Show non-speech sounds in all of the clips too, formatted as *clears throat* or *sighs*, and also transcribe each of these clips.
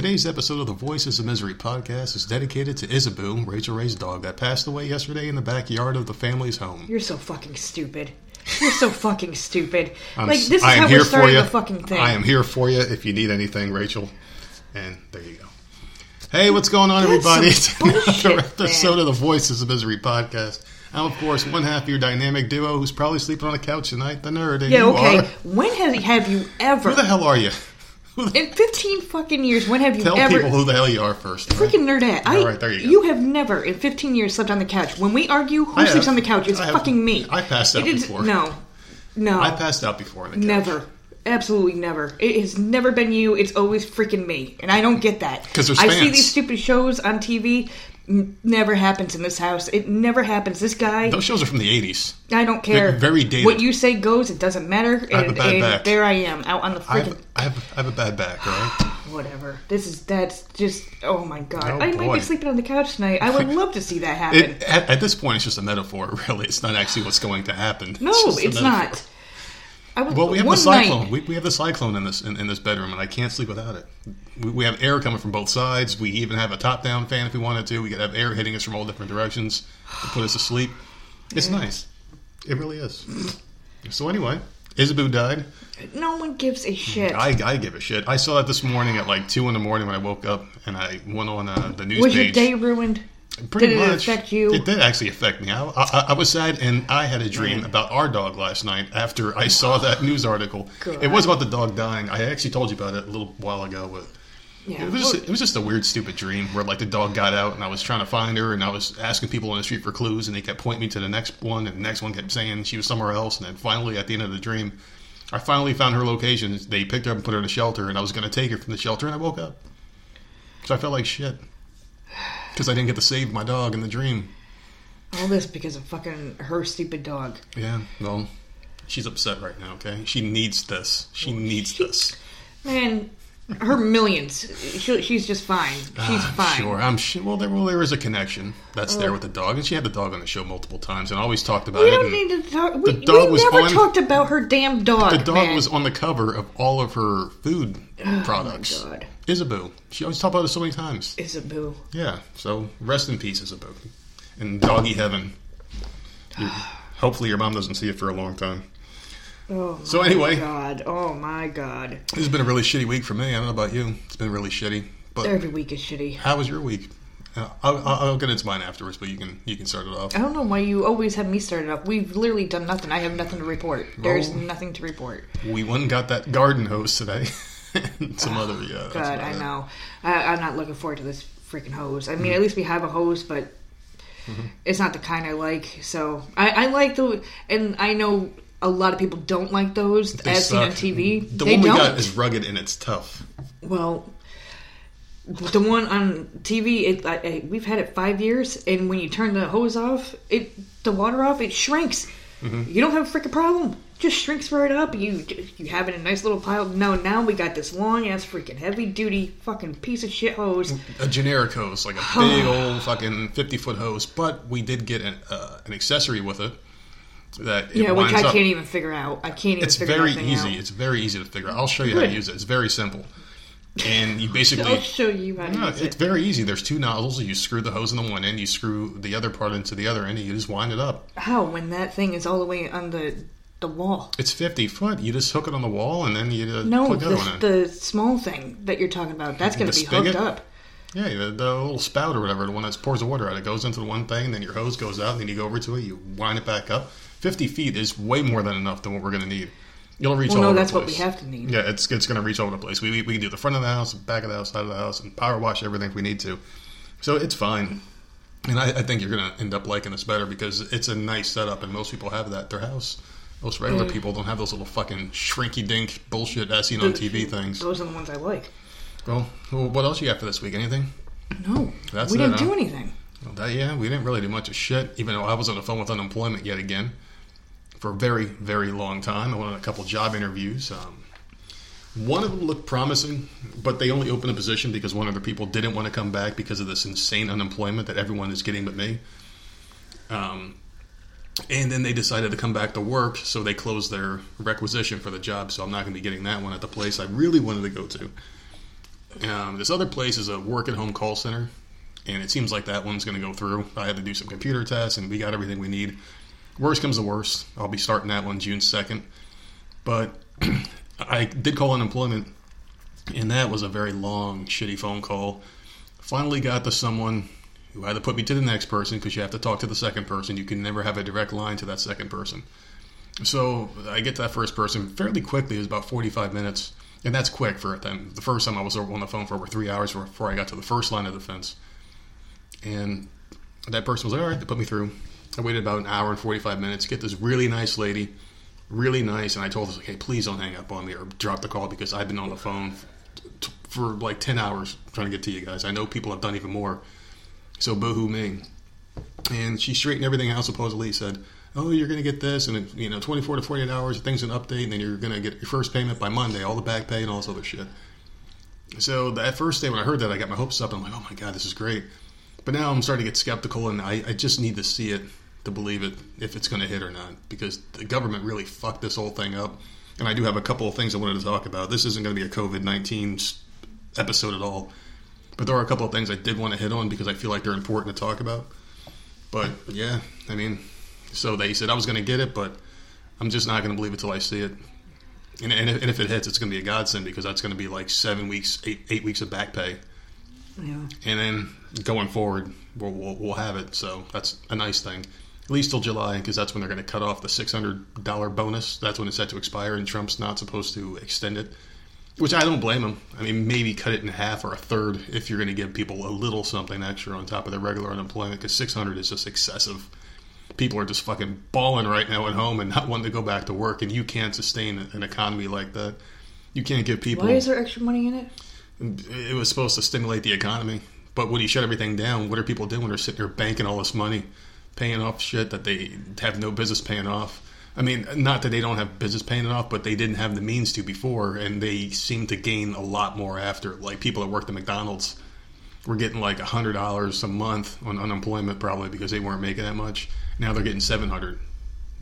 Today's episode of the Voices of Misery podcast is dedicated to Isaboo, Rachael Ray's dog, that passed away yesterday in the backyard of the family's home. You're so fucking stupid. You're so fucking stupid. I'm like this is I am how here we're starting the fucking thing. I am here for you if you need anything, Rachael. And there you go. Hey, what's going on, That's everybody? *laughs* It's another episode man. of the Voices of Misery podcast. I'm, of course, one half of your dynamic duo who's probably sleeping on a couch tonight, the nerd. And yeah, okay. are. When have have you ever Who the hell are you? *laughs* In 15 fucking years? When have you Tell ever people who the hell you are first. right? freaking nerdette? I, All right, there you go. have never in 15 years slept on the couch. When we argue, who I sleeps have. on the couch? It's I have. fucking me. I passed out It is- before. No, no, I passed out before on the couch. never. Absolutely never. It has never been you. It's always freaking me, and I don't get that. *laughs* 'Cause there's I see fans. these stupid shows on TV. N- Never happens in this house. It never happens. This guy. Those shows are from the 80s. I don't care. They're very dated. What you say goes. It doesn't matter. I have a bad and back. there I am out on the I freaking have, I, have, I have a bad back, all right? *sighs* whatever. This is that's just. Oh my god. Oh, I might be sleeping on the couch tonight. I would *laughs* love to see that happen. It, at, at this point, it's just a metaphor, *laughs* really. It's not actually what's going to happen. no, a it's not. I was, Well, we have the cyclone. We, we have the cyclone in this in, in this bedroom, and I can't sleep without it. We, we have air coming from both sides. We even have a top-down fan if we wanted to. We could have air hitting us from all different directions to put us to sleep. It's nice. It really is. So anyway, Isaboo died. no one gives a shit. I, I give a shit. I saw that this morning at like two in the morning when I woke up, and I went on uh, the news was page. your day ruined? Pretty Did it much. affect you? It did actually affect me. I, I, I was sad, and I had a dream mm. about our dog last night after I saw oh, that news article. God. It was about the dog dying. I actually told you about it a little while ago, but Yeah. it was just it was just a weird, stupid dream where like the dog got out, and I was trying to find her, and I was asking people on the street for clues, and they kept pointing me to the next one, and the next one kept saying she was somewhere else, and then finally at the end of the dream, I finally found her location. They picked her up and put her in a shelter, and I was going to take her from the shelter, and I woke up. So I felt like shit because I didn't get to save my dog in the dream. all this because of fucking her stupid dog. Yeah, well, she's upset right now. Okay, she needs this. She needs this. Man, her millions. She, she's just fine. She's I'm fine. Sure, I'm sure. Well, there, well, there is a connection that's there Oh. with the dog, and she had the dog on the show multiple times, and always talked about We it. We don't need to talk. We, dog we was never on- talked about her damn dog. the dog man. was on the cover of all of her food oh products. Oh God. Isaboo. She always talked about it so many times. Isaboo. Yeah. So rest in peace, Isaboo, in doggy heaven. Hopefully, your mom doesn't see it for a long time. Oh So my anyway. God. Oh my God. This has been a really shitty week for me. I don't know about you. It's been really shitty. But Every week is shitty. how was your week? Uh, I'll, I'll, I'll get into mine afterwards, but you can you can start it off. I don't know why you always have me started off. We've literally done nothing. I have nothing to report. There's Oh. nothing to report. We went and got that garden hose today. *laughs* and *laughs* some other yeah. God, I it. know. I, I'm not looking forward to this freaking hose. I mean, at least we have a hose, but Mm-hmm. it's not the kind I like. So I, I like the, and I know a lot of people don't like those They as seen on. TV. The they one we don't. got is rugged and it's tough. Well, the one on TV, it, I, I, we've had it five years, and when you turn the hose off, it the water off, it shrinks. Mm-hmm. You don't have a freaking problem. Just shrinks right up. You you have it in a nice little pile. No, now we got this long ass freaking heavy duty fucking piece of shit hose. A generic hose, like a big *sighs* old fucking fifty foot hose. But we did get an, uh, an accessory with it that it Yeah, which I up. can't even figure out. I can't even It's very easy. out. It's very easy to figure out. I'll show you how to use it. It's very simple. And you I'll basically show you how to No, it's it. very easy. There's two nozzles. You screw the hose in the one end. You screw the other part into the other end. And you just wind it up. How when that thing is all the way on the the wall? It's 50 foot. You just hook it on the wall, and then you uh, No, plug the other one in. the small thing that you're talking about. That's going to be spigot? hooked up. Yeah, the, the little spout or whatever, the one that pours the water out. It goes into the one thing, and then your hose goes out, and then you go over to it. You wind it back up. 50 feet is way more than enough than what we're going to need. You'll reach Well, all no, over that's the what we have to need. Yeah, it's it's going to reach all over the place. We, we, we can do the front of the house, back of the house, side of the house, and power wash everything if we need to. So it's fine. And I, I think you're going to end up liking this better because it's a nice setup, and most people have that at their house. Most regular Mm. people don't have those little fucking shrinky dink bullshit as seen on TV *laughs* things. Those are the ones I like. Well, well, what else you got for this week? Anything? No, That's we it, didn't huh? do anything. Well, uh, yeah, we didn't really do much of shit. Even though I was on the phone with unemployment yet again for a very, very long time. I went on a couple job interviews. Um, one of them looked promising, but they only opened a position because one of the people didn't want to come back because of this insane unemployment that everyone is getting but me. Um, and then they decided to come back to work, so they closed their requisition for the job. So I'm not going to be getting that one at the place I really wanted to go to. Um, this other place is a work at home call center, and it seems like that one's going to go through. I had to do some computer tests, and we got everything we need. Worst comes to worst, I'll be starting that one June 2nd. But *clears throat* I did call unemployment, and that was a very long, shitty phone call. Finally got to someone had to put me to the next person because you have to talk to the second person. You can never have a direct line to that second person. So I get to that first person fairly quickly. It was about 45 minutes, and that's quick for it. The first time I was on the phone for over three hours before I got to the first line of defense, and that person was like, "All right," they put me through. I waited about an hour and 45 minutes. Get this really nice lady, really nice, and I told her, "Okay, please don't hang up on me or drop the call because I've been on the phone for like 10 hours trying to get to you guys. I know people have done even more." So boohoo Ming. And she straightened everything out. Supposedly said, "Oh, you're going to get this, and it, you know, 24 to 48 hours, things an update, and then you're going to get your first payment by Monday, all the back pay and all this other shit." So that first day when I heard that, I got my hopes up. and I'm like, "Oh my god, this is great!" But now I'm starting to get skeptical, and I, I just need to see it to believe it if it's going to hit or not, because the government really fucked this whole thing up. And I do have a couple of things I wanted to talk about. This isn't going to be a COVID 19 episode at all. But there are a couple of things I did want to hit on because I feel like they're important to talk about. But yeah, I mean, so they said I was going to get it, but I'm just not going to believe it till I see it. And, and, if, and if it hits, it's going to be a godsend because that's going to be like seven weeks, eight, eight weeks of back pay. Yeah. And then going forward, we'll, we'll, we'll have it. So that's a nice thing. At least till July, because that's when they're going to cut off the $600 bonus. That's when it's set to expire, and Trump's not supposed to extend it. Which I don't blame them. I mean, maybe cut it in half or a third if you're going to give people a little something extra on top of their regular unemployment, because 600 is just excessive. People are just fucking balling right now at home and not wanting to go back to work, and you can't sustain an economy like that. You can't give people. Why is there extra money in it? It was supposed to stimulate the economy, but when you shut everything down, what are people doing? They're sitting there banking all this money, paying off shit that they have no business paying off. I mean, not that they don't have business paying it off, but they didn't have the means to before, and they seem to gain a lot more after. Like people that worked at McDonald's were getting like hundred dollars a month on unemployment, probably because they weren't making that much. Now they're getting seven hundred.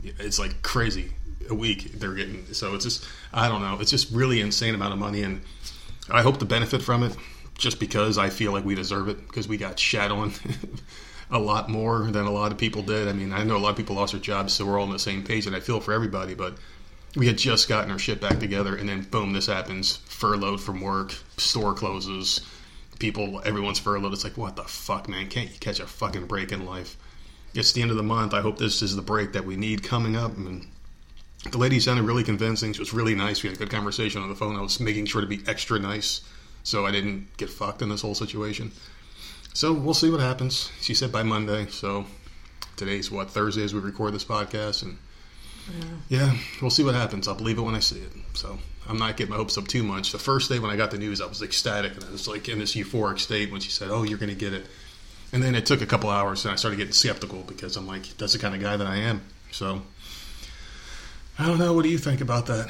It's like crazy a week they're getting. So it's just I don't know. It's just really insane amount of money, and I hope to benefit from it just because I feel like we deserve it because we got shat on. *laughs* a lot more than a lot of people did. I mean, I know a lot of people lost their jobs, so we're all on the same page, and I feel for everybody. But we had just gotten our shit back together, and then boom, this happens. Furloughed from work, store closes, people, everyone's furloughed. It's like, what the fuck, man? Can't you catch a fucking break in life? It's the end of the month. I hope this is the break that we need coming up. I mean, the lady sounded really convincing. She was really nice. We had a good conversation on the phone. I was making sure to be extra nice so I didn't get fucked in this whole situation. So we'll see what happens. She said by Monday. So today's what Thursday as we record this podcast, and yeah. yeah, we'll see what happens. I'll believe it when I see it. So I'm not getting my hopes up too much. The first day when I got the news, I was ecstatic and I was like in this euphoric state when she said, "Oh, you're going to get it." And then it took a couple hours, and I started getting skeptical because I'm like, "That's the kind of guy that I am." So I don't know. What do you think about that?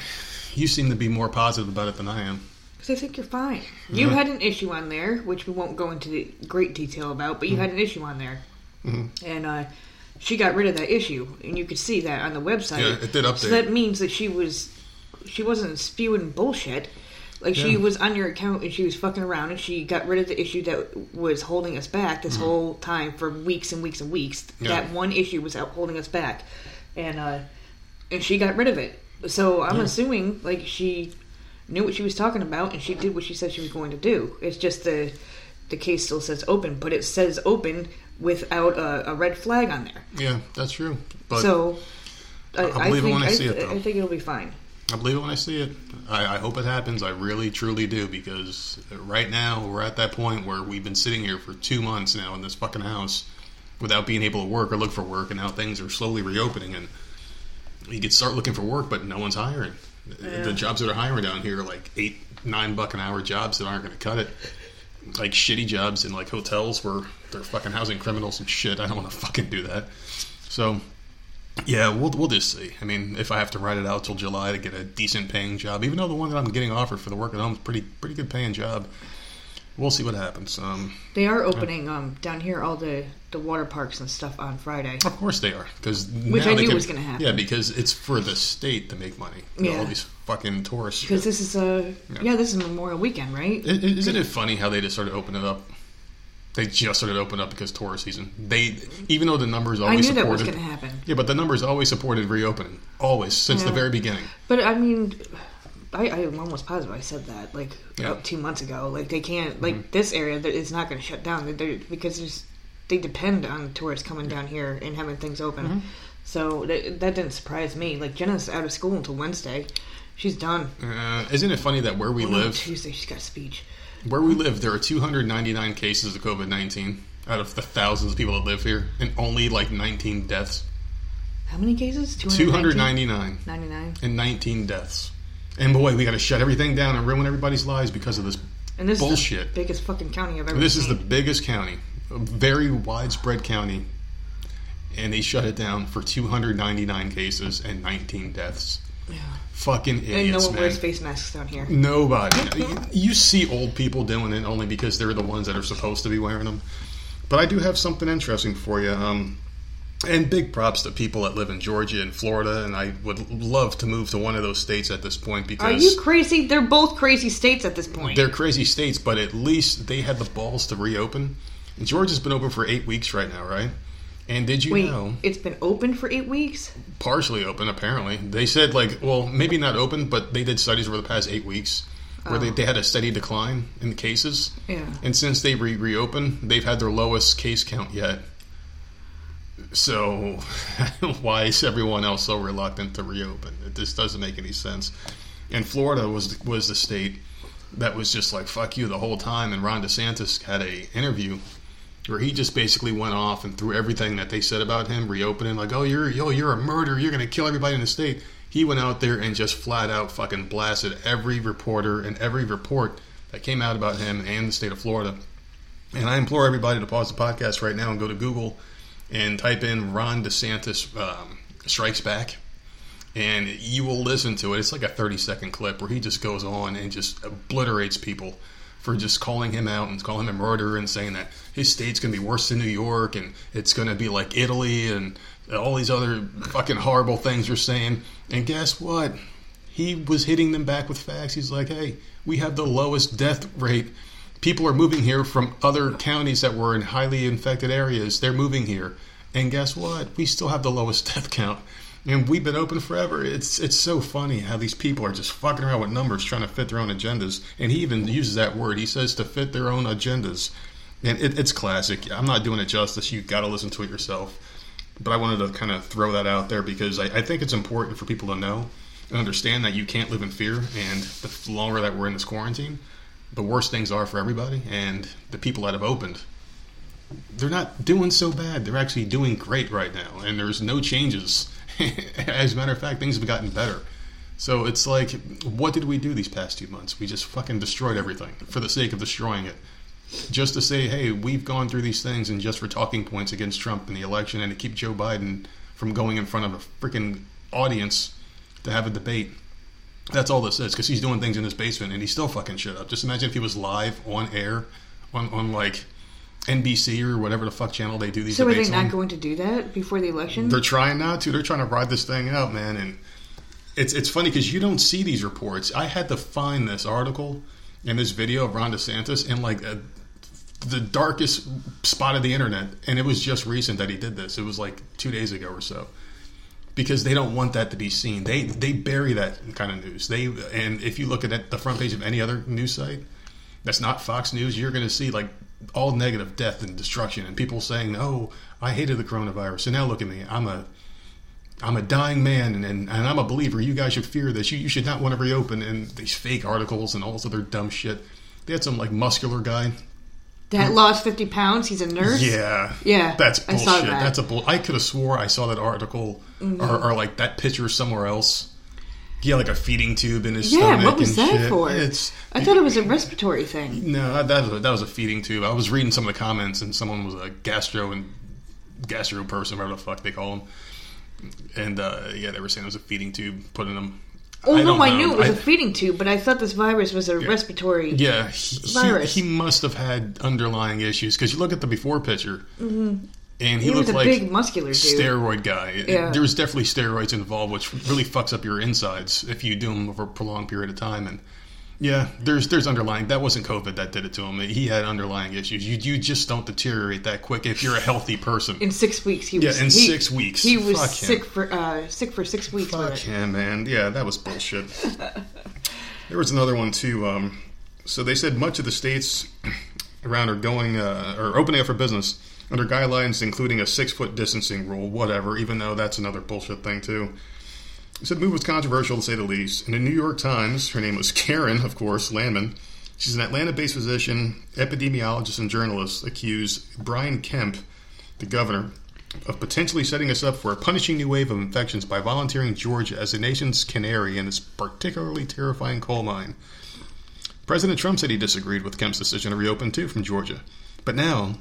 You seem to be more positive about it than I am. Because I think you're fine. You Yeah. had an issue on there, which we won't go into the great detail about, but you Mm-hmm. had an issue on there. And uh, she got rid of that issue, and you could see that on the website. Yeah, it did update. So that means that she was she wasn't spewing bullshit. Like she was on your account and she was fucking around, and she got rid of the issue that was holding us back this whole time for weeks and weeks and weeks. Mm-hmm. Yeah. That one issue was out holding us back, and uh, and she got rid of it. So I'm Yeah. assuming like she knew what she was talking about and she did what she said she was going to do. It's just the the case still says open, but it says open without a, a red flag on there. Yeah, that's true. But so I, I'll believe it think, when I see it, though. I think it'll be fine. I believe it when I see it. I, I hope it happens. I really, truly do because right now we're at that point where we've been sitting here for two months now in this fucking house without being able to work or look for work, and now things are slowly reopening, and you could start looking for work, but no one's hiring. Yeah. The jobs that are hiring down here are like eight, nine buck an hour jobs that aren't going to cut it. like shitty jobs in like hotels where they're fucking housing criminals and shit. I don't want to fucking do that. So yeah, we'll we'll just see. I mean, if I have to ride it out till July to get a decent paying job, even though the one that I'm getting offered for the work at home is pretty pretty good paying job, we'll see what happens. Um, They are opening um down here all the the water parks and stuff on Friday. of course they are because Which I knew was gonna happen. Yeah, because it's for the state to make money. Yeah. All these fucking tourists. Because this is a Yeah. yeah. this is Memorial Weekend, right? Isn't it funny how they just started opening it up? They just started opening up because tourist season. They even though the numbers I always knew that supported. was going to happen. Yeah, but the numbers always supported reopening. Always since the very beginning. But I mean, I, I am almost positive I said that like Yeah. Mm-hmm. about two months ago. Like they can't like this area is not going to shut down They're- because there's, they depend on tourists coming down here and having things open. Mm-hmm. So that, that didn't surprise me. Like Jenna's out of school until Wednesday. She's done. Uh, isn't it funny that where we Well, live, Tuesday she's got a speech. where we live, there are 299 cases of COVID 19 out of the thousands of people that live here, and only like 19 deaths. How many cases? 299 99. and 19 deaths. And boy, we got to shut everything down and ruin everybody's lives because of this. And this is Bullshit. the biggest fucking county I've ever This is the biggest county, a very widespread county, and they shut it down for 299 cases and 19 deaths. Yeah. Fucking And no idiots, one man. wears face masks down here. Nobody. *laughs* you see old people doing it only because they're the ones that are supposed to be wearing them. But I do have something interesting for you. Um, and big props to people that live in Georgia and Florida, and I would love to move to one of those states at this point because Are you crazy? They're both crazy states at this point. they're crazy states, but at least they had the balls to reopen. And Georgia's been open for eight weeks right now, right? And did you Wait, know it's been open for eight weeks? partially open apparently they said like well maybe not open but they did studies over the past eight weeks where they, Oh. they had a steady decline in the cases Yeah. and since they re- reopened they've had their lowest case count yet so *laughs* why is everyone else so reluctant to reopen it doesn't make any sense and florida was was the state that was just like fuck you the whole time and ron desantis had a interview where he just basically went off and threw everything that they said about him, reopening like, "Oh, you're yo, you're a murderer. You're gonna kill everybody in the state." He went out there and just flat out fucking blasted every reporter and every report that came out about him and the state of Florida. And I implore everybody to pause the podcast right now and go to Google and type in Ron DeSantis um, strikes back, and you will listen to it. It's like a 30 second clip where he just goes on and just obliterates people for just calling him out and calling him a murderer and saying that his state's going to be worse than New York and it's going to be like Italy and all these other fucking horrible things you're saying. And guess what? He was hitting them back with facts. He's like, hey, we have the lowest death rate. People are moving here from other counties that were in highly infected areas. They're moving here. And guess what? We still have the lowest *laughs* death count. And we've been open forever. It's it's so funny how these people are just fucking around with numbers trying to fit their own agendas. And he even uses that word. He says to fit their own agendas. And it, it's classic. I'm not doing it justice. You got to listen to it yourself. But I wanted to kind of throw that out there because I, I think it's important for people to know and understand that you can't live in fear. And the longer that we're in this quarantine, the worse things are for everybody. And the people that have opened, they're not doing so bad. They're actually doing great right now. And there's no changes. *laughs* As a matter of fact, things have gotten better. So it's like, what did we do these past two months? We just fucking destroyed everything for the sake of destroying it. Just to say, hey, we've gone through these things and just for talking points against Trump in the election and to keep Joe Biden from going in front of a freaking audience to have a debate. That's all this is because he's doing things in his basement and he's still fucking shit up. Just imagine if he was live on air on, on like NBC or whatever the fuck channel they do these So are they not on. going to do that before the election? They're trying not to. They're trying to ride this thing out, man. And it's it's funny because you don't see these reports. I had to find this article and this video of Ron DeSantis in like a, the darkest spot of the internet, and it was just recent that he did this. It was like two days ago or so. Because they don't want that to be seen. They they bury that kind of news. They and if you look at the front page of any other news site that's not Fox News, you're going to see like all negative death and destruction and people saying, "Oh, I hated the coronavirus, and now look at me. I'm a I'm a dying man, and, and, and I'm a believer. You guys should fear this. You, you should not want to reopen." And these fake articles and all this other dumb shit. They had some like muscular guy. That lost 50 pounds? He's a nurse? Yeah, Yeah, that's I bullshit. that. That's a bull. I could have swore I saw that article or, or like that picture somewhere else. he had like a feeding tube in his Yeah, stomach. Yeah, what was that shit. for? It's I thought it was a respiratory thing. no, that was a, that was a feeding tube. I was reading some of the comments, and someone was a gastro and gastro person, whatever the fuck they call them. And uh, yeah, they were saying it was a feeding tube putting them. Oh no, I knew it was I- a feeding tube, but I thought this virus was a respiratory. Yeah, he, he, Virus. he must have had underlying issues because you look at the before picture, and he, Mm-hmm. He, was looked a like big muscular dude. steroid guy. Yeah. There was definitely steroids involved, which really fucks up your insides if you do them over a prolonged period of time. And yeah, there's there's underlying. That wasn't COVID that did it to him. He had underlying issues. You you just don't deteriorate that quick if you're a healthy person. in six weeks, he was Yeah, was. in he, six weeks. he was Fuck him. sick for uh, sick for six weeks. Fuck him, man. Yeah, that was bullshit. there was another one too. Um, so they said much of the states around are going uh, or opening up for business under guidelines including a six foot distancing rule. Whatever, even though that's another bullshit thing too. Said the move was controversial to say the least. In the New York Times, her name was *laughs* Karen, of course, Landman. She's an Atlanta-based physician, epidemiologist, and journalist. Accused Brian Kemp, the governor, of potentially setting us up for a punishing new wave of infections by volunteering Georgia as the nation's canary in this particularly terrifying coal mine. President Trump said he disagreed with Kemp's decision to reopen too from Georgia. But now,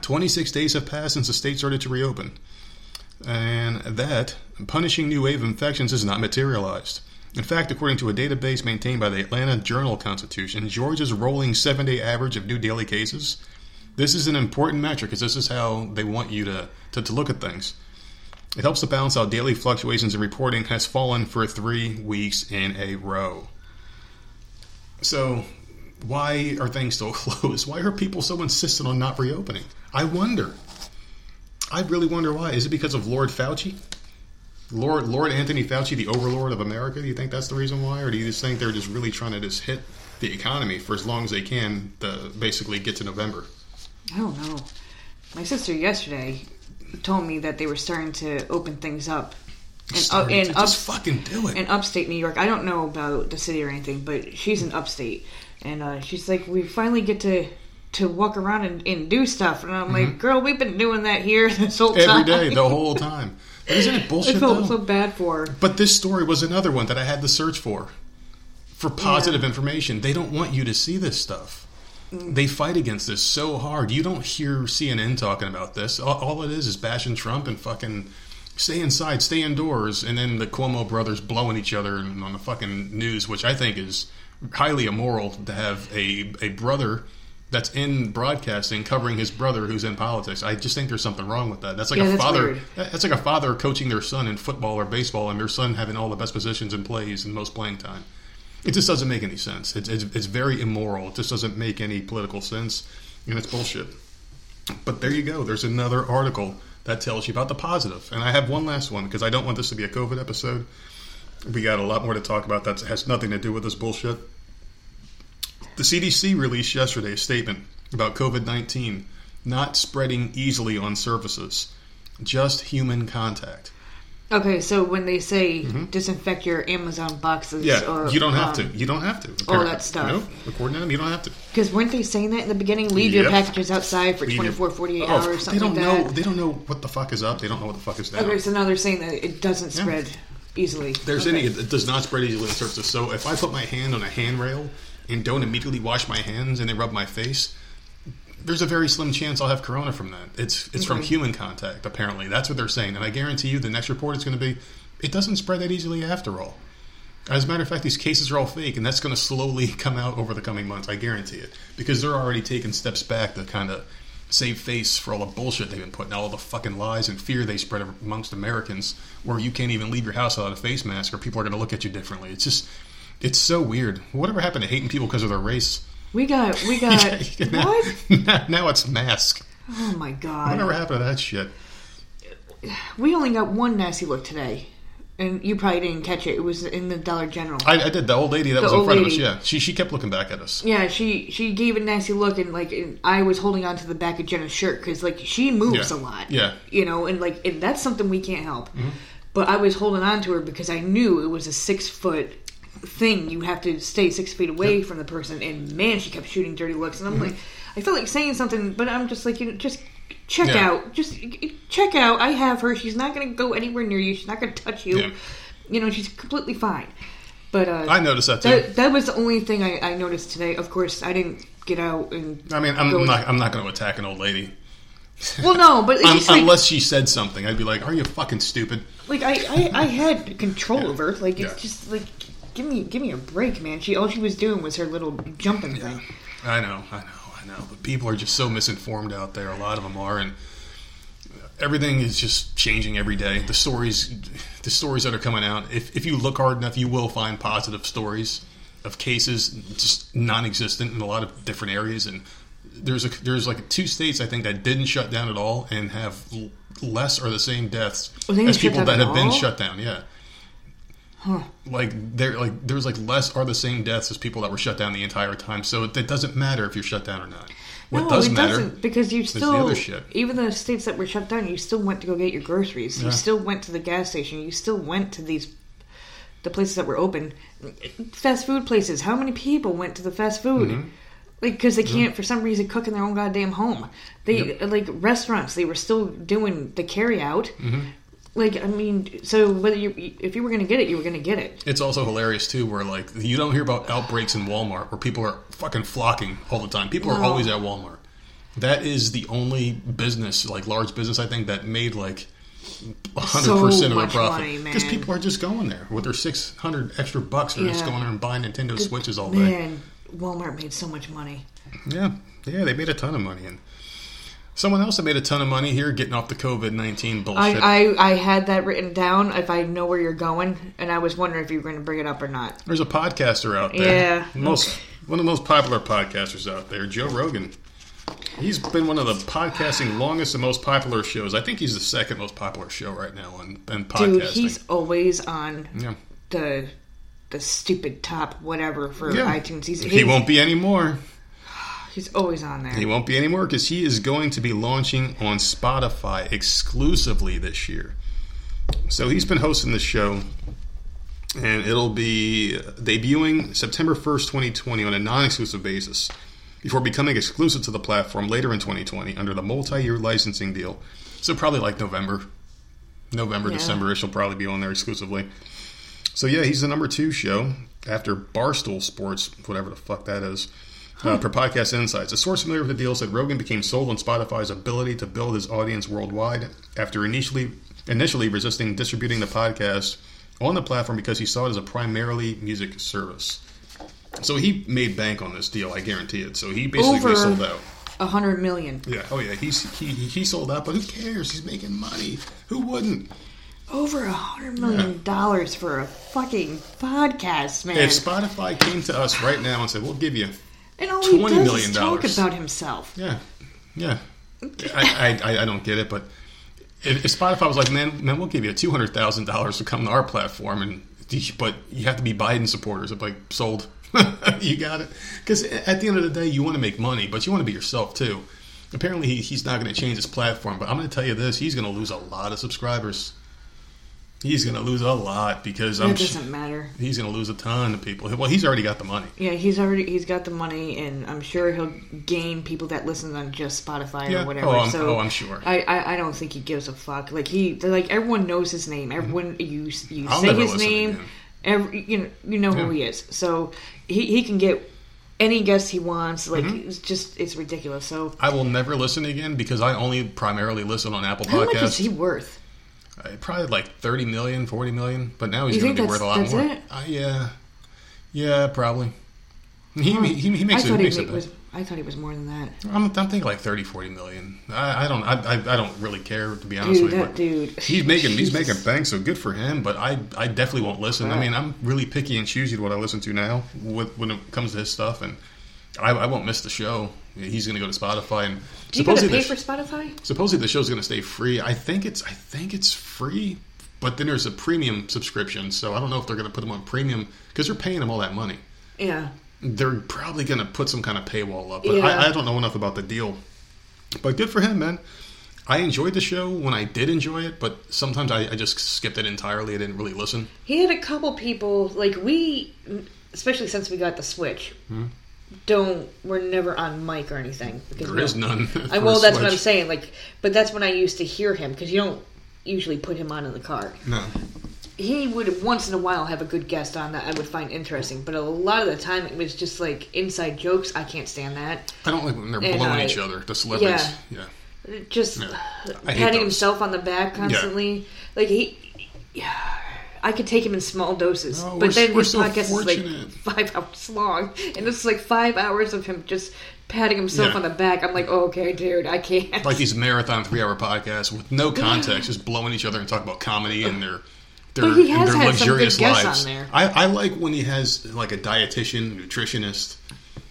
26 days have passed since the state started to reopen. And that punishing new wave of infections has not materialized. In fact, according to a database maintained by the Atlanta Journal Constitution, Georgia's rolling seven day average of new daily cases this is an important metric because this is how they want you to, to, to look at things. It helps to balance out daily fluctuations in reporting has fallen for three weeks in a row. So, why are things still *laughs* closed? Why are people so insistent on not reopening? I wonder. I really wonder why. Is it because of Lord Fauci? Lord Lord Anthony Fauci, the overlord of America? Do you think that's the reason why, or do you just think they're just really trying to just hit the economy for as long as they can to basically get to November? I don't know. My sister yesterday told me that they were starting to open things up. And, uh, to up, just fucking do it. in upstate New York. I don't know about the city or anything, but she's in upstate. And uh, she's like, we finally get to to walk around and, and do stuff. And I'm like, girl, we've been doing that here *laughs* this whole Every time. day, the whole time. Isn't it bullshit? I felt though? so bad for her. But this story was another one that I had to search for. For positive information. They don't want you to see this stuff. They fight against this so hard. You don't hear CNN talking about this. All, all it is is bashing Trump and fucking stay inside, stay indoors, and then the Cuomo brothers blowing each other on the fucking news, which I think is highly immoral to have a, a brother that's in broadcasting covering his brother who's in politics. I just think there's something wrong with that. That's like Yeah, a that's father. weird. That's like a father coaching their son in football or baseball, and their son having all the best positions and plays and most playing time. It just doesn't make any sense. It's, it's, it's very immoral. It just doesn't make any political sense, and it's bullshit. But there you go. There's another article that tells you about the positive. And I have one last one because I don't want this to be a COVID episode. We got a lot more to talk about that has nothing to do with this bullshit. The CDC released yesterday a statement about COVID 19 not spreading easily on surfaces, just human contact. Okay, so when they say disinfect your Amazon boxes, Mm-hmm. Yeah, or you don't have um, to. You don't have to. all that stuff. No, according to them, you don't have to. Because weren't they saying that in the beginning? Leave your packages outside for Leave 24, 48 Oh, hours, something they don't like know. that. They don't know what the fuck is up. They don't know what the fuck is down. Okay, so now they're saying that it doesn't spread easily. There's okay. any. It does not spread easily on surfaces. So if I put my hand on a handrail and don't immediately wash my hands and then rub my face, there's a very slim chance I'll have corona from that. It's it's from mm-hmm. human contact. Apparently, that's what they're saying. And I guarantee you, the next report is going to be, it doesn't spread that easily after all. As a matter of fact, these cases are all fake, and that's going to slowly *laughs* come out over the coming months. I guarantee it, because they're already taking steps back to kind of save face for all the bullshit they've been putting, out, all the fucking lies and fear they spread amongst Americans, where you can't even leave your house without a face mask, or people are going to look at you differently. It's just, it's so weird. Whatever happened to hating people because of their race? We got, we *laughs* got, now, what? *laughs* now, it's mask. Oh my god. Whatever happened to that shit? We only got one nasty look today. And you probably didn't catch it. It was in the Dollar General. I, I did. The old lady that The was in front of us. Yeah, she she kept looking back at us. yeah, she she gave a nasty look, and like and I was holding on to the back of Jenna's shirt because like she moves Yeah. a lot. Yeah. you know, and like and that's something we can't help. Mm-hmm. But I was holding on to her because I knew it was a six foot thing. You have to stay six feet away from the person, and man, she kept shooting dirty looks, and I'm like, I felt like saying something, but I'm just like, you know, just check Yeah. out, just check out. I have her. She's not going to go anywhere near you. She's not going to touch you. Yeah. you know, she's completely fine. But uh, I noticed that too. that, that was the only thing I, I noticed today. Of course, I didn't get out and. I mean, I'm not. I'm not going to attack an old lady *laughs* Well, no, but *laughs* just like, unless she said something. I'd be like, "Are you fucking stupid?" like I, I, I had control over. Like it's Yeah. just like, give me give me a break, man. She all she was doing was her little jumping thing. I know, I know, I know. But people are just so misinformed out there. A lot of them are, and everything is just changing every day. The stories, the stories that are coming out. If if you look hard enough, you will find positive stories of cases just non-existent in a lot of different areas. And there's a there's like two states I think that didn't shut down at all and have l- less or the same deaths Oh, as people that at have been shut down. Yeah. Like there, like there's like less are the same deaths as people that were shut down the entire time. So it, it doesn't matter if you're shut down or not. What no, does it matter? doesn't because you still even the states that were shut down, you still went to go get your groceries. Yeah. You still went to the gas station. You still went to these the places that were open, fast food places. How many people went to the fast food? Mm-hmm. Like because they can't for some reason cook in their own goddamn home. They like restaurants. They were still doing the carry out. Mm-hmm. Like I mean, so whether you if you were going to get it, you were going to get it. It's also hilarious too, where like you don't hear about outbreaks in Walmart where people are fucking flocking all the time. People are always at Walmart. That is the only business, like large business, I think that made like hundred So percent of their profit because people are just going there with their six hundred extra bucks. They're just going there and buying Nintendo Switches all day. Man, Walmart made so much money. Yeah, yeah, they made a ton of money. And someone else that made a ton of money here, getting off the COVID nineteen bullshit. I, I, I had that written down if I know where you're going, and I was wondering if you were going to bring it up or not. There's a podcaster out there. Yeah. Most one of the most popular podcasters out there, Joe Rogan. He's been one of the podcasting longest and most popular shows. I think he's the second most popular show right now on, on podcasting. Dude, he's always on yeah. the the stupid top whatever for Yeah. iTunes. He's He he's, won't be anymore. He's always on there. He won't be anymore because he is going to be launching on Spotify exclusively this year. So he's been hosting the show, and it'll be uh, debuting September 1st, 2020, on a non exclusive basis before becoming exclusive to the platform later in 2020 under the multi year licensing deal. So probably like November. November, Yeah. December ish will probably be on there exclusively. So yeah, he's the number two show after Barstool Sports, whatever the fuck that is. Uh, per Podcast Insights, a source familiar with the deal said Rogan became sold on Spotify's ability to build his audience worldwide after initially initially resisting distributing the podcast on the platform because he saw it as a primarily music service. So he made bank on this deal, I guarantee it. So he basically Over- sold out. A hundred million. Yeah, oh yeah, he's he he sold out, but who cares? He's making money. Who wouldn't? Over a hundred million dollars for a fucking podcast, man. If Spotify came to us right now and said, "We'll give you and all he 20 does million is talk dollars. about himself. Yeah, yeah. I, I, I, I don't get it, but if, if Spotify was like, man, man, we'll give you two hundred thousand dollars to come to our platform, and but you have to be Biden supporters. It's like sold. *laughs* you got it. Because at the end of the day, you want to make money, but you want to be yourself too. Apparently, he, he's not going to change his platform, but I'm going to tell you this: he's going to lose a lot of subscribers. He's going to lose a lot because I'm. It sh- doesn't matter. He's going to lose a ton of people. Well, he's already got the money. Yeah, he's already he's got the money, and I'm sure he'll gain people that listen on just Spotify Yeah. or whatever. Oh, I'm- so oh, I'm sure. I, I I don't think he gives a fuck. Like he like everyone knows his name. Everyone you you Mm-hmm. I'll say his name. again. Every you know you know who he is. So he he can get any guest he wants. Like Mm-hmm. it's just it's ridiculous. So I will never listen again because I only primarily listen on Apple Podcasts. how much is he worth? Uh, probably like 30 million, 40 million, but now he's going to be worth a lot that's- more. Uh, yeah. Yeah, probably. He, Huh. he, he makes I it. thought He he makes ma- it was. I thought he was more than that. I'm, I'm thinking like 30, 40 million. I, I don't. I, I, I don't really care to be honest Dude, with you. that dude. He's making he's making bank, so good for him. But I I definitely won't listen. I mean, I'm really picky and choosy to what I listen to now with, when it comes to his stuff, and I, I won't miss the show. He's going to go to Spotify and Do you gotta pay the for Spotify? supposedly the show's going to stay free. I think it's I think it's free, but then there's a premium subscription. So I don't know if they're going to put them on premium because they're paying them all that money. Yeah. They're probably going to put some kind of paywall up, but Yeah. I, I don't know enough about the deal. But good for him, man. I enjoyed the show when I did enjoy it, but sometimes I, I just skipped it entirely. I didn't really listen. He had a couple people like we, especially since we got the Switch. Hmm. Don't we're never on mic or anything because There we is none. *laughs* I, well, a that's what I'm saying. Like, but that's when I used to hear him because you don't usually put him on in the car. No. he would once in a while have a good guest on that I would find interesting, but a lot of the time it was just like inside jokes. I can't stand that. I don't like when they're And, blowing uh, each other. The celebrities. Yeah. Just I hate patting those. himself on the back constantly. Like he, yeah, I could take him in small doses, Oh, but then we're so podcast is like five *laughs* hours long, and it's like five hours of him just patting himself Yeah. on the back. I'm like, oh, okay, dude, I can't. Like these *laughs* marathon three-hour podcasts with no context, just blowing each other and talking about comedy and their their, But he has their had some good luxurious guests lives. on there. I, I like when he has like a dietitian, nutritionist,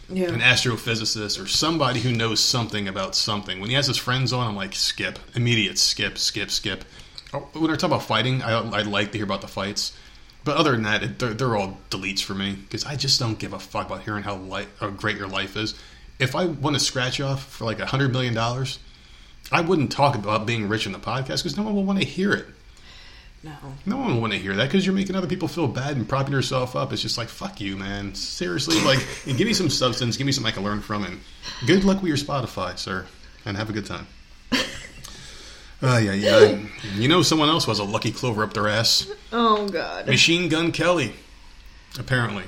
yeah. an astrophysicist, or somebody who knows something about something. When he has his friends on, I'm like, skip, immediate skip, skip, skip. When I talk about fighting, I, I like to hear about the fights. But other than that, it, they're, they're all deletes for me because I just don't give a fuck about hearing how, li- how great your life is. If I want to scratch off for like a hundred million dollars, I wouldn't talk about being rich in the podcast because no one will want to hear it. no. No one will want to hear that because you're making other people feel bad and propping yourself up. It's just like fuck you, man. Seriously, like *laughs* give me some substance, give me something I can learn from, and good luck with your Spotify, sir, and have a good time. *laughs* Uh, yeah, yeah. You know, someone else was a lucky clover up their ass. Oh God. Machine Gun Kelly, apparently.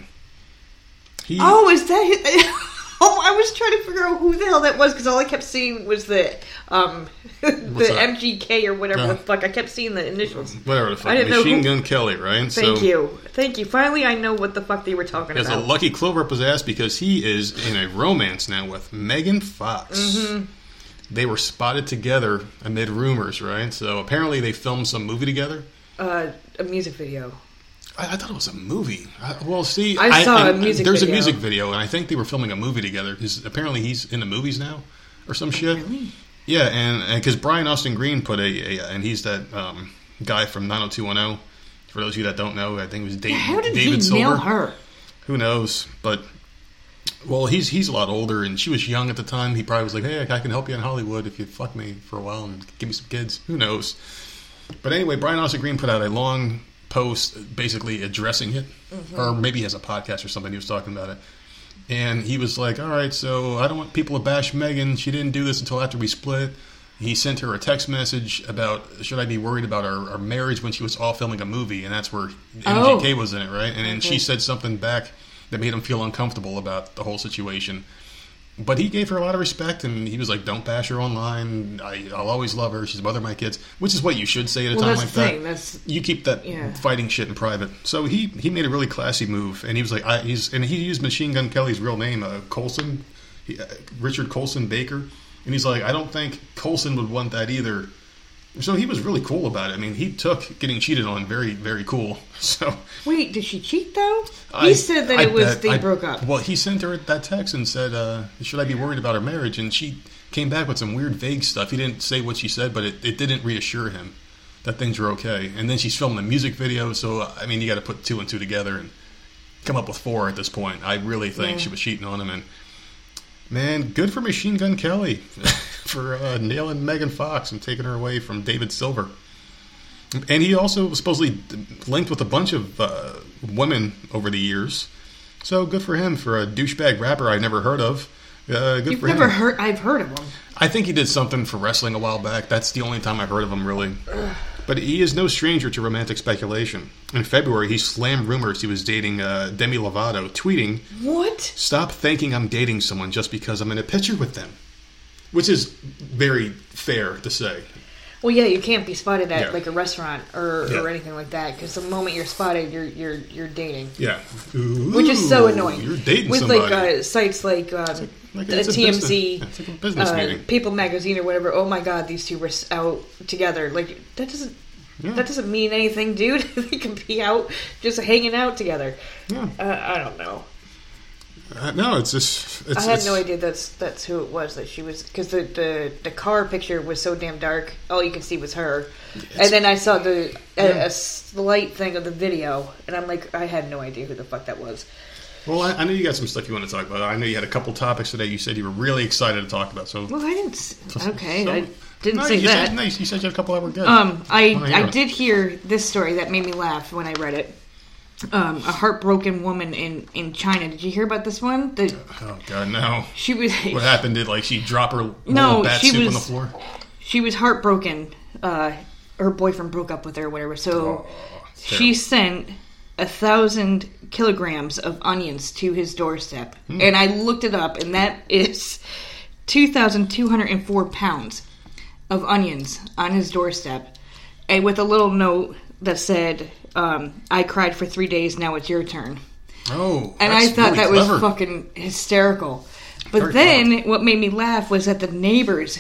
He, Oh, is that? His, *laughs* oh, I was trying to figure out who the hell that was because all I kept seeing was the um *laughs* the that? MGK or whatever Uh. the fuck. I kept seeing the initials. whatever the fuck, I didn't know Machine who- Gun Kelly, right? Thank you, thank you. Finally, I know what the fuck they were talking about. Has a lucky clover up his ass because he is in a romance now with Megan Fox. Mm-hmm. They were spotted together amid rumors, right? So apparently they filmed some movie together. uh, a music video. I, I thought it was a movie. I, well, see, I saw a music There's video. a music video, and I think they were filming a movie together because apparently he's in the movies now or some shit. Really? Yeah, and because Brian Austin Green put a, a and he's that um, guy from 90210. For those of you that don't know, I think it was Dave, How did David he Silver. nail her? Who knows? But well, he's he's a lot older, and she was young at the time. He probably was like, "Hey, I can help you in Hollywood if you fuck me for a while and give me some kids." Who knows? But anyway, Brian Austin Green put out a long post, basically addressing it, mm-hmm. or maybe he has a podcast or something. He was talking about it, and he was like, "All right, so I don't want people to bash Megan. She didn't do this until after we split." He sent her a text message about should I be worried about our, our marriage when she was off filming a movie, and that's where Oh. MGK was in it, right? And then Okay. she mm-hmm. said something back that made him feel uncomfortable about the whole situation. But he gave her a lot of respect, and he was like, "Don't bash her online. I, I'll always love her. She's the mother of my kids," which is what you should say at a Well, time like that. That's You keep that Yeah. fighting shit in private. So he he made a really classy move, and he was like, I, he's and he used Machine Gun Kelly's real name, uh, Colson, he, uh, Richard Colson Baker, and he's like, I don't think Colson would want that either. So he was really cool about it. I mean, he took getting cheated on very very cool. *laughs* So wait. Did she cheat though? He I- said that I it was they I- broke up. Well, he sent her that text and said, uh, "Should I be worried about her marriage?" And she came back with some weird, vague stuff. He didn't say what she said, but it, it didn't reassure him that things were okay. And then she's filming a music video, so I mean, you got to put two and two together and come up with four at this point. I really think Yeah. she was cheating on him, and man, good for Machine Gun Kelly *laughs* for uh, nailing Megan Fox and taking her away from David Silver. And he also was supposedly linked with a bunch of uh, women over the years. So good for him for a douchebag rapper I never heard of. Uh, good You've for never him. heard. I've heard of him. I think he did something for wrestling a while back. That's the only time I've heard of him, really. But he is no stranger to romantic speculation. In February, he slammed rumors he was dating uh, Demi Lovato, tweeting, What? Stop thinking I'm dating someone just because I'm in a picture with them. Which is very fair to say. Well, yeah, you can't be spotted at Yeah. like a restaurant or, Yeah. or anything like that because the moment you're spotted, you're you're you're dating, Yeah. which is so Ooh, annoying. You're dating with somebody. like uh, sites like um, like the it's a TMZ, business- like a business uh, meeting. People Magazine or whatever. Oh my God, these two were out together. Like that doesn't Yeah. that doesn't mean anything, dude. *laughs* they can be out just hanging out together. Yeah. Uh, I don't know. Uh, no, it's just. It's, I had it's- no idea that's that's who it was that she was because the, the the car picture was so damn dark. All you could see was her, and then I saw the a, Yeah. a slight thing of the video, and I'm like, I had no idea who the fuck that was. Well, I, I know you got some stuff you want to talk about. I know you had a couple topics today. You said you were really excited to talk about. So, Well, I didn't. Okay, so- I didn't no, say you that. Said, no, you said you had a couple that were good. Um, I wanna I did hear this story that made me laugh when I read it. Um, a heartbroken woman in in China. Did you hear about this one? The, oh God, no! she was *laughs* What happened? Did like she drop her No, bat she soup on was- the floor? she was heartbroken. Uh, her boyfriend broke up with her, or whatever. So she sent a thousand kilograms of onions to his doorstep, Hmm. and I looked it up, and that is two thousand two hundred and four pounds of onions on his doorstep, and with a little note that said, um, "I cried for three days. Now it's your turn." Oh, And I thought really that clever. was fucking hysterical. But Very then what made me laugh was that the neighbors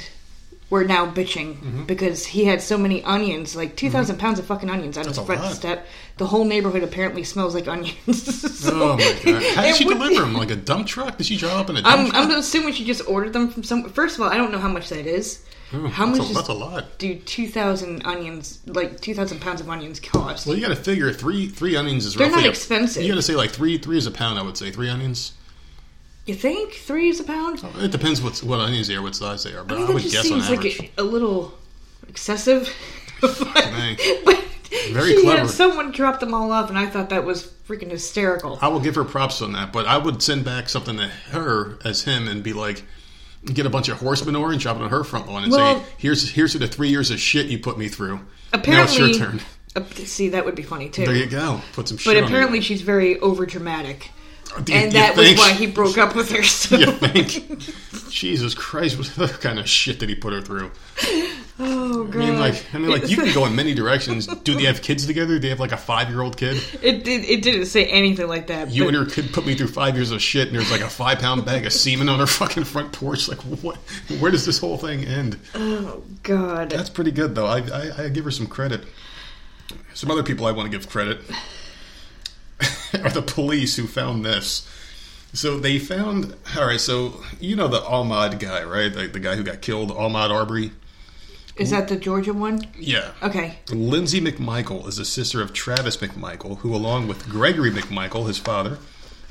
were now bitching Mm-hmm. because he had so many onions, like 2,000 pounds of fucking onions on That's his front lot. step. The whole neighborhood apparently smells like onions. *laughs* So Oh my god! How did *laughs* she would- deliver them? Like a dump truck? Did she drive up in a dump I'm, truck? I'm assuming she just ordered them from some. First of all, I don't know how much that is. how that's, much a, that's a lot. do 2,000 onions, like 2,000 pounds of onions cost? Well, you got to figure three three onions is They're not a- expensive. You got to say like three three is a pound. I would say three onions. You think three is a pound? It depends what what onions they are, what size they are, but I I, think that would just guess on seems average. like a, a little excessive. *laughs* but, but Very she clever. had someone drop them all off, and I thought that was freaking hysterical. I will give her props on that, but I would send back something to her as him and be like, get a bunch of horse manure and drop it on her front lawn and Well- say, "Here's here's the three years of shit you put me through. apparently, now it's your turn. Uh, see, that would be funny too. There you go. Put some shit. but apparently, she's very over dramatic, Do and that was why he broke up with her. So. You think? Jesus Christ! What kind of shit did he put her through? Oh god! I mean, like, I mean, like, you can go in many directions. *laughs* Do they have kids together? Do they have like a five-year-old kid? it did. It didn't say anything like that. You but- and her kid put me through five years of shit, and there's like a five-pound bag of semen on her fucking front porch. Like, what? Where does this whole thing end? oh god! That's pretty good, though. I, I, I give her some credit. Some other people I want to give credit *laughs* are the police who found this. So they found. All right, so you know the Ahmaud guy, right? The, the guy who got killed, Ahmaud Arbery. Is that the Georgia one? Yeah. Okay. Lindsay McMichael is the sister of Travis McMichael, who, along with Gregory McMichael, his father,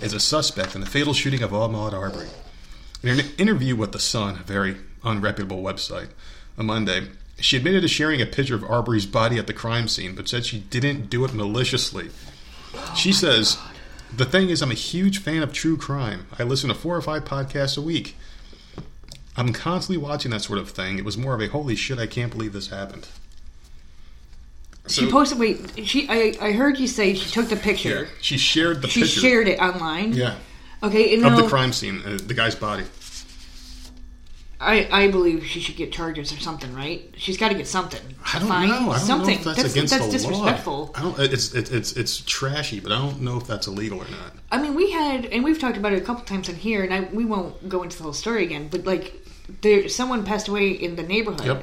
is a suspect in the fatal shooting of Ahmaud Arbery. In an interview with The Sun, a very unreputable website, on Monday, she admitted to sharing a picture of Arbery's body at the crime scene, but said she didn't do it maliciously. She says, The thing is, I'm a huge fan of true crime. I listen to four or five podcasts a week. I'm constantly watching that sort of thing. It was more of a holy shit, I can't believe this happened. She posted. Wait, she. I, I heard you say she took the picture. Yeah, she shared the She picture. shared it online. yeah, Okay. And of now, the crime scene, uh, the guy's body. I, I believe she should get charges or something, right? She's got to get something. I don't Fine. know. I don't something. know if that's, against that's the disrespectful. law. I don't. It's it's it's it's trashy, but I don't know if that's illegal or not. I mean, we had, and we've talked about it a couple times in here, and I, we won't go into the whole story again. But like, there, someone passed away in the neighborhood, Yep.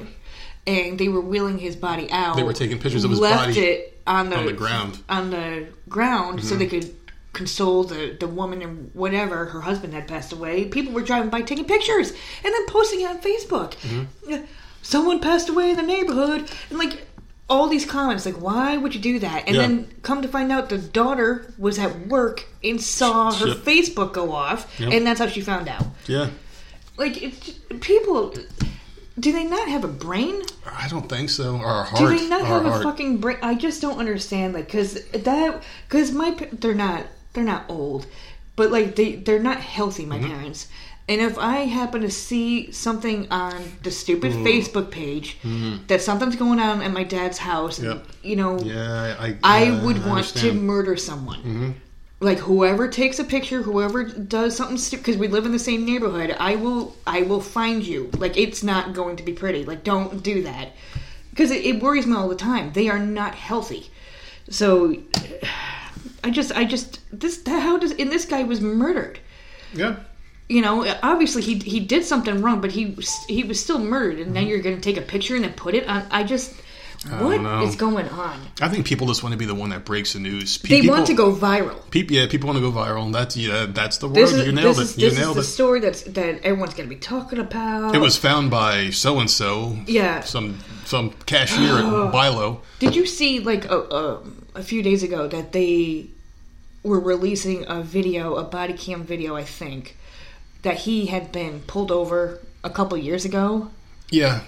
and they were wheeling his body out. They were taking pictures of his left body it on the on the ground. Mm-hmm. on the ground, so they could console the the woman and whatever her husband had passed away. People were driving by taking pictures and then posting it on Facebook. Mm-hmm. Someone passed away in the neighborhood, and like. All these comments, like, why would you do that? And Yeah. then come to find out the daughter was at work and saw her Yep. Facebook go off, Yep. and that's how she found out. Yeah, Like, people, do they not have a brain? I don't think so. Or a Do they not have a heart. fucking brain? I just don't understand. Like, cause that, cause my they're not they're not old, but like they they're not healthy. My Mm-hmm. parents. And if I happen to see something on the stupid Facebook page that something's going on at my dad's house, Mm-hmm. Yep. you know, Yeah, I. I yeah, would I want to. Mm-hmm. murder someone. Like whoever takes a picture, whoever does something stupid, because we live in the same neighborhood, I will, I will find you. Like it's not going to be pretty. Like don't do that, because it, it worries me all the time. They are not healthy. So, I just, I just this how does and this guy was murdered. Yeah. You know, obviously he he did something wrong, but he was he was still murdered, and then mm-hmm. you're going to take a picture and then put it on. I just, what know. is going on? I think people just want to be the one that breaks the news. They people, want to go viral. Peop, yeah, people want to go viral. That's yeah, that's the word. Is, you nailed is, it. You this nailed is it. the story that's that everyone's going to be talking about. It was found by so and so. Yeah. Some some cashier at *gasps* Bi-Lo. Did you see like a, a, a few days ago that they were releasing a video, a body cam video, I think, that he had been pulled over a couple years ago, Yeah,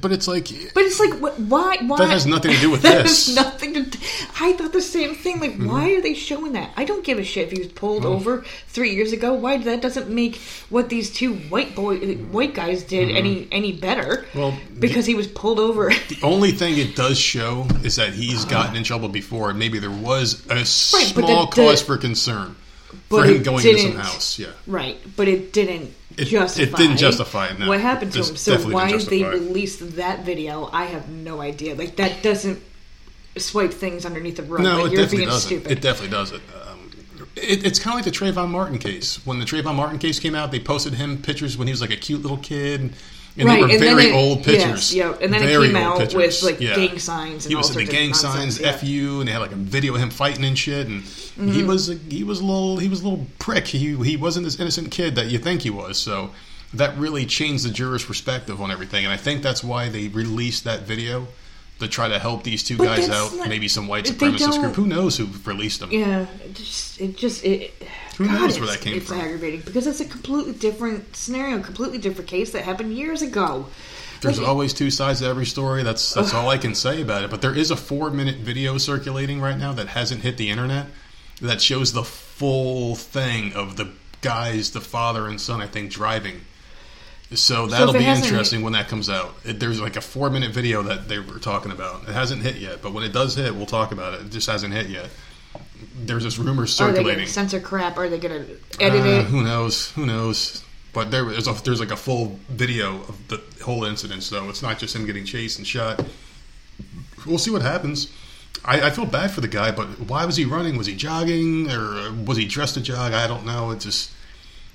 but it's like But it's like, why? Why That has nothing to do with *laughs* that this. has nothing to. do- I thought the same thing. Like, Mm-hmm. why are they showing that? I don't give a shit if he was pulled Oh. over three years ago. Why that doesn't make what these two white boy, white guys did any any better? Mm-hmm. Well, because he was pulled over. *laughs* the only thing it does show is that he's gotten in trouble before, and maybe there was a but small the- cause the- for concern for him going into some house. Yeah, right, but it didn't. It- justify it didn't justify it, no. what happened to him. So why didn't they released that video, I have no idea. Like that doesn't swipe things underneath the rug. no, like, it you're definitely being doesn't. stupid. It definitely doesn't. Um, it, it's kind of like the Trayvon Martin case. When the Trayvon Martin case came out, they posted him pictures when he was like a cute little kid. And Right, they were and then very it- old yes, pictures. yeah, and then it Very came old out pictures. with, like, Yeah. gang signs and he was in the gang signs, yeah. "fu," and they had like a video of him fighting and shit. And he Mm-hmm. was a, he was a little he was a little prick. He he wasn't this innocent kid that you think he was. So that really changed the jurors' perspective on everything. And I think that's why they released that video to try to help these two But guys out. not- Maybe some white supremacist group. Who knows who released them? Yeah, it just it just it. Who God, knows where it's- that came it's from? aggravating because it's a completely different scenario, a completely different case that happened years ago. There's Like, always two sides to every story. That's that's all I can say about it. But there is a four minute video circulating right now that hasn't hit the internet that shows the full thing of the guys, the father and son, I think, driving. So that'll it be interesting when that comes out. It, there's like a four minute video that they were talking about. It hasn't hit yet, but when it does hit, we'll talk about it. It just hasn't hit yet. There's this rumor Are they circulating. going censor crap? Are they going to edit Uh, it? Who knows? Who knows? But there is a, there's like a full video of the whole incident, so it's not just him getting chased and shot. We'll see what happens. I, I feel bad for the guy, but why was he running? Was he jogging or was he dressed to jog? I don't know. It just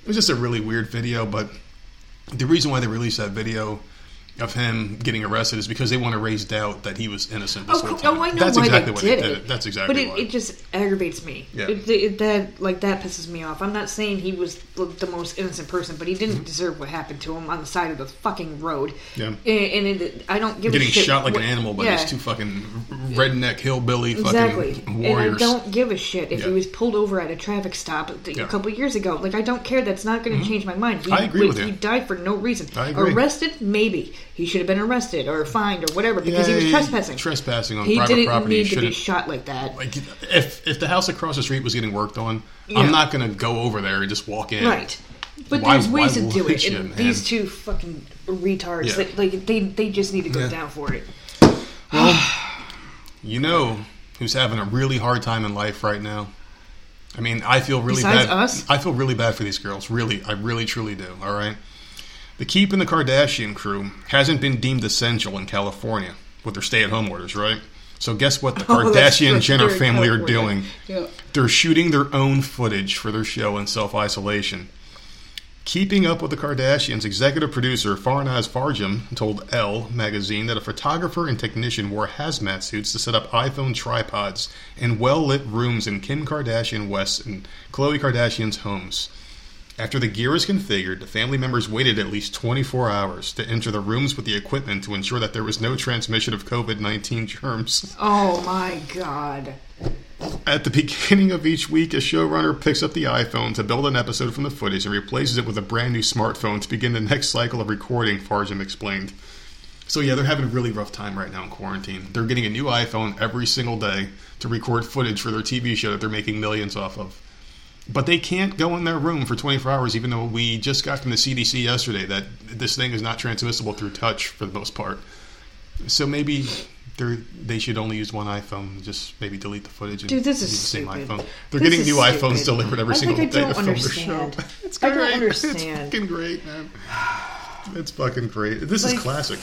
it was just a really weird video. But the reason why they released that video of him getting arrested is because they want to raise doubt that he was innocent this Oh, whole oh. I know That's why exactly they what did they did. it. That's exactly But it, it just aggravates me. Yeah. It, it- that like that pisses me off. I'm not saying he was the most innocent person, but he didn't deserve what happened to him on the side of the fucking road. Mm-hmm. Yeah. And, and it, I don't give getting a shit. shot like what- an animal by yeah. these two fucking redneck hillbilly Exactly, fucking and I don't give a shit if Yeah. he was pulled over at a traffic stop a Yeah. Mm-hmm. couple years ago. Like I don't care. That's not going to change my mind. He, I agree with He you. died for no reason. I agree. Arrested, maybe he should have been arrested or fined or whatever because he was trespassing. Trespassing on he private didn't property. need to be shot like that. Like if if the house across the street was getting worked on, Yeah. I'm not going to go over there and just walk in. Right. But Why- there's ways to do it. you, these two fucking retards, Yeah. they, like they they just need to go Yeah. down for it. Well, *sighs* you know who's having a really hard time in life right now? I mean, I feel really Besides bad. us? I feel really bad for these girls. Really, I really truly do. All right. The Keep and the Kardashian crew hasn't been deemed essential in California with their stay-at-home orders, right? So guess what the *laughs* Oh, Kardashian. Jenner family are doing? Yeah. They're shooting their own footage for their show in self-isolation. Keeping Up with the Kardashians executive producer Farnaz Farjam told Elle magazine that a photographer and technician wore hazmat suits to set up iPhone tripods in well lit rooms in Kim Kardashian West and Khloe Kardashian's homes. After the gear was configured, the family members waited at least 24 hours to enter the rooms with the equipment to ensure that there was no transmission of COVID 19 germs. Oh my god. At the beginning of each week, a showrunner picks up the iPhone to build an episode from the footage and replaces it with a brand new smartphone to begin the next cycle of recording, Farjam explained. So, yeah, they're having a really rough time right now in quarantine. They're getting a new iPhone every single day to record footage for their TV show that they're making millions off of. But they can't go in their room for 24 hours, even though we just got from the CDC yesterday that this thing is not transmissible through touch for the most part. So maybe they should only use one iPhone. Just maybe delete the footage and Dude, this is use the same stupid. iPhone. They're This getting new iPhones delivered every I single day to don't film their show. understand. *laughs* It's great. understand. It's fucking great, man. It's fucking great. This is classic.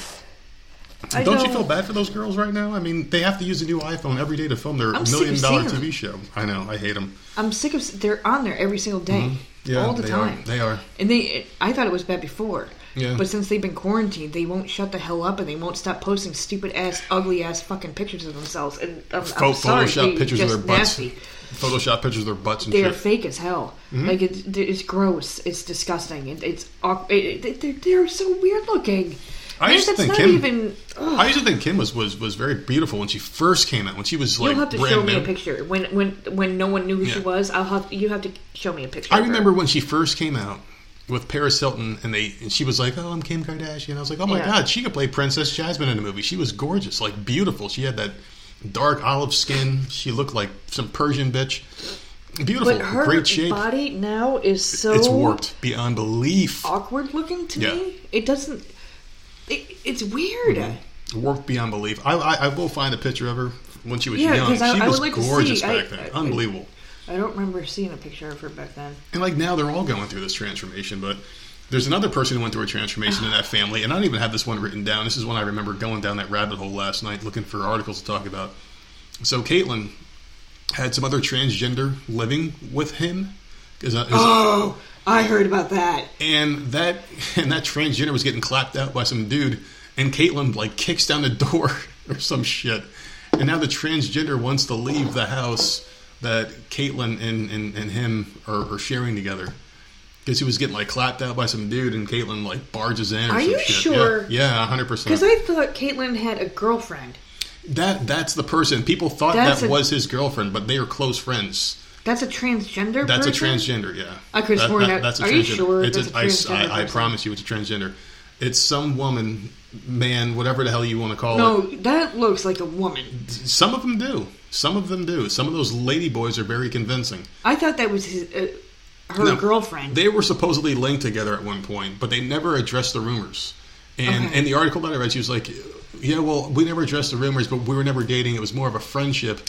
I don't you feel bad for those girls right now? I mean, they have to use a new iPhone every day to film their million dollar them. TV show. I know. I hate them. I'm sick of. They're on there every single day, Mm-hmm. Yeah, all the they time. are. They are. And they, I thought it was bad before. Yeah. But since they've been quarantined, they won't shut the hell up, and they won't stop posting stupid ass, ugly ass fucking pictures of themselves. And I'm, I'm sorry, Photoshop they pictures of their butts. nasty. Photoshop pictures of their butts and They're fake as hell. Mm-hmm. Like it, it's gross. It's disgusting. It, it's it, it, they're, they're so weird looking. I used to think Kim- even. I used to think Kim was, was, was very beautiful when she first came out. When she was like You'll have to show me new. a picture when when when no one knew who she was. I'll have you have to show me a picture. I remember when she first came out, with Paris Hilton, and they and she was like, "Oh, I'm Kim Kardashian." I was like, "Oh my Yeah. god, she could play Princess Jasmine in a movie. She was gorgeous, like beautiful. She had that dark olive skin. She looked like some Persian bitch. Beautiful, But her great shape. body now is so it's warped beyond belief. awkward looking to Yeah. me. It doesn't. It, it's weird. Mm-hmm. Warped beyond belief. I, I, I will find a picture of her when she was Yeah, young. I- she I was like gorgeous back then. Unbelievable. I don't remember seeing a picture of her back then. And like now they're all going through this transformation, but there's another person who went through a transformation in that *sighs* family, and I don't even have this one written down. This is one I remember going down that rabbit hole last night looking for articles to talk about. So Caitlyn had some other transgender living with him. Is that, is, Oh, I heard about that. and that and that transgender was getting clapped out by some dude, and Caitlyn like kicks down the door *laughs* or some shit, and now the transgender wants to leave the house that Caitlyn and, and, and him are, are sharing together. Because he was getting like clapped out by some dude, and Caitlyn like barges in. Or Are some you shit. sure? Yeah, hundred Because. I thought Caitlyn had a girlfriend. That that's the person. People thought That's that a- was his girlfriend, but they are close friends. That's a transgender. That's a transgender, yeah. I could've sworn that- That's a are you transgender. sure It's that's a I- transgender I, I person? promise you, it's a transgender. It's some woman, man, whatever the hell you want to call No, it. that looks like a woman. Some of them do. Some of them do. Some of those lady boys are very convincing. I thought that was his, uh, her No, girlfriend. They were supposedly linked together at one point, but they never addressed the rumors. And Okay. in the article that I read, she was like, "Yeah, well, we never addressed the rumors, but we were never dating. It was more of a friendship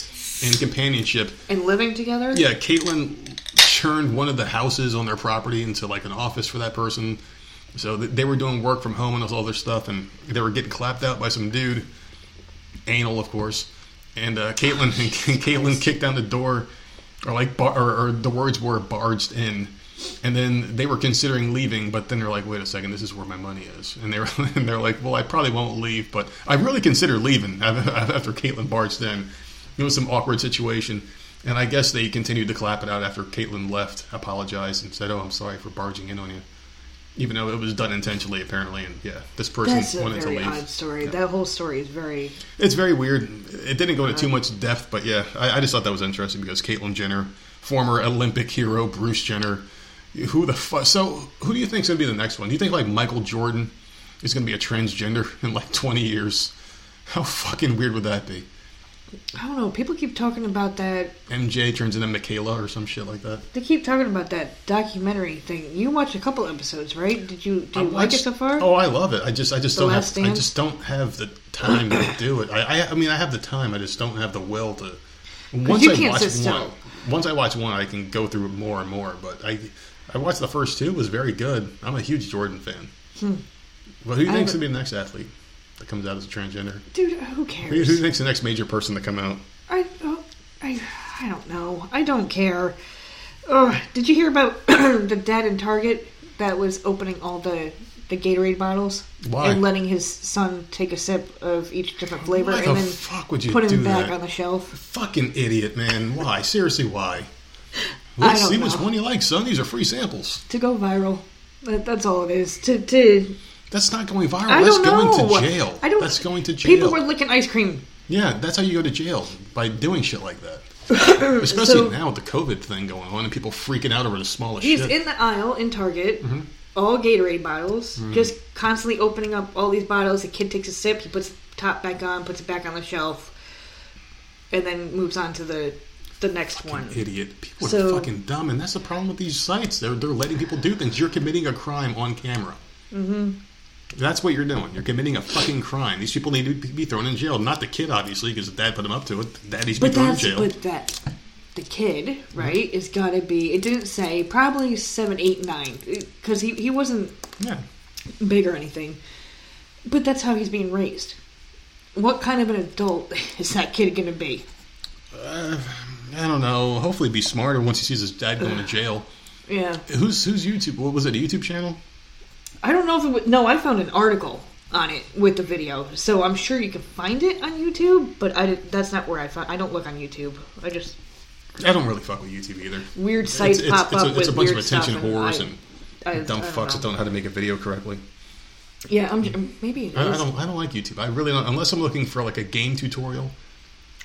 and companionship." and living together. Yeah, Caitlyn turned one of the houses on their property into like an office for that person. So they were doing work from home and all other stuff, and they were getting clapped out by some dude, anal, of course. And uh, Caitlyn, *laughs* Caitlyn kicked down the door, or like, bar, or, or the words were barged in. And then they were considering leaving, but then they're like, "Wait a second, this is where my money is." And they were, *laughs* and they're like, "Well, I probably won't leave, but I really consider leaving." *laughs* After Caitlyn barged in, it was some awkward situation, and I guess they continued to clap it out after Caitlyn left, apologized, and said, "Oh, I'm sorry for barging in on you," even though it was done intentionally, apparently. And yeah, this person That's a wanted to very leave. odd story. Yeah. That whole story is very. It's very weird. It didn't go into too uh, much depth, but yeah, I, I just thought that was interesting because Caitlyn Jenner, former Olympic hero Bruce Jenner, who the fuck? So, who do you think's gonna be the next one? Do you think like Michael Jordan is gonna be a transgender in like 20 years? How fucking weird would that be? I don't know. People keep talking about that. MJ turns into Michaela or some shit like that. They keep talking about that documentary thing. You watched a couple episodes, right? Did you do you I like it watched- so far? Oh, I love it. I just, I just The don't have, I just don't have the time to do it. I, I, I mean, I have the time. I just don't have the will to. Once you I can't watch sit still. one, once I watch one, I can go through more and more. But I, I watched the first two. It was very good. I'm a huge Jordan fan. Well, who do you Hmm. Think's gonna be the next athlete that comes out as a transgender? Dude, who cares? who do you think's the next major person to come out? I, oh, I, I don't know. I don't care. Did you hear about *clears throat* the dad in Target that was opening all the the Gatorade bottles Why? and letting his son take a sip of each different flavor Why and the then fuck would you put him back that? on the shelf? Fucking idiot, man! Why? Seriously, why? *laughs* Let's see which one you like, son. These are free samples. To go viral. That, that's all it is. To to That's not going viral. I that's don't know. going to jail. I don't. That's going to jail. People were licking ice cream. yeah, that's how you go to jail by doing shit like that. *laughs* Especially So- now with the COVID thing going on and people freaking out over the smallest He's shit. in the aisle in Target, Mm-hmm. all Gatorade bottles, just constantly opening up all these bottles. The kid takes a sip, he puts the top back on, puts it back on the shelf, and then moves on to the the next one. Idiot. People are fucking dumb, and that's the problem with these sites. They're they're letting people do things. You're committing a crime on camera. Mm-hmm. That's what you're doing. You're committing a fucking crime. These people need to be thrown in jail. Not the kid, obviously, because the dad put him up to it. Dad needs to be But thrown in jail. but that the kid right is got to be. It didn't say probably seven, eight, nine because he he wasn't yeah. big or anything. But that's how he's being raised. What kind of an adult *laughs* is that kid going to be? Uh, I don't know. Hopefully, be smarter once he sees his dad going to jail. Yeah. Who's who's YouTube? What was it? A YouTube channel? I don't know if it was. No, I found an article on it with the video, so I'm sure you can find it on YouTube. But I did, that's not where I found. I don't look on YouTube. I just I don't really fuck with YouTube either. weird sites it's, pop it's up a, it's a bunch of attention stuff, and whores I- and I- dumb I fucks that don't know how to make a video correctly. Yeah, I'm maybe I don't. I don't like YouTube. I really don't. Unless I'm looking for like a game tutorial.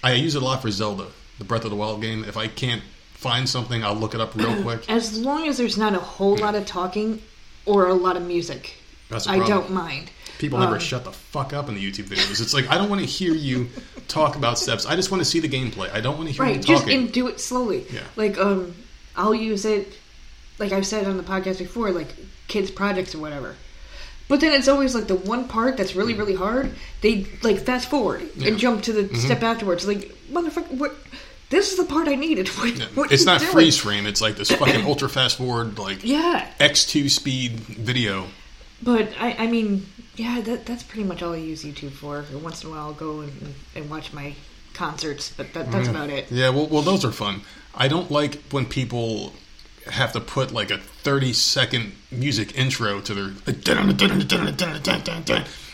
I use it a lot for Zelda, the Breath of the Wild game. If I can't find something, I'll look it up real *clears throat* quick. As long as there's not a whole lot of talking, or a lot of music. That's a I don't mind. People never Um, shut the fuck up in the YouTube videos. It's like I don't want to hear you talk about steps. I just want to see the gameplay. I don't want to hear you. Right, you just and do it slowly. Yeah. Like um, I'll use it, like I've said on the podcast before, like kids projects or whatever. But then it's always like the one part that's really really hard. They like fast forward Yeah. Mm-hmm. and jump to the step afterwards. Like motherfucker, what? This is the part I needed. *laughs* What, Yeah. what it's not doing? freeze frame. It's like this fucking *coughs* ultra fast forward like Yeah, X2 speed video. but I, I mean, yeah, that that's pretty much all I use YouTube for. Once in a while, I'll go and, and watch my concerts, but that, that's about it. Yeah, well, well, those are fun. I don't like when people have to put like a 30 second music intro to their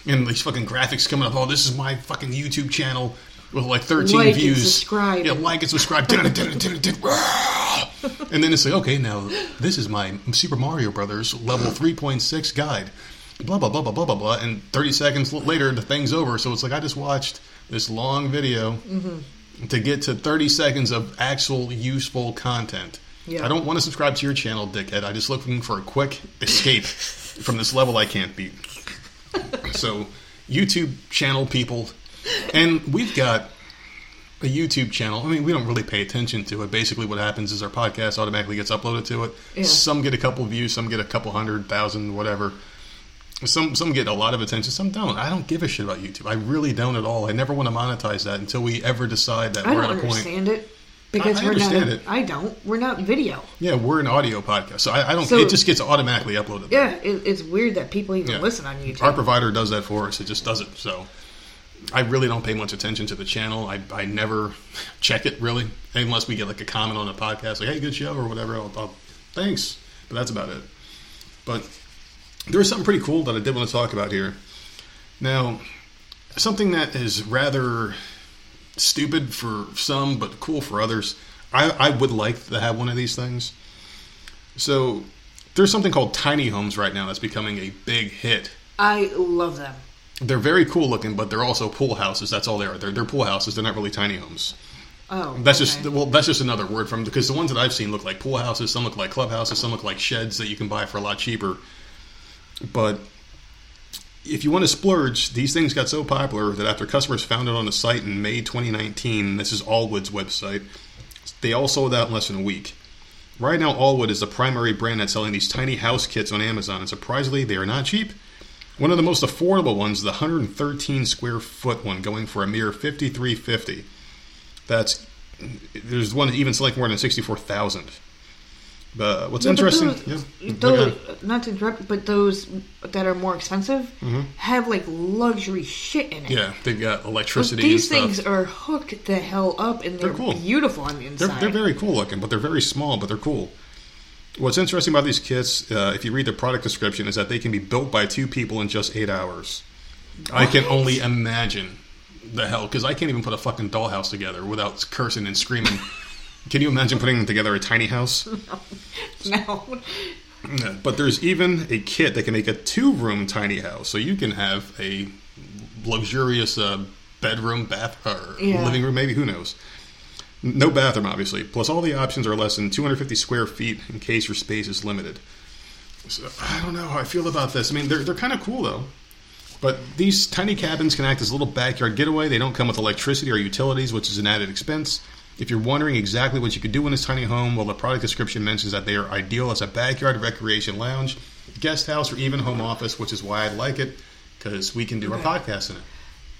and these fucking graphics coming up. Oh, this is my fucking YouTube channel with like 13 Like and views. subscribe. Yeah, like and subscribe. and then it's like, okay, now this is my Super Mario Brothers level 3.6 guide. Blah blah blah blah blah blah blah. And 30 seconds later, the thing's over. So it's like I just watched this long video mm-hmm. to get to 30 seconds of actual useful content. Yeah. I don't want to subscribe to your channel, dickhead. I just looking for a quick escape from this level I can't beat. *laughs* so, YouTube channel people, and we've got a YouTube channel. I mean, we don't really pay attention to it. Basically, what happens is our podcast automatically gets uploaded to it. Yeah. Some get a couple views, some get a couple hundred thousand, whatever. Some some get a lot of attention, some don't. I don't give a shit about YouTube. I really don't at all. I never want to monetize that until we ever decide that I we're at a point. understand it because I we're understand not. it. I don't. We're not video. Yeah, we're an audio podcast, so I, I don't. So- it just gets automatically uploaded. Yeah, it, it's weird that people even Yeah. listen on YouTube. Our provider does that for us. It just does it. So I really don't pay much attention to the channel. I, I never check it really, unless we get like a comment on a podcast, like "Hey, good show" or whatever. I'll, I'll thanks, but that's about it. But there's something pretty cool that I did want to talk about here. Now, something that is rather stupid for some, but cool for others. I, I would like to have one of these things. So there's something called tiny homes right now that's becoming a big hit. I love them. They're very cool looking, but they're also pool houses. That's all they are. They're, they're pool houses. They're not really tiny homes. Oh, That's okay. just well, that's just another word from because the ones that I've seen look like pool houses. Some look like clubhouses. Some look like sheds that you can buy for a lot cheaper. But if you want to splurge, these things got so popular that after customers found it on the site in May 2019, this is Allwood's website, they all sold out in less than a week. Right now, Allwood is the primary brand that's selling these tiny house kits on Amazon, and surprisingly, they are not cheap. One of the most affordable ones the 113 square foot one, going for a mere 53.50. That's there's one even selling more than 64,000. But what's Yeah, but interesting, those- yeah, those- not to interrupt, but those that are more expensive have like luxury shit in it. Mm-hmm. yeah, they've got But electricity these and things are hooked the hell up, and they're, They're cool. beautiful on the They're, inside. they're very cool looking, but they're very small, but they're cool. What's interesting about these kits, uh, if you read the product description, is that they can be built by two people in just eight hours. I can only imagine the hell, because I can't even put a fucking dollhouse together without cursing and screaming. *laughs* can you imagine putting together a tiny house? *laughs* no. Yeah, But there's even a kit that can make a two-room tiny house, so you can have a luxurious uh, bedroom, bath, or Yeah. living room, maybe who knows. No bathroom, obviously. Plus, all the options are less than 250 square feet in case your space is limited. So, I don't know how I feel about this. I mean, they're they're kind of cool though. But these tiny cabins can act as a little backyard getaway. They don't come with electricity or utilities, which is an added expense. If you're wondering exactly what you could do in this tiny home, well, the product description mentions that they are ideal as a backyard recreation lounge, guest house, or even home office, which is why I like it because we can do our podcast in it.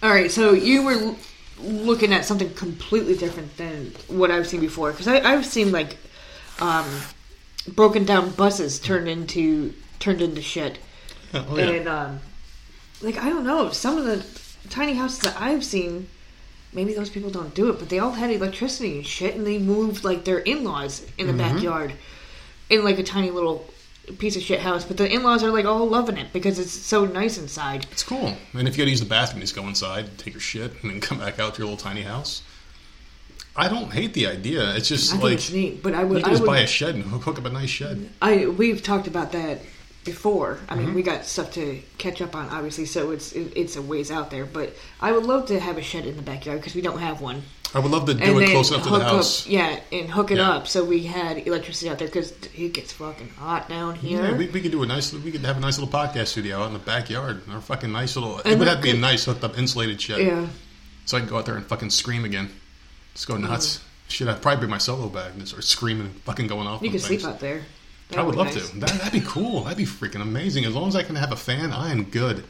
All right, so you were looking at something completely different than what I've seen before. Because I've seen like um, broken down buses turned into turned into shit, Oh, and um, like I don't know, some of the tiny houses that I've seen, maybe those people don't do it, but they all had electricity and shit, and they moved like their in laws in the backyard in like a tiny little piece of shit house, but the in laws are like all loving it because it's so nice inside. It's cool. And if you got to use the bathroom, just go inside, take your shit, and then come back out to your little tiny house. I don't hate the idea. It's just I like it's neat, but I you would, I just would, buy a shed and hook *laughs* hook up a nice shed. I we've talked about that before. I Mm-hmm. mean, we got stuff to catch up on, obviously, so it's it, it's a ways out there. But I would love to have a shed in the backyard because we don't have one. I would love to do and it close enough to the house. Up, yeah, and hook it Yeah. up so we had electricity out there because it gets fucking hot down here. Yeah, we, we could do a nice. We could have a nice little podcast studio out in the backyard. Our fucking nice little. It And would have to be a nice hooked up insulated shed. yeah. So I can go out there and fucking scream again. Just go nuts. Mm-hmm. Shit, I'd probably bring my solo bag and start screaming and fucking going off. You can sleep out there. I That would be love nice. to. That, that'd be cool. That'd be freaking amazing. As long as I can have a fan, I am good.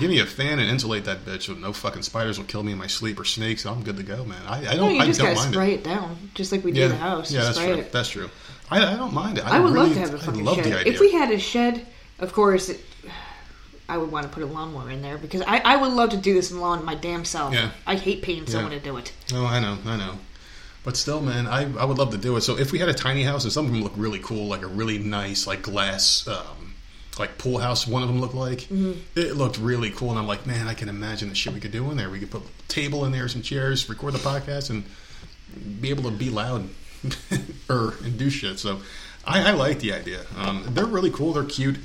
Give me a fan and insulate that bitch so no fucking spiders will kill me in my sleep or snakes. I'm good to go, man. I, I don't. you I just don't gotta mind spray it. it. down, just like we do Yeah, the house. yeah, that's true. it. That's true. I, I don't mind it. I would really, love to have a I fucking love shed. the idea. If we had a shed, of course, it, I would want to put a lawnmower in there because I, I would love to do this lawn my damn self. Yeah. I hate paying someone Yeah. to do it. Oh, I know, I know. But still, man, I, I would love to do it. So if we had a tiny house, and some of them look really cool, like a really nice, like glass, um, like pool house. One of them looked like Mm-hmm. it looked really cool, and I'm like, man, I can imagine the shit we could do in there. We could put a table in there, some chairs, record the podcast, and be able to be loud, or *laughs* and do shit. So I, I like the idea. Um, they're really cool. They're cute.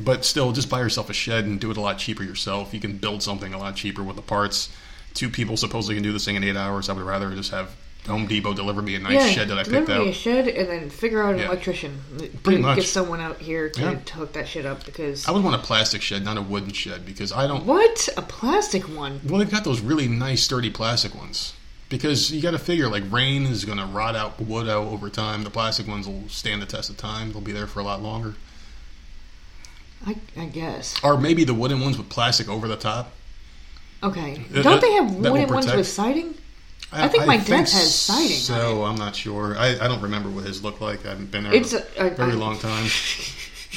But still, just buy yourself a shed and do it a lot cheaper yourself. You can build something a lot cheaper with the parts. Two people supposedly can do this thing in eight hours. I would rather just have Home Depot deliver me a nice yeah, shed that I deliver picked me a out. shed and then figure out an Yeah. electrician. Pretty get, much. Get someone out here to, Yeah. to hook that shit up because I would want a plastic shed, not a wooden shed, because I don't. what a plastic one. Well, they've got those really nice, sturdy plastic ones. Because you got to figure, like rain is going to rot out wood out over time. The plastic ones will stand the test of time. They'll be there for a lot longer. I, I guess. Or maybe the wooden ones with plastic over the top. Okay. Don't they have wooden ones with siding? I think my think deck has siding on So I'm not sure. I, I don't remember what his looked like. I haven't been there It's in a- a, very I- long time. *laughs*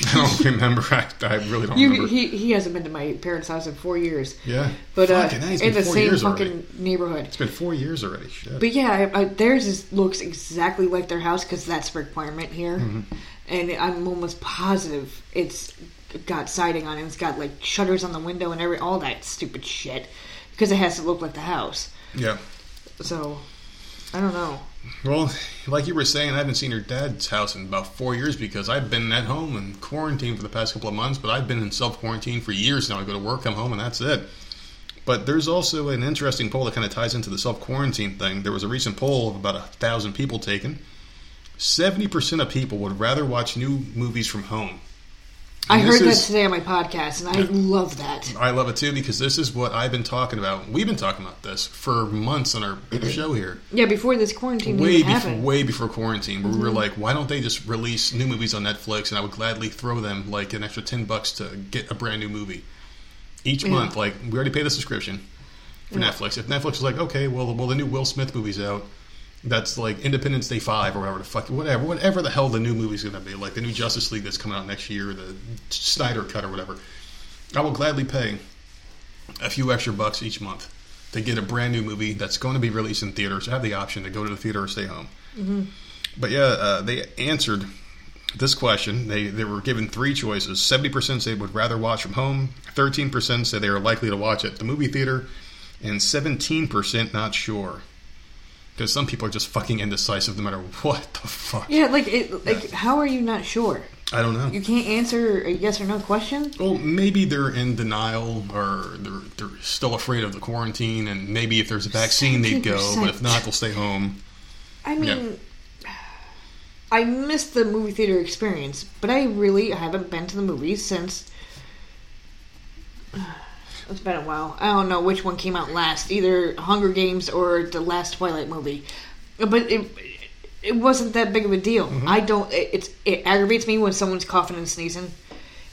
I don't *laughs* remember. I, I really don't You, remember. he, he hasn't been to my parents' house in four years. yeah, But uh, in the same fucking already. neighborhood. It's been four years already. Shit. But yeah, I, I, theirs is, looks exactly like their house because that's a requirement here, Mm-hmm. and I'm almost positive it's got siding on it. It's got like shutters on the window and every all that stupid shit because it has to look like the house. yeah. So I don't know. Well, like you were saying, I haven't seen her dad's house in about four years because I've been at home and quarantined for the past couple of months. But I've been in self quarantine for years now. I go to work, come home, and that's it. But there's also an interesting poll that kind of ties into the self quarantine thing. There was a recent poll of about a thousand people taken. Seventy percent of people would rather watch new movies from home. I heard this that is- today on my podcast, and I love that. I love it too because this is what I've been talking about. We've been talking about this for months on our *clears throat* show here. Yeah, before this quarantine way before, way before quarantine, where we were mm-hmm. like, why don't they just release new movies on Netflix? And I would gladly throw them like an extra ten bucks to get a brand new movie each Yeah. month. Like we already pay the subscription for Yeah. Netflix. If Netflix was like, okay, well, well, the new Will Smith movie's out. That's like Independence Day five or whatever the fuck, whatever, whatever the hell the new movie's gonna be. Like the new Justice League that's coming out next year, the Snyder cut or whatever. I will gladly pay a few extra bucks each month to get a brand new movie that's going to be released in theaters. I have the option to go to the theater or stay home. But yeah, uh, they answered this question. They they were given three choices. Seventy percent said would rather watch from home. Thirteen percent said they are likely to watch at the movie theater, and seventeen percent not sure. Because some people are just fucking indecisive no matter what the fuck. Yeah, like it, like how are you not sure? I don't know. You can't answer a yes or no question. Well, maybe they're in denial or they're, they're still afraid of the quarantine, and maybe if there's a vaccine, they'd go, but if not, they'll stay home. I mean, I missed the movie theater experience, but I really haven't been to the movies since. It's been a while. I don't know which one came out last, either Hunger Games or the last Twilight movie. But it it wasn't that big of a deal. Mm-hmm. I don't. It, it's it aggravates me when someone's coughing and sneezing.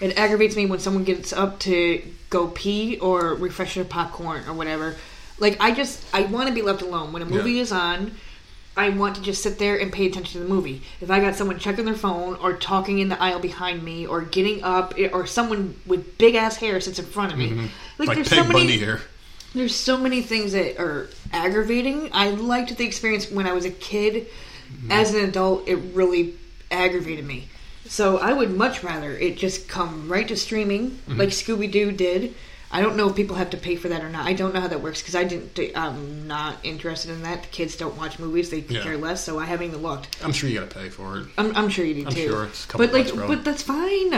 It aggravates me when someone gets up to go pee or refresh their popcorn or whatever. Like I just I want to be left alone when a movie Yeah. is on. I want to just sit there and pay attention to the movie. If I got someone checking their phone or talking in the aisle behind me or getting up eh, or someone with big ass hair sits in front of me, like, Mm-hmm. Like there's Peg so many Bundy here. there's so many things that are aggravating. I liked the experience when I was a kid. As an adult, it really aggravated me. So I would much rather it just come right to streaming, like Scooby Doo did. I don't know if people have to pay for that or not. I don't know how that works because I didn't. I'm not interested in that. The kids don't watch movies; they Yeah. care less. So I haven't even looked. I'm sure you got to pay for it. I'm, I'm sure you do I'm too. sure it's a couple but like, but that's fine.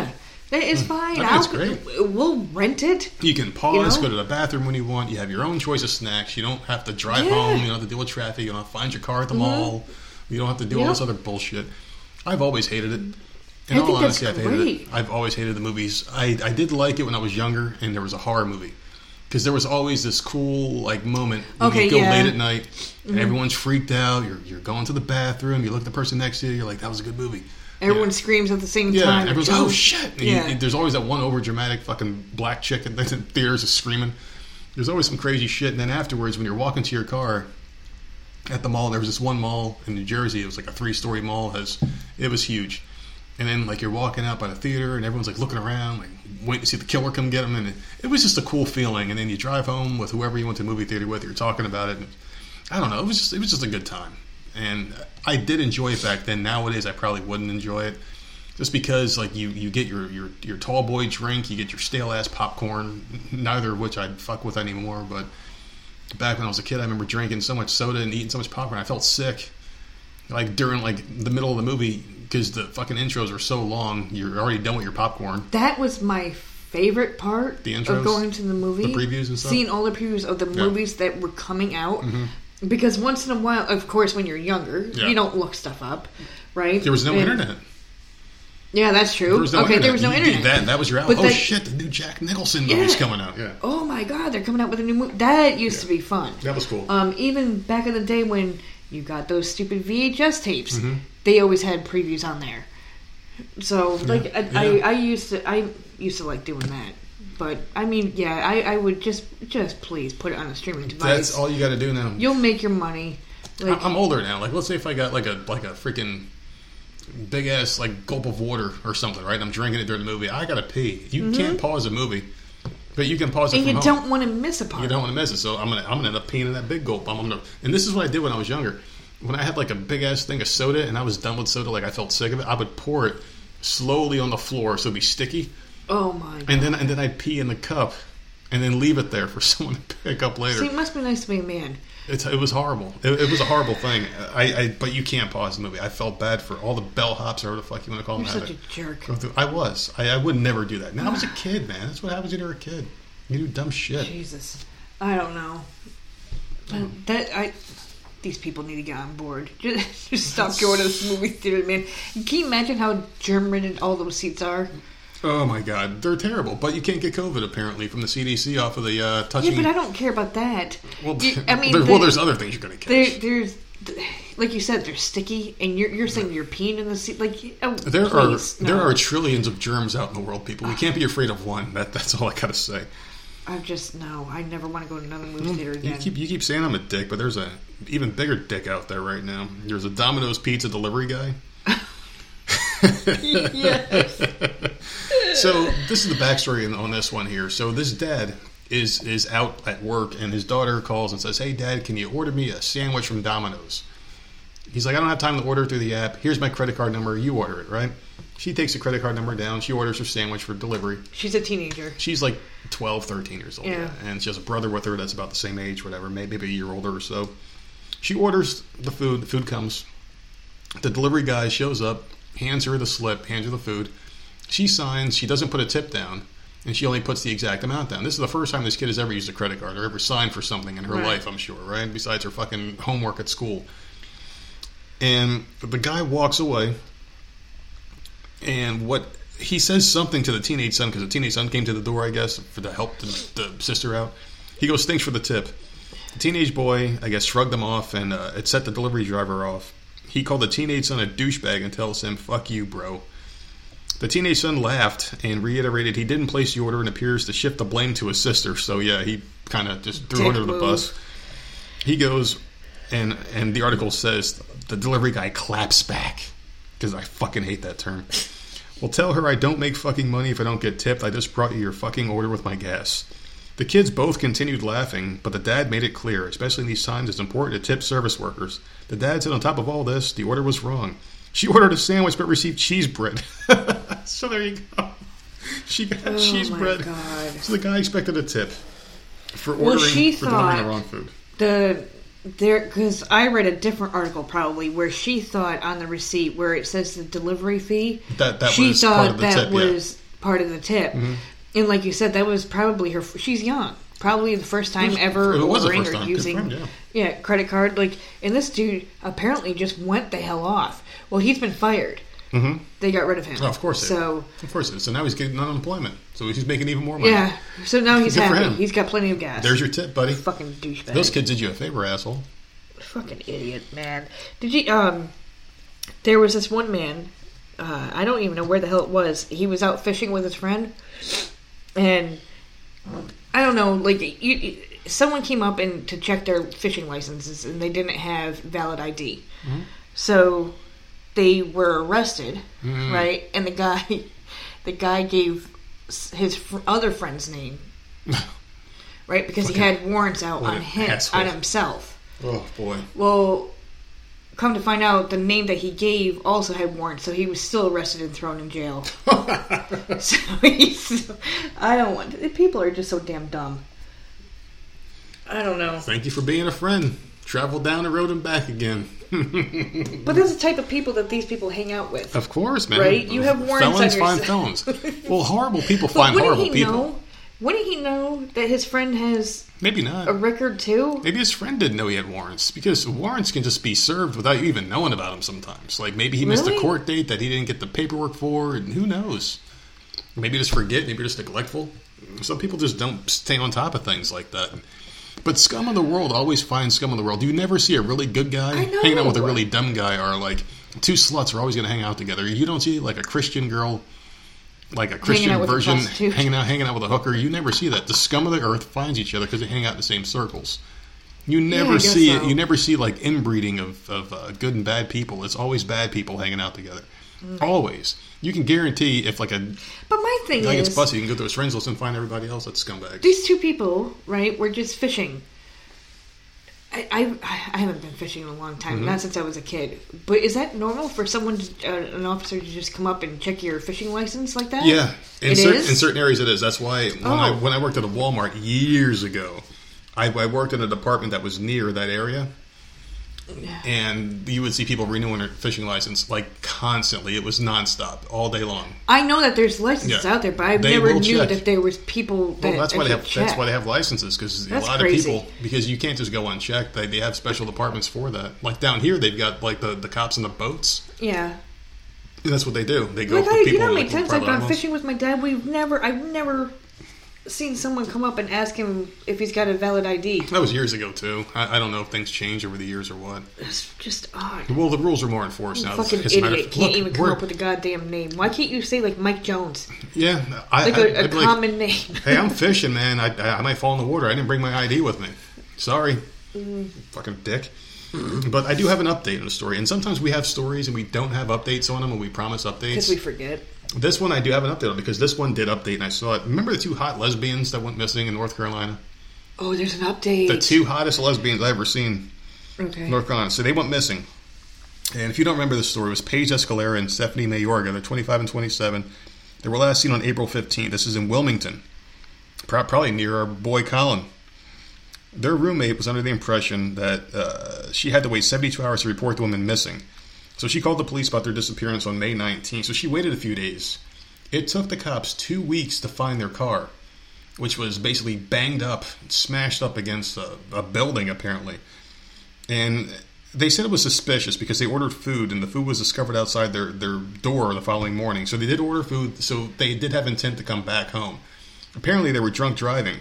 That is fine. I think I'll, it's great. We'll rent it. You can pause, You know? go to the bathroom when you want. You have your own choice of snacks. You don't have to drive Yeah. Mm-hmm. home. You don't have to deal with traffic. You don't have to find your car at the mall. You don't have to do all this other bullshit. I've always hated it. In I all think that's honesty, I've hated great. it. I've always hated the movies. I, I did like it when I was younger, and there was a horror movie. Because there was always this cool like moment when Okay, you go yeah. Mm-hmm. late at night and everyone's freaked out. You're, you're going to the bathroom. You look at the person next to you. You're like, that was a good movie. Everyone Yeah. screams at the same Yeah, time. everyone's like, oh shit! And you- Yeah. and there's always that one over dramatic fucking black chick *laughs* in the theaters is screaming. There's always some crazy shit, and then afterwards, when you're walking to your car at the mall, there was this one mall in New Jersey. It was like a three story mall. Has it was huge, and then like you're walking out by the theater, and everyone's like looking around, like waiting to see the killer come get them, and it, it was just a cool feeling. And then you drive home with whoever you went to movie theater with. You're talking about it. And I don't know. It was just it was just a good time, and I did enjoy it back then. Nowadays, I probably wouldn't enjoy it just because like you you get your your your tall boy drink, you get your stale ass popcorn, neither of which I'd fuck with anymore. But back when I was a kid, I remember drinking so much soda and eating so much popcorn, I felt sick. Like during like the middle of the movie because the fucking intros are so long, you're already done with your popcorn. That was my favorite part The intros? of going to the movie. The previews and stuff? Seeing all the previews of the Yeah. Mm-hmm. movies that were coming out. Because once in a while, of course, when you're younger, Yeah. you don't look stuff up, right? There was no And- internet. Yeah, that's true. There was no okay, internet. there was no You- internet. That, that was your out. But Oh they- shit! The new Jack Nicholson movie's Yeah. coming out. Yeah, Oh my god, they're coming out with a new movie. That used to be fun. that was cool. Um, even back in the day when you got those stupid VHS tapes, Mm-hmm. They always had previews on there. So, like, I, Yeah. I, I used to, I used to like doing that. But I mean, yeah, I, I would just, just please put it on a streaming device. That's all you got to do now. You'll make your money. Like, I'm older now. Like, let's say if I got like a like a freaking big ass like gulp of water or something, right? And I'm drinking it during the movie. I gotta pee. You can't pause a movie, but you can pause it Mm-hmm. and you home. don't want to miss a part. You don't want to miss it, so I'm gonna I'm gonna end up peeing in that big gulp. I'm gonna, and this is what I did when I was younger. When I had like a big ass thing of soda and I was done with soda, like I felt sick of it, I would pour it slowly on the floor so it'd be sticky, Oh my god. and then and then I'd pee in the cup, and then leave it there for *laughs* someone to pick up later. See, it must be nice to be a man. It's, it was horrible. It, it was a horrible thing. I, I, but you can't pause the movie. I felt bad for all the bellhops or whatever the fuck you want to call You're them. such a jerk. I was. I, I would never do that. Now I was a *sighs* kid, man. That's what happens when you're a kid. You do dumb shit. Jesus, I don't know. But that I, these people need to get on board. Just, *laughs* just stop going to this movie theater, man. Can you imagine how germ-ridden all those seats are? Oh my god, they're terrible. But you can't get COVID apparently from the CDC off of the uh, touching. Yeah, but I don't care about that. well, You- *laughs* I mean, there- the- well, there's other things you're gonna there, catch. there's, like you said, they're sticky, and you're you're saying you're peeing in the seat. Like, oh, There please, are no. there are trillions of germs out in the world, people. We can't be afraid of one. That that's all I gotta say. I just no. I never want to go to another movie theater You again. keep you keep saying I'm a dick, but there's a even bigger dick out there right now. There's a Domino's pizza delivery guy. *laughs* yes. *laughs* So this is the backstory on- on this one here. So this dad is is out at work, and his daughter calls and says, "Hey, Dad, can you order me a sandwich from Domino's?" He's like, "I don't have time to order through the app. Here's my credit card number. You order it, right?" She takes the credit card number down. She orders her sandwich for delivery. She's a teenager. She's like 12, 13 years old. Yeah. And she has a brother with her that's about the same age, whatever, maybe a year older or so. She orders the food. The food comes. The delivery guy shows up, hands her the slip, hands her the food. She signs. She doesn't put a tip down, and she only puts the exact amount down. This is the first time this kid has ever used a credit card or ever signed for something in her Right. life, I'm sure, right? Besides her fucking homework at school. And the guy walks away, and what he says something to the teenage son because the teenage son came to the door, I guess, for to help the, the sister out. He goes, "Thanks for the tip." The teenage boy, I guess, shrugged them off, and uh, it set the delivery driver off. He called the teenage son a douchebag and tells him, "Fuck you, bro." The teenage son laughed and reiterated he didn't place the order and appears to shift the blame to his sister. So yeah, he kind of just threw her Dick under the bus. He goes, and and the article says the delivery guy claps back because I fucking hate that term. Well, tell her I don't make fucking money if I don't get tipped. I just brought you your fucking order with my gas. The kids both continued laughing, but the dad made it clear, especially in these times, it's important to tip service workers. The dad said, on top of all this, the order was wrong. She ordered a sandwich but received cheese bread. *laughs* so there you go. She got Oh cheese my bread. God. So the guy expected a tip for Well, ordering she for delivering the wrong food. the there because I read a different article probably where she thought on the receipt where it says the delivery fee That- that she was thought part of the that tip, yeah. was part of the tip. Mm-hmm. And like you said, that was probably her. She's young, probably the first time ever was the ordering or time. Using yeah. yeah credit card. Like, and this dude apparently just went the hell off. Well, he's been fired. Mhm. They got rid of him. Oh, of course. So of course, so now he's getting unemployment, so he's making even more money. yeah. So now he's Good for happy. him. He's got plenty of gas. There's your tip, buddy. fucking douchebag. Those kids did you a favor, asshole. fucking idiot, man. Did you? Um, there was this one man. Uh, I don't even know where the hell it was. He was out fishing with his friend, and I don't know. Like, you, you- someone came up and to check their fishing licenses, and they didn't have valid ID. So they were arrested, right? And the guy, the guy gave his fr- other friend's name, *laughs* right? Because he had warrants out on him, on himself. Oh boy. Well, come to find out, the name that he gave also had warrants, so he was still arrested and thrown in jail. *laughs* so he's, I don't want. People are just so damn dumb. I don't know. Thank you for being a friend. Travel down the road and back again. *laughs* But that's the type of people that these people hang out with. Of course, man. Right? You have warrants felons on your find s- felons. Well, horrible people But find wouldn't horrible he people. know? Wouldn't he know that his friend has Maybe not. a record too? Maybe his friend didn't know he had warrants because warrants can just be served without you even knowing about them sometimes. Like maybe he missed a court date that he didn't get the paperwork for, and who knows? Maybe just forget, maybe just neglectful. Some people just don't stay on top of things like that. But scum of the world always finds scum of the world. You never see a really good guy hanging out with a really dumb guy, or like two sluts are always going to hang out together. You don't see like a Christian girl, like a Christian a version, *laughs* hanging out hanging out with a hooker. You never see that. The scum of the earth finds each other because they hang out in the same circles. You never guess see so. it. You never see like inbreeding of, of uh, good and bad people. It's always bad people hanging out together. Mm. Always. You can guarantee if like a But my thing guy is, gets busted, you can go to his friends list and find everybody else that's scumbags. these two people, right, were just fishing. I, I, I haven't been fishing in a long time, Mm-hmm. not since I was a kid. But is that normal for someone, to, uh, an officer, to just come up and check your fishing license like that? Yeah, in, It cer- is? in certain areas it is. That's why when I Oh. when I worked at a Walmart years ago, I, I worked in a department that was near that area, and you would see people renewing their fishing license like constantly. It was nonstop, all day long. I know that there's licenses Yeah. out there, but I They never will knew check. that there was people that Well, that's why they that have that's why they have licenses because a That's lot crazy. of people because you can't just go unchecked. They, they have special departments for that. Like down here, they've got like the, the cops in the boats. Yeah. And that's what they do. They go Like for I, people you know, how many with times I've private gone fishing with my dad. We've never, I've never seen someone come up and ask him if he's got a valid ID. That was years ago too. I, I don't know if things change over the years or what. It's just odd. Well, the rules are more enforced now. Fucking a matter idiot of- can't look, even come up with a goddamn name. Why can't you say like Mike Jones, Yeah, I, like I, a, a like, common name? *laughs* hey, I'm fishing, man. I, I, I might fall in the water. I didn't bring my ID with me. Sorry, Mm. fucking dick. But I do have an update on the story, and sometimes we have stories and we don't have updates on them, and we promise updates. Because we forget. This one I do have an update on because this one did update, and I saw it. Remember the two hot lesbians that went missing in North Carolina? Oh, there's an update. The two hottest lesbians I've ever seen Okay. in North Carolina. So they went missing. And if you don't remember the story, it was Paige Escalera and Stephanie Mayorga. They're 25 and 27. They were last seen on April 15th. This is in Wilmington, probably near our boy Colin. Their roommate was under the impression that uh, she had to wait 72 hours to report the woman missing. So she called the police about their disappearance on May 19th. So she waited a few days. It took the cops two weeks to find their car, which was basically banged up, smashed up against a, a building, apparently. And they said it was suspicious because they ordered food and the food was discovered outside their, their door the following morning. So they did order food, so they did have intent to come back home. Apparently, they were drunk driving.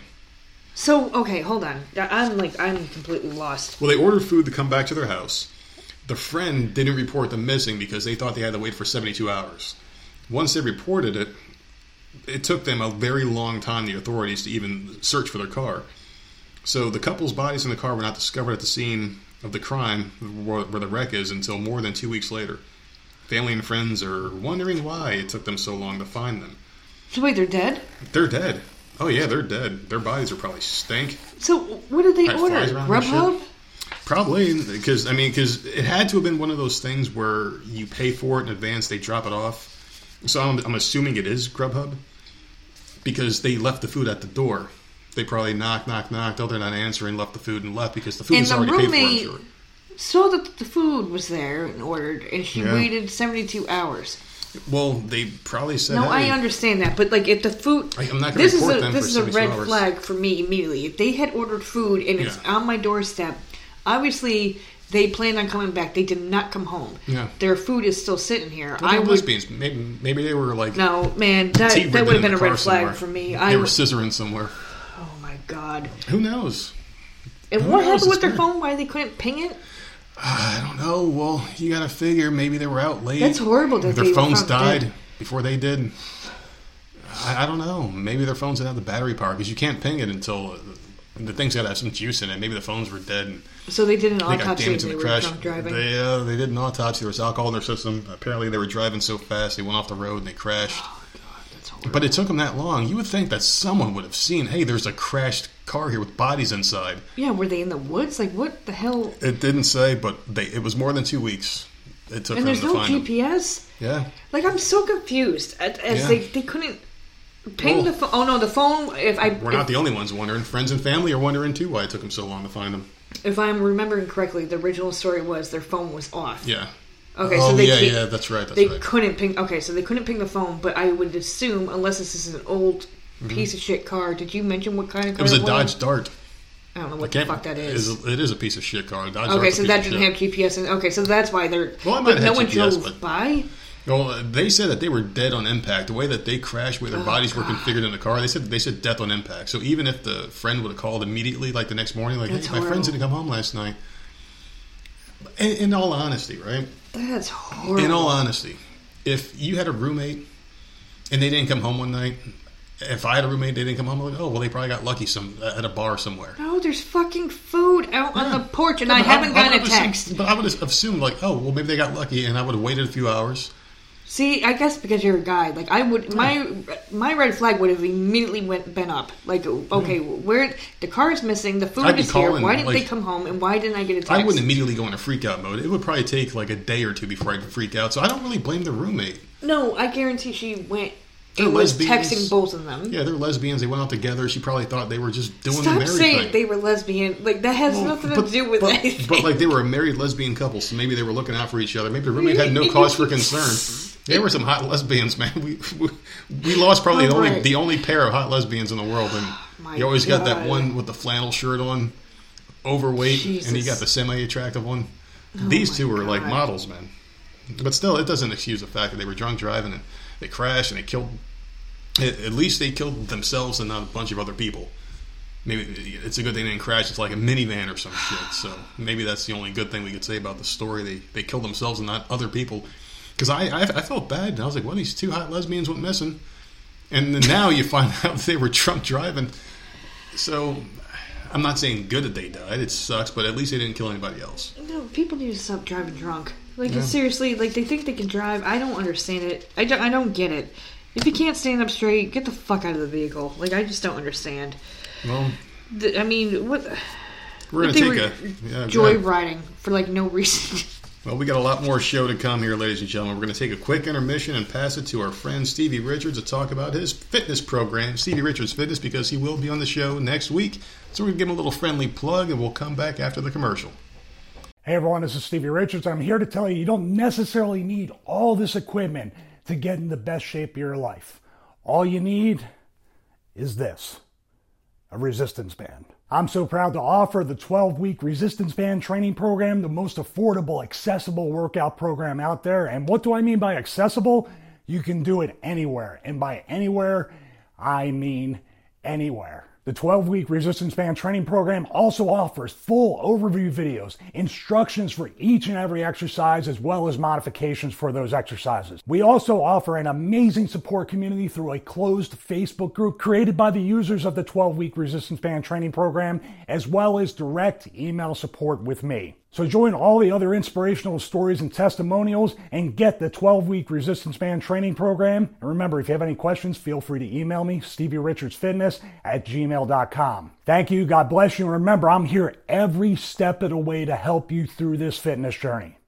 So okay, hold on. I'm like I'm completely lost. Well, they ordered food to come back to their house. The friend didn't report them missing because they thought they had to wait for 72 hours. Once they reported it, it took them a very long time, the authorities, to even search for their car. So the couple's bodies in the car were not discovered at the scene of the crime, where, the wreck is, until more than two weeks later. Family and friends are wondering why it took them so long to find them. So wait, they're dead. They're dead. Oh yeah, they're dead. Their bodies are probably stank. So what did they Had order? Grubhub. Probably because I mean because it had to have been one of those things where you pay for it in advance, they drop it off. So I'm, I'm assuming it is Grubhub because they left the food at the door. They probably knock, knock, knocked. Oh, they're not answering. Left the food and left because the food And was the already paid for. I'm sure. saw that the food was there and ordered, and she Yeah. waited 72 hours. Well, they probably said. No, hey, I understand that, but like if the food, I- I'm not gonna this is report a them this is a red hours. flag for me immediately. If they had ordered food and it's on my doorstep, obviously they planned on coming back. They did not come home. Yeah. their food is still sitting here. I would lesbians. Maybe maybe they were like no man. That that would have been a red flag somewhere. for me. They I were scissoring somewhere. oh my god. Who knows? And Who what knows? happened with It's their weird. phone? Why they couldn't ping it? I don't know. Well, you got to figure maybe they were out late. That's horrible that their phones died dead. before they did. I, I don't know. Maybe their phones didn't have the battery power because you can't ping it until uh, the thing's got to have some juice in it. Maybe the phones were dead and So they did an they got autopsy damaged they in the were crash. drunk driving. They uh, they did an autopsy. There was alcohol in their system. Apparently, they were driving so fast they went off the road and they crashed. That's horrible. But it took them that long. You would think that someone would have seen. Hey, there's a crashed car here with bodies inside. yeah, were they in the woods? Like what the hell? It didn't say, but they it was more than two weeks. It took And them there's to no find them. GPS. Yeah. Like I'm so confused as Yeah. they they couldn't ping the phone. Oh no, the phone. If I We're if, not the only ones wondering. Friends and family are wondering too why it took them so long to find them. if I'm remembering correctly, the original story was their phone was off. Yeah. Okay, oh so they yeah, yeah, that's right. That's They right. couldn't ping. Okay, so they couldn't ping the phone, but I would assume, unless this is an old piece of shit car. Did you mention what kind of Mm-hmm. It car was a Dodge Dart. I don't know what the fuck that is. is- It is a piece of shit car. Dodge okay, Dart's so that didn't have GPS. In, okay, so that's why they're. Well, it might no one GPS, drove but- by. Well, uh, they said that they were dead on impact. The way that they crashed, where their Oh, bodies were configured in the car, they said they said death on impact. So even if the friend would have called immediately, like the next morning, like, "Hey, my friends didn't come home last night." In, in all honesty, right? That's horrible. In all honesty, if you had a roommate and they didn't come home one night, if I had a roommate, they didn't come home. I'm like, oh well, they probably got lucky some at a bar somewhere. no, there's fucking food out on the porch, and Yeah, I haven't gotten a would've assumed- text. but I would have assumed like, oh well, maybe they got lucky, and I would have waited a few hours. See, I guess because you're a guy, like I would, my my red flag would have immediately went been up. Like, hmm. okay, where the car is missing, the food I'd be is here. calling, Why didn't they like- come home, and why didn't I get a text? I wouldn't immediately go into freak out mode. It would probably take like a day or two before I'd freak out. So I don't really blame the roommate. No, I guarantee she went They're and was lesbians. texting both of them. Yeah, they're lesbians. They went out together. She probably thought they were just doing the Stop married saying thing. they were lesbian. Like that has nothing to do with but, anything. But like they were a married lesbian couple, so maybe they were looking out for each other. Maybe the roommate had no cause for concern. *laughs* They were some hot lesbians, man. We we, we lost probably the only Alright. the only pair of hot lesbians in the world, and oh My you always got that one with the flannel shirt on, overweight, and you got the semi-attractive one. Oh These two were like models, man. But still, it doesn't excuse the fact that they were drunk driving and they crashed and they killed. At at least they killed themselves and not a bunch of other people. Maybe it's a good thing they didn't crash. It's like a minivan or some shit. So maybe that's the only good thing we could say about the story. They they killed themselves and not other people. Because I, I I felt bad. And I was like, well, these two hot lesbians went missing, and then now you find *laughs* out they were drunk driving. So I'm not saying good that they died. It sucks, but at least they didn't kill anybody else. no, people need to stop driving drunk. Like Yeah. seriously, like they think they can drive. I don't understand it. I don't, I don't get it. If you can't stand up straight, get the fuck out of the vehicle. Like I just don't understand. Well, The, I mean, what? we're gonna take were a yeah, joyriding for like no reason. *laughs* Well, we got a lot more show to come here, ladies and gentlemen. We're going to take a quick intermission and pass it to our friend Stevie Richards to talk about his fitness program, Stevie Richards Fitness, because he will be on the show next week. So we're going to give him a little friendly plug, and we'll come back after the commercial. Hey everyone, this is Stevie Richards. I'm here to tell you you don't necessarily need all this equipment to get in the best shape of your life. All you need is this a resistance band. I'm so proud to offer the 12 week resistance band training program, the most affordable, accessible workout program out there. And what do I mean by accessible? You can do it anywhere. And by anywhere, I mean anywhere. The 12 week resistance band training program also offers full overview videos, instructions for each and every exercise, as well as modifications for those exercises. We also offer an amazing support community through a closed Facebook group created by the users of the 12 week resistance band training program, as well as direct email support with me. So join all the other inspirational stories and testimonials and get the 12 week resistance band training program. And remember, if you have any questions, feel free to email me, StevieRichardsFitness at gmail.com. Thank you. God bless you. And remember, I'm here every step of the way to help you through this fitness journey.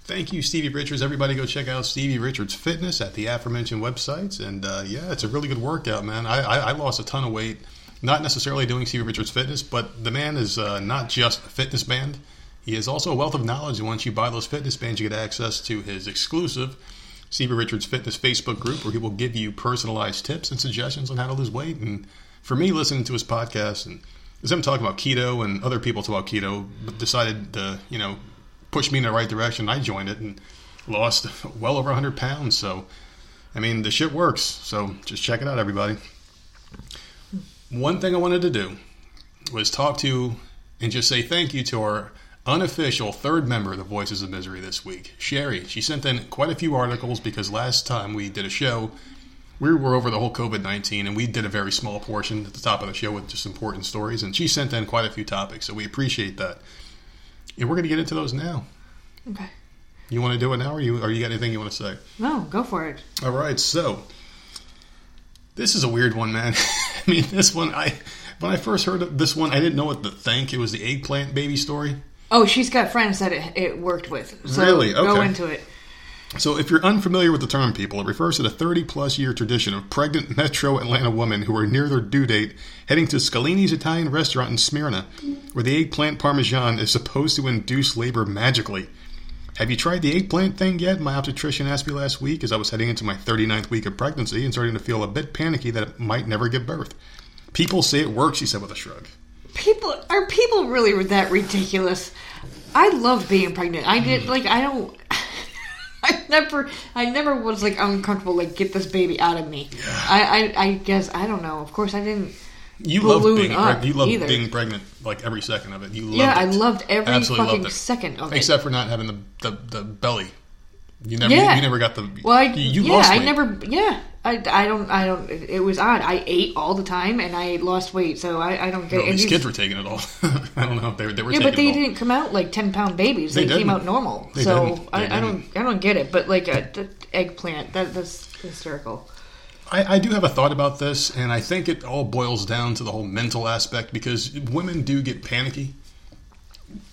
Thank you, Stevie Richards. Everybody go check out Stevie Richards Fitness at the aforementioned websites. And uh, yeah, it's a really good workout, man. I, I, I lost a ton of weight, not necessarily doing Stevie Richards Fitness, but the man is uh, not just a fitness band. He is also a wealth of knowledge. And once you buy those fitness bands, you get access to his exclusive Stevie Richards Fitness Facebook group where he will give you personalized tips and suggestions on how to lose weight. And for me, listening to his podcast and as I'm talking about keto and other people talk about keto, decided to, you know, push me in the right direction. I joined it and lost *laughs* well over 100 pounds. So, I mean, the shit works. So just check it out, everybody. One thing I wanted to do was talk to and just say thank you to our unofficial third member of the Voices of Misery this week, Sheri. She sent in quite a few articles because last time we did a show, we were over the whole COVID 19 and we did a very small portion at the top of the show with just important stories. And she sent in quite a few topics, so we appreciate that. And we're going to get into those now. Okay. You want to do it now, or you, or you got anything you want to say? No, go for it. All right, so this is a weird one, man. *laughs* I mean, this one, I when I first heard of this one, I didn't know what to think. It was the eggplant baby story. Oh, she's got friends that it, it worked with. So Really? Go into it. So, if you're unfamiliar with the term, people, it refers to the 30 plus year tradition of pregnant metro Atlanta women who are near their due date heading to Scalini's Italian restaurant in Smyrna, where the eggplant parmesan is supposed to induce labor magically. Have you tried the eggplant thing yet? My obstetrician asked me last week as I was heading into my 39th week of pregnancy and starting to feel a bit panicky that it might never give birth. People say it works, he said with a shrug. People are people really that ridiculous? I love being pregnant. I did mm. like I don't. *laughs* I never, I never was like uncomfortable. Like get this baby out of me. I, I, I guess I don't know. Of course, I didn't. You love being pregnant. You love being pregnant like every second of it. You loved yeah, I loved every Absolutely fucking loved second of it. Except for not having the the, the belly. You never Yeah. you never got the Well, I, you, you yeah, I never, yeah, I, I don't, I don't. It it was odd. I ate all the time and I lost weight, so I, I don't get. No, these kids were taking it all. *laughs* I don't know. If they, were- they were yeah, but they it didn't come out like ten pound babies. They They, came out normal. They so I, I don't, I don't get it. But like a, the eggplant, that that's hysterical. I, I do have a thought about this, and I think it all boils down to the whole mental aspect because women do get panicky.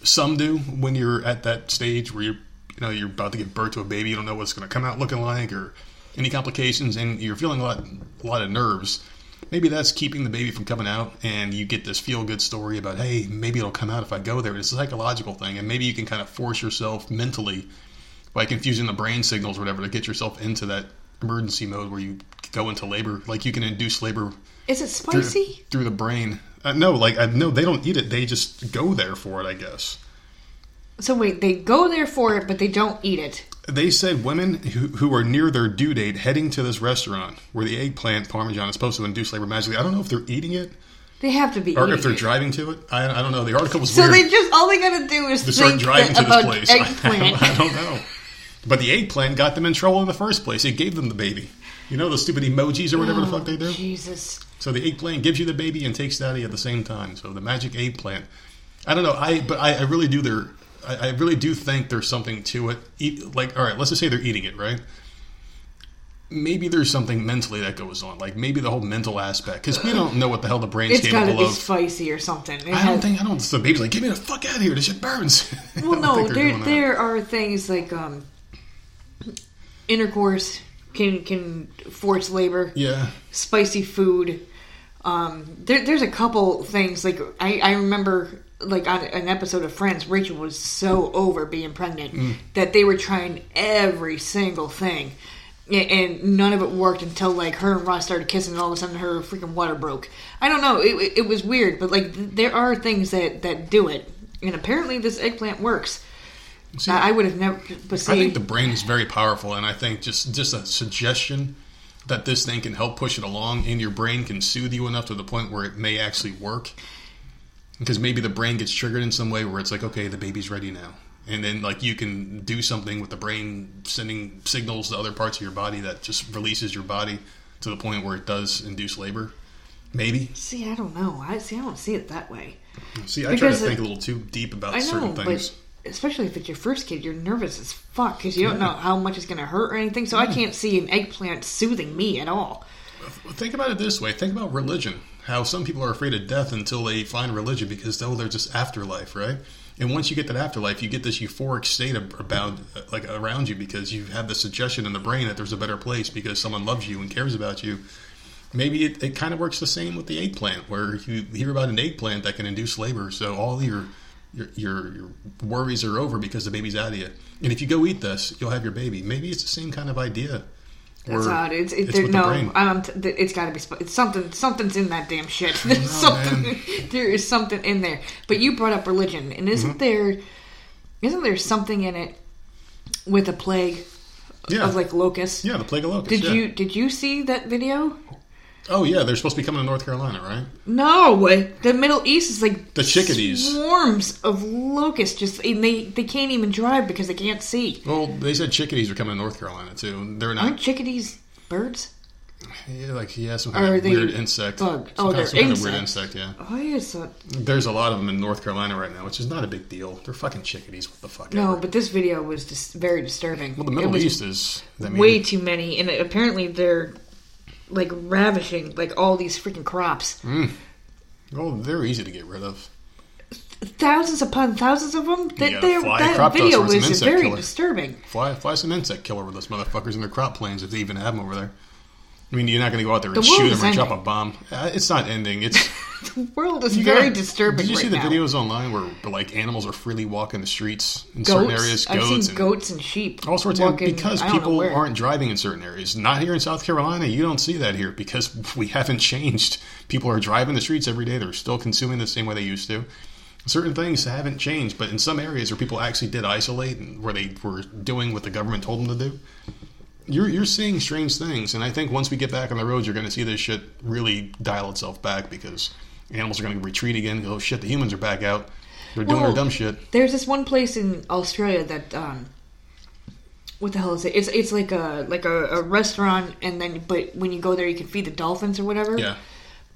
Some do when you're at that stage where you're, you know, you're about to give birth to a baby. You don't know what's going to come out looking like, or any complications, and you're feeling a lot, a lot of nerves. Maybe that's keeping the baby from coming out, and you get this feel good story about, hey, maybe it'll come out if I go there. It's a psychological thing, and maybe you can kind of force yourself mentally by confusing the brain signals or whatever to get yourself into that emergency mode where you go into labor. Like you can induce labor Is it spicy? through the brain. Uh, no, like I no, they don't eat it. They just go there for it. I guess So wait, they go there for it, but they don't eat it. they said women who, who are near their due date heading to this restaurant where the eggplant parmesan is supposed to induce labor magically. I don't know if they're eating it They have to be. or if they're it. driving to it. I, I don't know. The article was So weird. they just all they gotta do is to start think driving that to this place. I- *laughs* I, don't know. But the eggplant got them in trouble in the first place. It gave them the baby. You know those stupid emojis or whatever the fuck they do? Jesus. So the eggplant gives you the baby and takes daddy at the same time. So the magic eggplant. I don't know. I but I, I really do there. I, I really do think there's something to it. Eat, like all right, let's just say they're eating it, right? Maybe there's something mentally that goes on, like maybe the whole mental aspect, because we don't know what the hell the brain's It's gotta capable be of. spicy or something. It I don't think I don't. So the baby's like, "Get me the fuck out of here! This shit burns." *laughs* Well, no, there that. there are things like um, intercourse can can force labor. Yeah, Spicy food. Um, there, there's a couple things like I, I remember like on an episode of Friends, Rachel was so over being pregnant Mm. that they were trying every single thing. And none of it worked until like her and Ross started kissing, and all of a sudden her freaking water broke. I don't know. It, it, it was weird, but like there are things that that do it, and apparently this eggplant works. See, I, I would have never. But see, I think the brain is very powerful, and I think just just a suggestion that this thing can help push it along, and your brain can soothe you enough to the point where it may actually work. Because maybe the brain gets triggered in some way where it's like, okay, the baby's ready now, and then like you can do something with the brain sending signals to other parts of your body that just releases your body to the point where it does induce labor. Maybe. see, I don't know. I see. I don't see it that way. See, I try to Because it- think a little too deep about I certain know, things. Especially if it's your first kid, you're nervous as fuck because you don't know how much it's going to hurt or anything. So I can't see an eggplant soothing me at all. Think about it this way. Think about religion. How some people are afraid of death until they find religion because oh, they're just afterlife, right? And once you get that afterlife, you get this euphoric state about uh, like around you because you have the suggestion in the brain that there's a better place because someone loves you and cares about you. Maybe it, it kind of works the same with the eggplant, where you hear about an eggplant that can induce labor. So all your your, your your worries are over because the baby's out of you. And if you go eat this, you'll have your baby. Maybe it's the same kind of idea. That's where odd. It's, it, it's there, no, brain. I'm t- th- it's got to be. It's something. Something's in that damn shit. *laughs* There's something. *laughs* There is something in there. But you brought up religion, and isn't Mm-hmm. there? Isn't there something in it with a plague Yeah. of like locusts? Yeah, the plague of locusts. Did yeah. you did you see that video? Oh yeah, they're supposed to be coming to North Carolina, right? No, the Middle East is like The chickadees. swarms of locusts. Just and they they can't even drive because they can't see. Well, they said chickadees are coming to North Carolina too. They're not Aren't chickadees birds? yeah, like yeah, some kind of weird insect. bug? Some Oh, kind, they're some kind of weird insects. insect. Yeah, Oh, thought there's a lot of them in North Carolina right now, which is not a big deal. They're fucking chickadees. What the fuck? no, ever. but this video was just very disturbing. well, the Middle East is I mean, way too many, and apparently they're like ravishing like all these freaking crops. Mm. Well, they're easy to get rid of. Thousands upon thousands of them. That, they- that video was very killer. disturbing. Fly, fly some insect killer with those motherfuckers in their crop planes if they even have them over there. I mean, you're not going to go out there and The world shoot them or drop a bomb. Uh, It's not ending. It's *laughs* The world is very gotta- disturbing. Did you see the now. videos online where like animals are freely walking the streets in certain areas? Goats. I've seen and goats and sheep. all sorts of walking, because don't know people aren't driving in certain areas. Not here in South Carolina. You don't see that here because *laughs* we haven't changed. People are driving the streets every day. They're still consuming the same way they used to. Certain things haven't changed, but in some areas where people actually did isolate and where they were doing what the government told them to do, you're you're seeing strange things. And I think once we get back on the road, you're going to see this shit really dial itself back because animals are going to retreat again. Oh shit, the humans are back out. They're doing Well, their dumb shit. There's this one place in Australia that um, what the hell is it? It's it's like a like a, a restaurant, and then but when you go there, you can feed the dolphins or whatever. Yeah.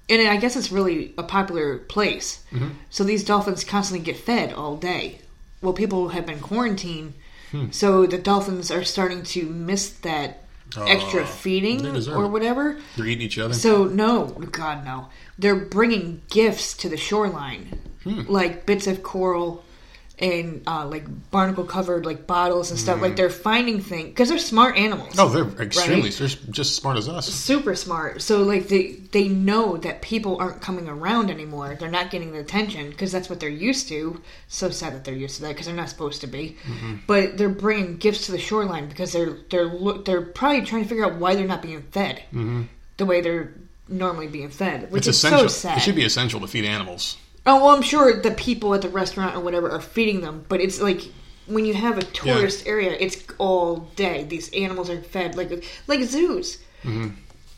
and I guess it's really a popular place. Mm-hmm. So these dolphins constantly get fed all day. Well, people have been quarantined, Hmm. so the dolphins are starting to miss that extra Oh, feeding or whatever. They're eating each other. So no, God no. They're bringing gifts to the shoreline, Hmm. like bits of coral and uh, like barnacle covered like bottles and stuff. Like they're finding things because they're smart animals. Hmm. oh, they're extremely. Right? They're just as smart as us. super smart. So like they they know that people aren't coming around anymore. They're not getting the attention because that's what they're used to. So sad that they're used to that because they're not supposed to be. Mm-hmm. But they're bringing gifts to the shoreline because they're they're look they're probably trying to figure out why they're not being fed the way they're normally being fed, which Mm-hmm. It's is essential. so sad. It should be essential to feed animals. Oh well, I'm sure the people at the restaurant or whatever are feeding them, but it's like when you have a tourist area, it's all day. These animals are fed like like zoos. Mm-hmm.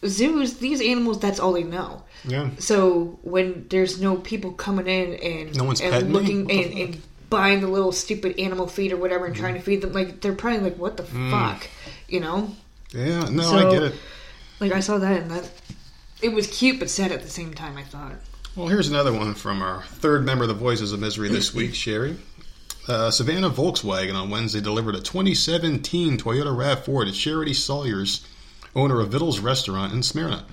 Zoos, these animals, that's all they know. Yeah. So when there's no people coming in and No one's and looking? And, and buying the little stupid animal feed or whatever and Mm-hmm. trying to feed them, like they're probably like, what the Mm. fuck, you know? Yeah. No, So- I get it. Like I saw that and that it was cute but sad at the same time. I thought. Well, here's another one from our third member of the Voices of Misery this week, *clears throat* Sheri. Uh, Savannah Volkswagen on Wednesday delivered a 2017 Toyota RAV4 to Charity Sawyer's, owner of Vittles Restaurant in Smyrna.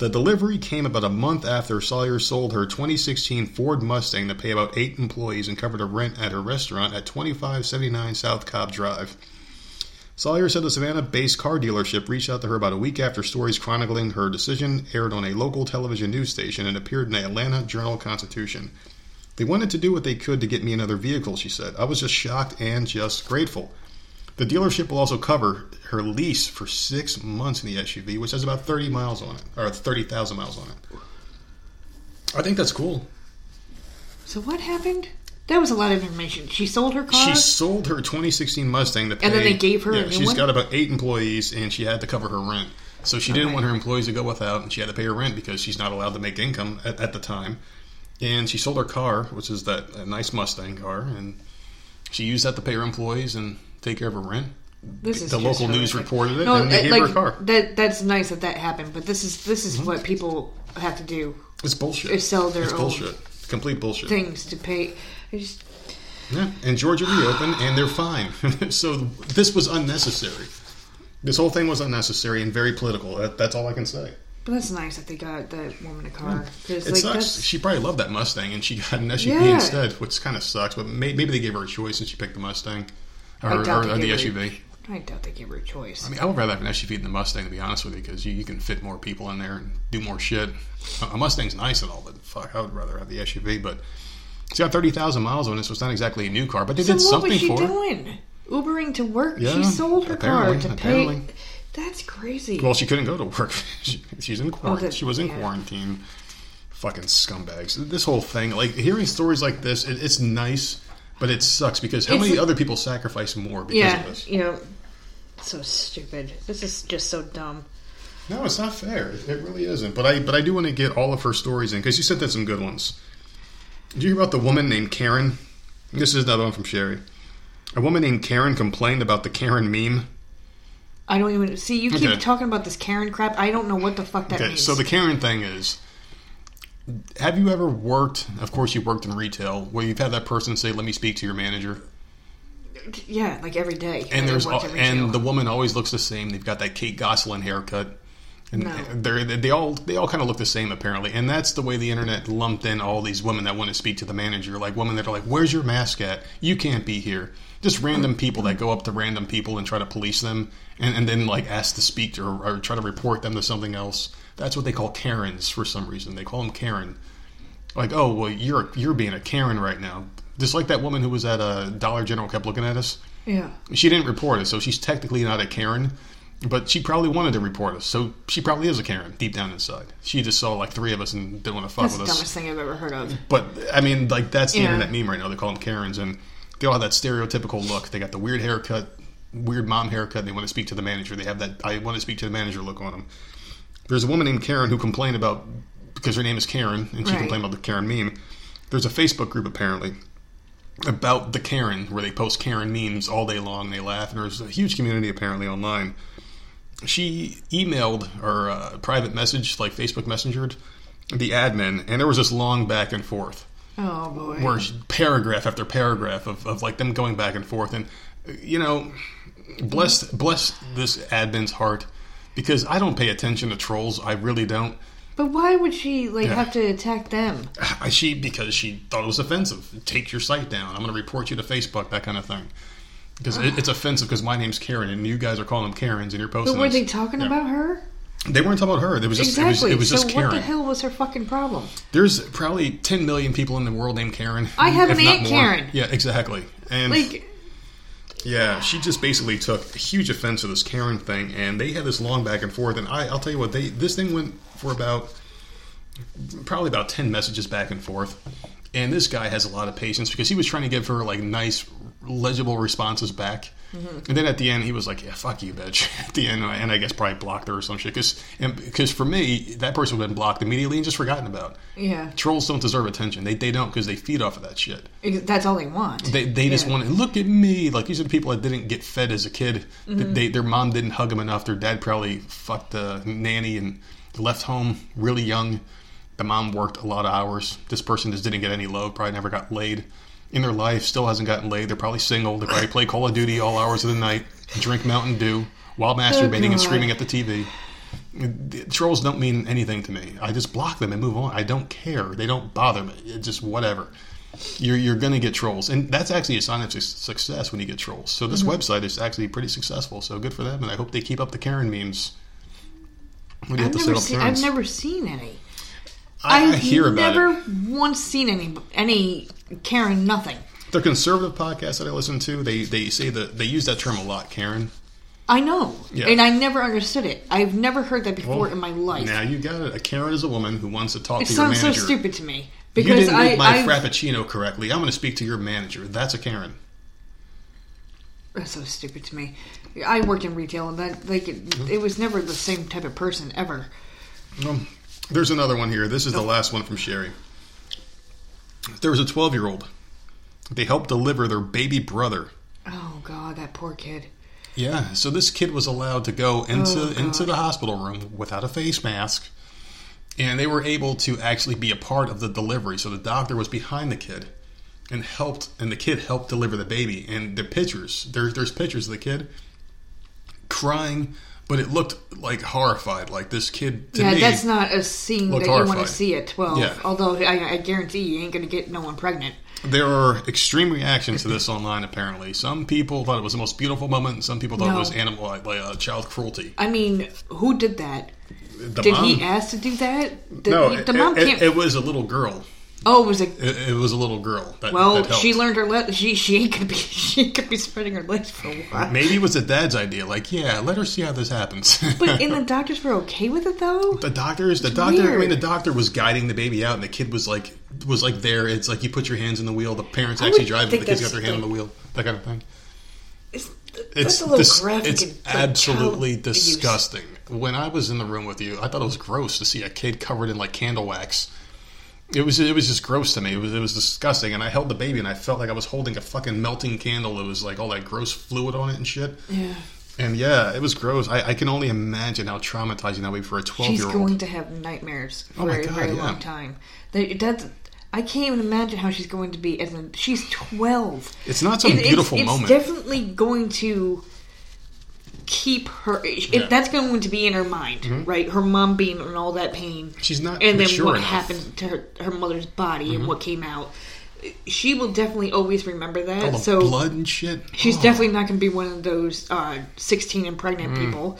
The delivery came about a month after Sawyer sold her 2016 Ford Mustang to pay about eight employees and covered a rent at her restaurant at 2579 South Cobb Drive. Sawyer said the Savannah based car dealership reached out to her about a week after stories chronicling her decision aired on a local television news station and appeared in the Atlanta Journal Constitution. They wanted to do what they could to get me another vehicle, she said. I was just shocked and just grateful. The dealership will also cover her lease for six months in the SUV, which has about 30 miles on it, or 30,000 miles on it. I think that's cool. So what happened? That was a lot of information. She sold her car. She sold her 2016 Mustang to pay. And then they gave her Yeah, she's one? got about eight employees, and she had to cover her rent. So she didn't Okay. want her employees to go without, and she had to pay her rent because she's not allowed to make income at, at the time. And she sold her car, which is that a nice Mustang car, and she used that to pay her employees and take care of her rent. This is the local news reported it, and they gave like, her a car. That that's nice that that happened, but this is this Mm-hmm. is what people have to do It's bullshit. is sell their it's own bullshit. Complete bullshit. things to pay. I just, Yeah, and Georgia reopened, and they're fine. *laughs* so this was unnecessary. This whole thing was unnecessary and very political. That, that's all I can say. but that's nice that they got that woman a car because It like sucks. that's She probably loved that Mustang, and she got an SUV Yeah. instead, which kind of sucks. But may, maybe they gave her a choice, and she picked the Mustang or, or, or the gave her- SUV. I doubt they gave her a choice. I mean, I would rather have an SUV than the Mustang, to be honest with you, because you, you can fit more people in there and do more shit. A a Mustang's nice and all, but fuck, I would rather have the SUV. But It's got thirty thousand miles on it, so it's not exactly a new car, but they So did what something was she for it. doing? Ubering to work. Yeah, she sold her car to apparently. pay. That's crazy. Well, she couldn't go to work. *laughs* She, she's in quarantine. that- she was in yeah. quarantine. Fucking scumbags. This whole thing, like hearing stories like this, it, it's nice, but it sucks because how It's- many other people sacrifice more because yeah, of this? you know, so stupid. This is just so dumb. No, it's not fair. It really isn't. But I, but I do want to get all of her stories in because you sent in some good ones. Did you hear about the woman named Karen? This is another one from Sheri. A woman named Karen complained about the Karen meme. I don't even see. You keep Okay. talking about this Karen crap. I don't know what the fuck that Okay, means. so the Karen thing is. Have you ever worked? Of course, you worked in retail where you've had that person say, "Let me speak to your manager," yeah, like every day. and I there's watch every and show. the woman always looks the same. They've got that Kate Gosselin haircut, and No. they're, they all they all kind of look the same apparently. And that's the way the internet lumped in all these women that want to speak to the manager, like women that are like, "Where's your mask at? You can't be here." Just random people that go up to random people and try to police them, and, and then like ask to speak to or, or try to report them to something else. That's what they call Karens for some reason. They call them Karen. Like, oh well, you're you're being a Karen right now. Just like that woman who was at a Dollar General kept looking at us. yeah. She didn't report us, so she's technically not a Karen, but she probably wanted to report us, so she probably is a Karen deep down inside. She just saw like three of us and didn't want to fuck That's with us. That's the dumbest thing I've ever heard of. But I mean, like that's the Yeah. internet meme right now. They call them Karens, and they all have that stereotypical look. They got the weird haircut, weird mom haircut. And they want to speak to the manager. They have that I want to speak to the manager look on them. There's a woman named Karen who complained about because her name is Karen, and she Right. complained about the Karen meme. There's a Facebook group apparently about the Karen where they post Karen memes all day long. They laugh, and there's a huge community apparently online. She emailed or uh, private message like Facebook Messengered the admin, and there was this long back and forth Oh boy. where she- paragraph after paragraph of, of like them going back and forth and you know bless bless this admin's heart because I don't pay attention to trolls I really don't But why would she like Yeah. have to attack them? She because she thought it was offensive take your site down I'm going to report you to Facebook that kind of thing because it, it's offensive because my name's Karen and you guys are calling them Karens and you're posting But were this. they talking Yeah. about her? they weren't talking about her there was just Exactly. it was, it was so just what the hell was her fucking problem? there's probably 10 million people in the world named Karen I have an Aunt. Karen. yeah exactly and Like, Yeah, she just basically took huge offense to this Karen thing, and they had this long back and forth. And I, I'll tell you what, they this thing went for about probably about ten messages back and forth. And this guy has a lot of patience because he was trying to give her like nice, legible responses back. And then at the end, he was like, "Yeah, fuck you, bitch." *laughs* At the end, and I guess probably blocked her or some shit. Because because for me, that person would have been blocked immediately and just forgotten about. yeah, Trolls don't deserve attention. They they don't because they feed off of that shit. that's all they want. They, they just want to look at me. Like these are the people that didn't get fed as a kid. Mm-hmm. They, their mom didn't hug them enough. Their dad probably fucked the nanny and left home really young. The mom worked a lot of hours. This person just didn't get any love. Probably never got laid in their life. Still hasn't gotten laid. They're probably single. They probably play Call of Duty all hours of the night. Drink Mountain Dew while masturbating and screaming at the TV. The Trolls don't mean anything to me. I just block them and move on. I don't care. They don't bother me. It's just whatever you're you're going to get trolls, and that's actually a sign of su- success when you get trolls. So Mm-hmm. this website is actually pretty successful. So good for them, and I hope they keep up the Karen memes. What do you I've have to say never about seen. I've never seen any. I, I I've hear about never it. once seen any any Karen nothing. The conservative podcast that I listen to, they they say that they use that term a lot, Karen. I know, Yeah. and I never understood it. I've never heard that before in my life. Now you got it. A Karen is a woman who wants to talk it to your sounds so stupid to me You didn't I, make my I frappuccino correctly. I'm going to speak to your manager. That's a Karen. that's so stupid to me. I worked in retail, and that like it, Mm-hmm. it was never the same type of person ever. Um, there's another one here. This is the oh. last one from Sheri. There was a 12 year old. They helped deliver their baby brother. Oh God, that poor kid. Yeah, so this kid was allowed to go into Oh, into the hospital room without a face mask, and they were able to actually be a part of the delivery. So the doctor was behind the kid and helped, and the kid helped deliver the baby. And the pictures, there's there's pictures of the kid crying, but it looked like horrified. Like this kid to yeah, me, that's not a scene that looked you want to see at twelve. Yeah. Although I, I guarantee you ain't going to get no one pregnant. There are extreme reactions to this online. Apparently, some people thought it was the most beautiful moment. and Some people thought No. it was animal like, like uh, child cruelty. I mean, who did that? The Did mom, he ask to do that? The, no, the mom can't. it, it was a little girl. Oh, it was a It, it was a little girl. That, well. that. She learned her. Le- she she ain't gonna be *laughs* she gonna be spreading her legs for a while. Maybe it was the dad's idea. Like, yeah, let her see how this happens. But *laughs* and the doctors were okay with it though. the doctors, the doctor. I mean, the doctor was guiding the baby out, and the kid was like, was like there. It's like you put your hands in the wheel. The parents actually drive, the kids got their hand on the- wheel. That kind of thing. It's, It's that's a little dis- graphic. it's and, like, absolutely disgusting. When I was in the room with you, I thought it was gross to see a kid covered in like candle wax. It was it was just gross to me. It was it was disgusting, and I held the baby, and I felt like I was holding a fucking melting candle. It was like all that gross fluid on it and shit. Yeah. And yeah, it was gross. I, I can only imagine how traumatizing that would be for a twelve-year-old. She's going to have nightmares Oh for my a very yeah. long time. That, that's I can't even imagine how she's going to be as a, she's twelve. It's not some It- it's- beautiful it's, moment. definitely going to keep her. If Yeah. Mm-hmm. that's going to be in her mind, right? Her mom being in all that pain. She's not and then what enough. Mm-hmm. happened to her, her mother's body and what came out. She will definitely always remember that. so blood and shit. She's Oh. definitely not going to be one of those uh, 16 and pregnant Mm. people.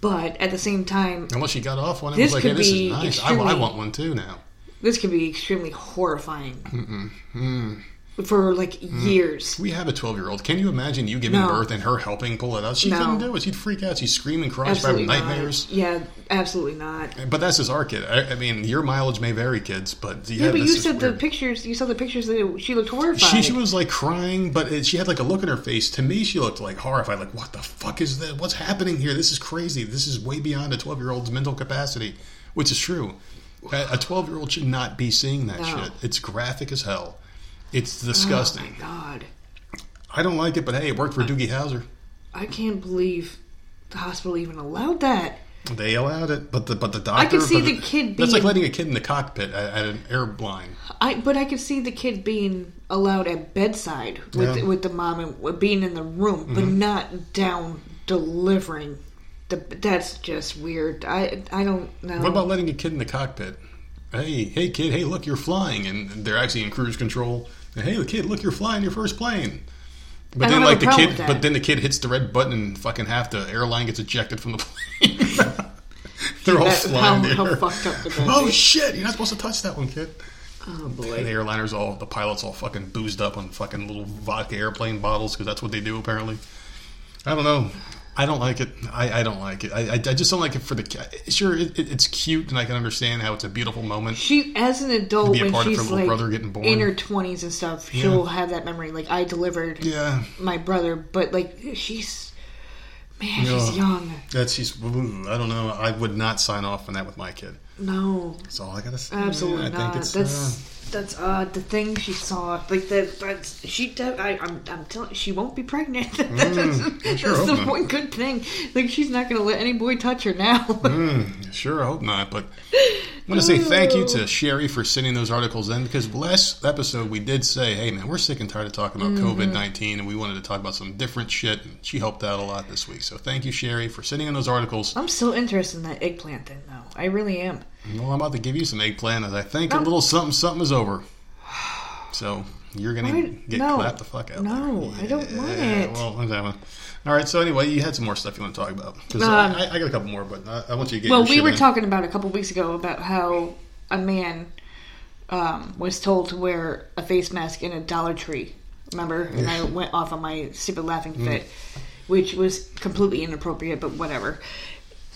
But at the same time, Unless she got off one This was like, "Hey, could this be is nice. I, I want one too now." this could be extremely horrifying for like mm. years. We have a 12 year old. Can you imagine you giving No. birth and her helping pull it out? She No. couldn't do it. She'd freak out. She'd scream and cry. She'd have nightmares. not. Yeah, absolutely not. But that's just our kid. I, I mean, your mileage may vary, kids, but yeah, Yeah, but this you said the pictures. You saw the pictures that she looked horrified. She, she was like crying, but it, she had like a look in her face. To me, she looked like horrified. Like, what the fuck is that? What's happening here? This is crazy. This is way beyond a 12 year old's mental capacity, which is true. A 12 year old should not be seeing that No. shit. It's graphic as hell. It's Oh disgusting. my god, I don't like it, but hey, it worked for Doogie Howser. I can't believe the hospital even allowed that. They allowed it, but the but the doctor. I could see but the kid That's like letting a kid in the cockpit at, at an airline. I but I could see the kid being allowed at bedside with Yeah. Mm-hmm. with the mom and being in the room, but not down delivering. The, that's just weird. I I don't know. What about letting a kid in the cockpit? Hey, hey, kid! Hey, look, you're flying, and they're actually in cruise control. Hey, kid, look, you're flying your first plane. But I then, like the kid, but then the kid hits the red button, and fucking half the airline gets ejected from the *laughs* plane. *laughs* they're all That- flying how, there. how fucked up Oh shit! You're not supposed to touch that one, kid. Oh And the airliners all, the pilots all fucking boozed up on fucking little vodka airplane bottles because that's what they do apparently. I don't know. I don't like it. I, I don't like it. I, I, I just don't like it for the. Sure, it, it, it's cute and I can understand how it's a beautiful moment. She, as an adult, Be a when part of her she's like brother getting born. in her twenties and stuff, she'll have that memory. Like I delivered Yeah, my brother, but like she's man, Yeah. she's young. that's she's. I don't know. I would not sign off on that with my kid. No, That's all I gotta say. absolutely I not. think it's. that's uh, that's odd. The thing she saw, like that. That's she. de- I, I'm. I'm telling. She won't be pregnant. *laughs* that's Mm, I *laughs* sure that's the not. one good thing. Like she's not going to let any boy touch her now. *laughs* mm, sure, I hope not. But I want to say thank you to Sheri for sending those articles in because last episode we did say, hey man, we're sick and tired of talking about Mm-hmm. COVID 19 and we wanted to talk about some different shit. And she helped out a lot this week. So thank you, Sheri, for sending in those articles. I'm still interested in that eggplant thing, though. I really am. Well, I'm about to give you some eggplant as I think a little something something is over. So you're gonna get no. clapped the fuck out. No, there. I don't want it. Well, whatever. All right. So anyway, you had some more stuff you want to talk about? 'Cause Um, I, I got a couple more, but I, I want you to get. Well, we were in. talking about a couple weeks ago about how a man um, was told to wear a face mask in a Dollar Tree. Remember? And I went off on my stupid laughing Mm. fit, which was completely inappropriate, but whatever.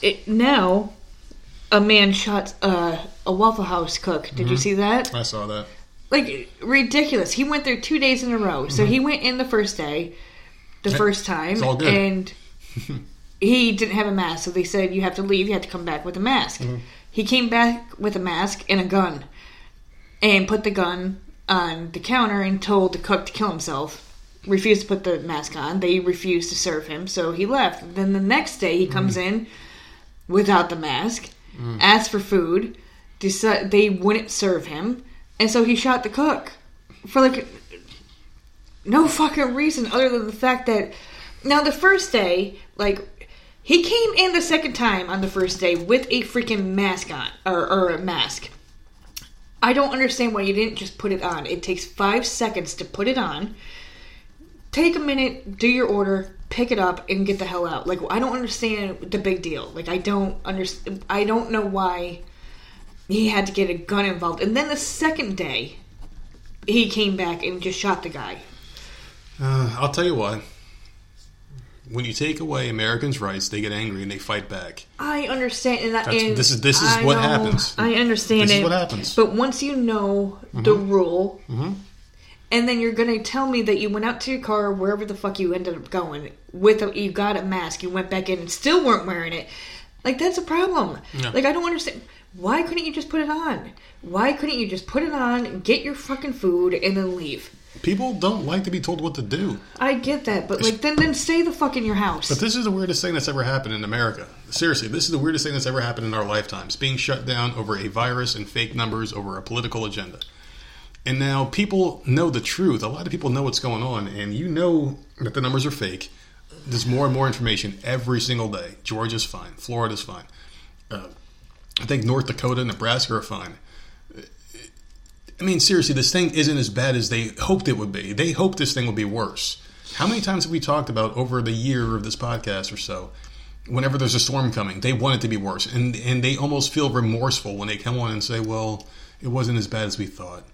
It now. A man shot uh, a Waffle House cook. Did you mm-hmm. see that? I saw that. like ridiculous. He went there two days in a row. So mm-hmm. he went in the first day, the first time, it's all good. and *laughs* he didn't have a mask. So they said you have to leave. You have to come back with a mask. Mm-hmm. He came back with a mask and a gun, and put the gun on the counter and told the cook to kill himself. Refused to put the mask on. They refused to serve him, so he left. Then the next day he comes in without the mask, Mm. asked for food. They wouldn't serve him, and so he shot the cook for like no fucking reason other than the fact that now the first day, like he came in the second time on the first day with a freaking mask on or, or a mask. I don't understand why you didn't just put it on. It takes five seconds to put it on. Take a minute, do your order, pick it up, and get the hell out. Like I don't understand the big deal. Like I don't understand. I don't know why he had to get a gun involved. And then the second day, he came back and just shot the guy. Uh, I'll tell you what. When you take away Americans' rights, they get angry and they fight back. I understand, and, that, That's- and this is- this is I what know- happens. I understand This is it. what happens. But once you know the Mm-hmm. And then you're gonna tell me that you went out to your car, wherever the fuck you ended up going, with a you got a mask, you went back in and still weren't wearing it, like that's a problem. Yeah. Like I don't understand. Why couldn't you just put it on? Why couldn't you just put it on, get your fucking food, and then leave? People don't like to be told what to do. I get that, but like then then stay the fuck in your house. But this is the weirdest thing that's ever happened in America. Seriously, this is the weirdest thing that's ever happened in our lifetimes. Being shut down over a virus and fake numbers over a political agenda. And now people know the truth. A lot of people know what's going on, and you know that the numbers are fake. There's more and more information every single day. Georgia's fine. Florida's fine. Uh, I think North Dakota, and Nebraska are fine. I mean, seriously, this thing isn't as bad as they hoped it would be. They hoped this thing would be worse. How many times have we talked about over the year of this podcast or so? Whenever there's a storm coming, they want it to be worse, and and they almost feel remorseful when they come on and say, "Well, it wasn't as bad as we thought."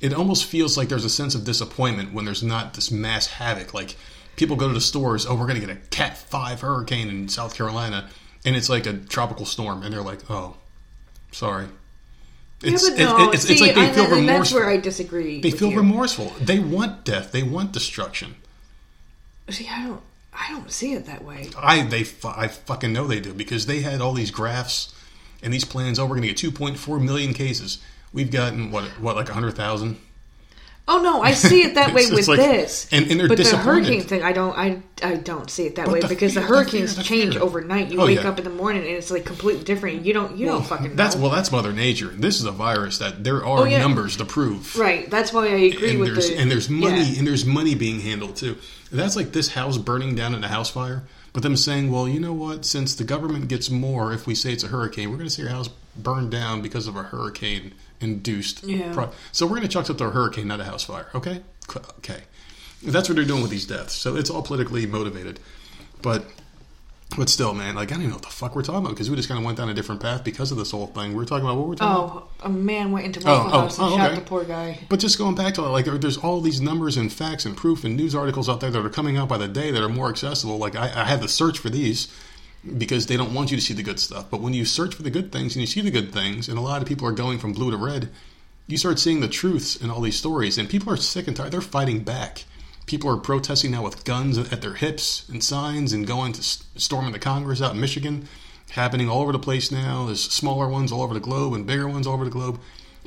It almost feels like there's a sense of disappointment when there's not this mass havoc. Like people go to the stores, "Oh, we're going to get a Cat Five hurricane in South Carolina," and it's like a tropical storm, and they're like, "Oh, sorry." It's, yeah, but no, it- it's, see, it's like they I- feel and that's where I disagree. They feel you. remorseful. They want death. They want destruction. See, I don't, I don't see it that way. I they I fucking know they do because they had all these graphs and these plans. Oh, we're going to get 2.4 million cases. We've gotten what what like a 100,000. Oh no, I see it that *laughs* way with like- this. and- and but the hurricane thing, I don't, I, I don't see it that But way the because fear- the the hurricanes fear- the change fear. overnight. You Oh, wake yeah. up in the morning and it's like completely different. You don't, you don't fucking know. That's well, that's Mother Nature. This is a virus that there are Oh, yeah. numbers to prove. right. That's why I agree and with there's the and there's money yeah. and there's money being handled too. That's like this house burning down in a house fire, but them saying, well, you know what? Since the government gets more if we say it's a hurricane, we're going to see your house burned down because of a hurricane induced. Yeah. pro- so we're going to chalk it up to a hurricane, not a house fire. Okay, okay. That's what they're doing with these deaths. So it's all politically motivated, but. But still, man, like I don't even know what the fuck we're talking about because we just kind of went down a different path because of this whole thing. We were talking about what we're talking about. Oh, a man went into Waffle oh, oh House and oh, shot okay. the poor guy. But just going back to it, like there, there's all these numbers and facts and proof and news articles out there that are coming out by the day that are more accessible. Like I, I had to search for these because they don't want you to see the good stuff. But when you search for the good things and you see the good things, and a lot of people are going from blue to red, you start seeing the truths in all these stories, and people are sick and tired. They're fighting back. People are protesting now with guns at their hips and signs and going to storming the Congress out in Michigan. Happening all over the place now. There's smaller ones all over the globe and bigger ones all over the globe.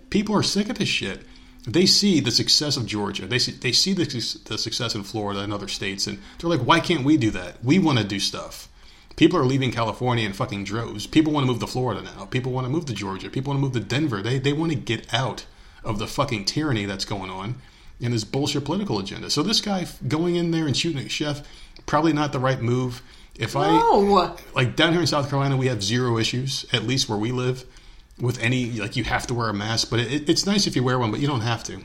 People are sick of this shit. They see the success of Georgia. They see they see the, the success in Florida and other states, and they're like, "Why can't we do that? We want to do stuff." People are leaving California in fucking droves. People want to move to Florida now. People want to move to Georgia. People want to move to Denver. They they want to get out of the fucking tyranny that's going on and this bullshit political agenda. So this guy going in there and shooting at Chef, probably not the right move. If I No. like down here in South Carolina, we have zero issues, at least where we live, with any like you have to wear a mask. But it, it's nice if you wear one, but you don't have to.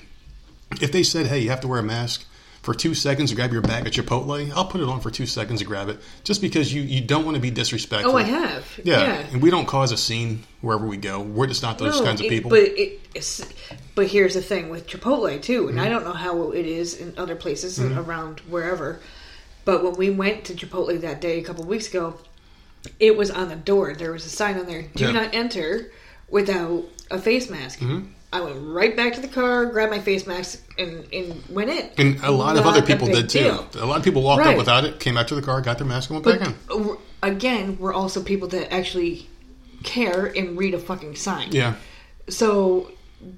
If they said, "Hey, you have to wear a mask for two seconds to grab your bag at Chipotle," I'll put it on for two seconds to grab it, just because you you don't want to be disrespectful. Oh, I have. Yeah. Yeah. and we don't cause a scene wherever we go. We're just not those No, kinds of it- people. But it, it's, but here's the thing with Chipotle too, and I Mm-hmm. don't know how it is in other places around wherever. But when we went to Chipotle that day a couple weeks ago, it was on the door. There was a sign on there: "Do Yeah. Mm-hmm. not enter without a face mask." I went right back to the car, grabbed my face mask, and, and went in. and a lot of other people did too. deal. A lot of people walked Right. up without it, came back to the car, got their mask, and went But back in. again, we're also people that actually care and read a fucking sign. Yeah. So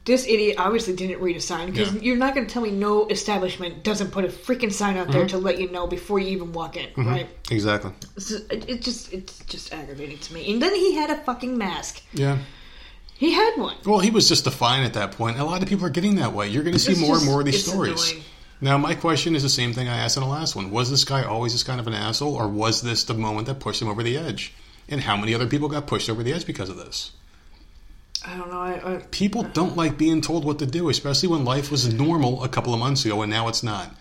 this idiot obviously didn't read a sign because Yeah. you're not going to tell me no establishment doesn't put a freaking sign out there Mm-hmm. to let you know before you even walk in, right? Exactly. So it, it just it's just aggravating to me. And then he had a fucking mask. Yeah. He had one. Well, he was just defiant at that point. A lot of people are getting that way. You're going to see It's more just- and more of these stories. annoying. Now, my question is the same thing I asked in the last one. Was this guy always this kind of an asshole, or was this the moment that pushed him over the edge? And how many other people got pushed over the edge because of this? I don't know. I, I, People don't like being told what to do, especially when life was normal a couple of months ago and now it's not.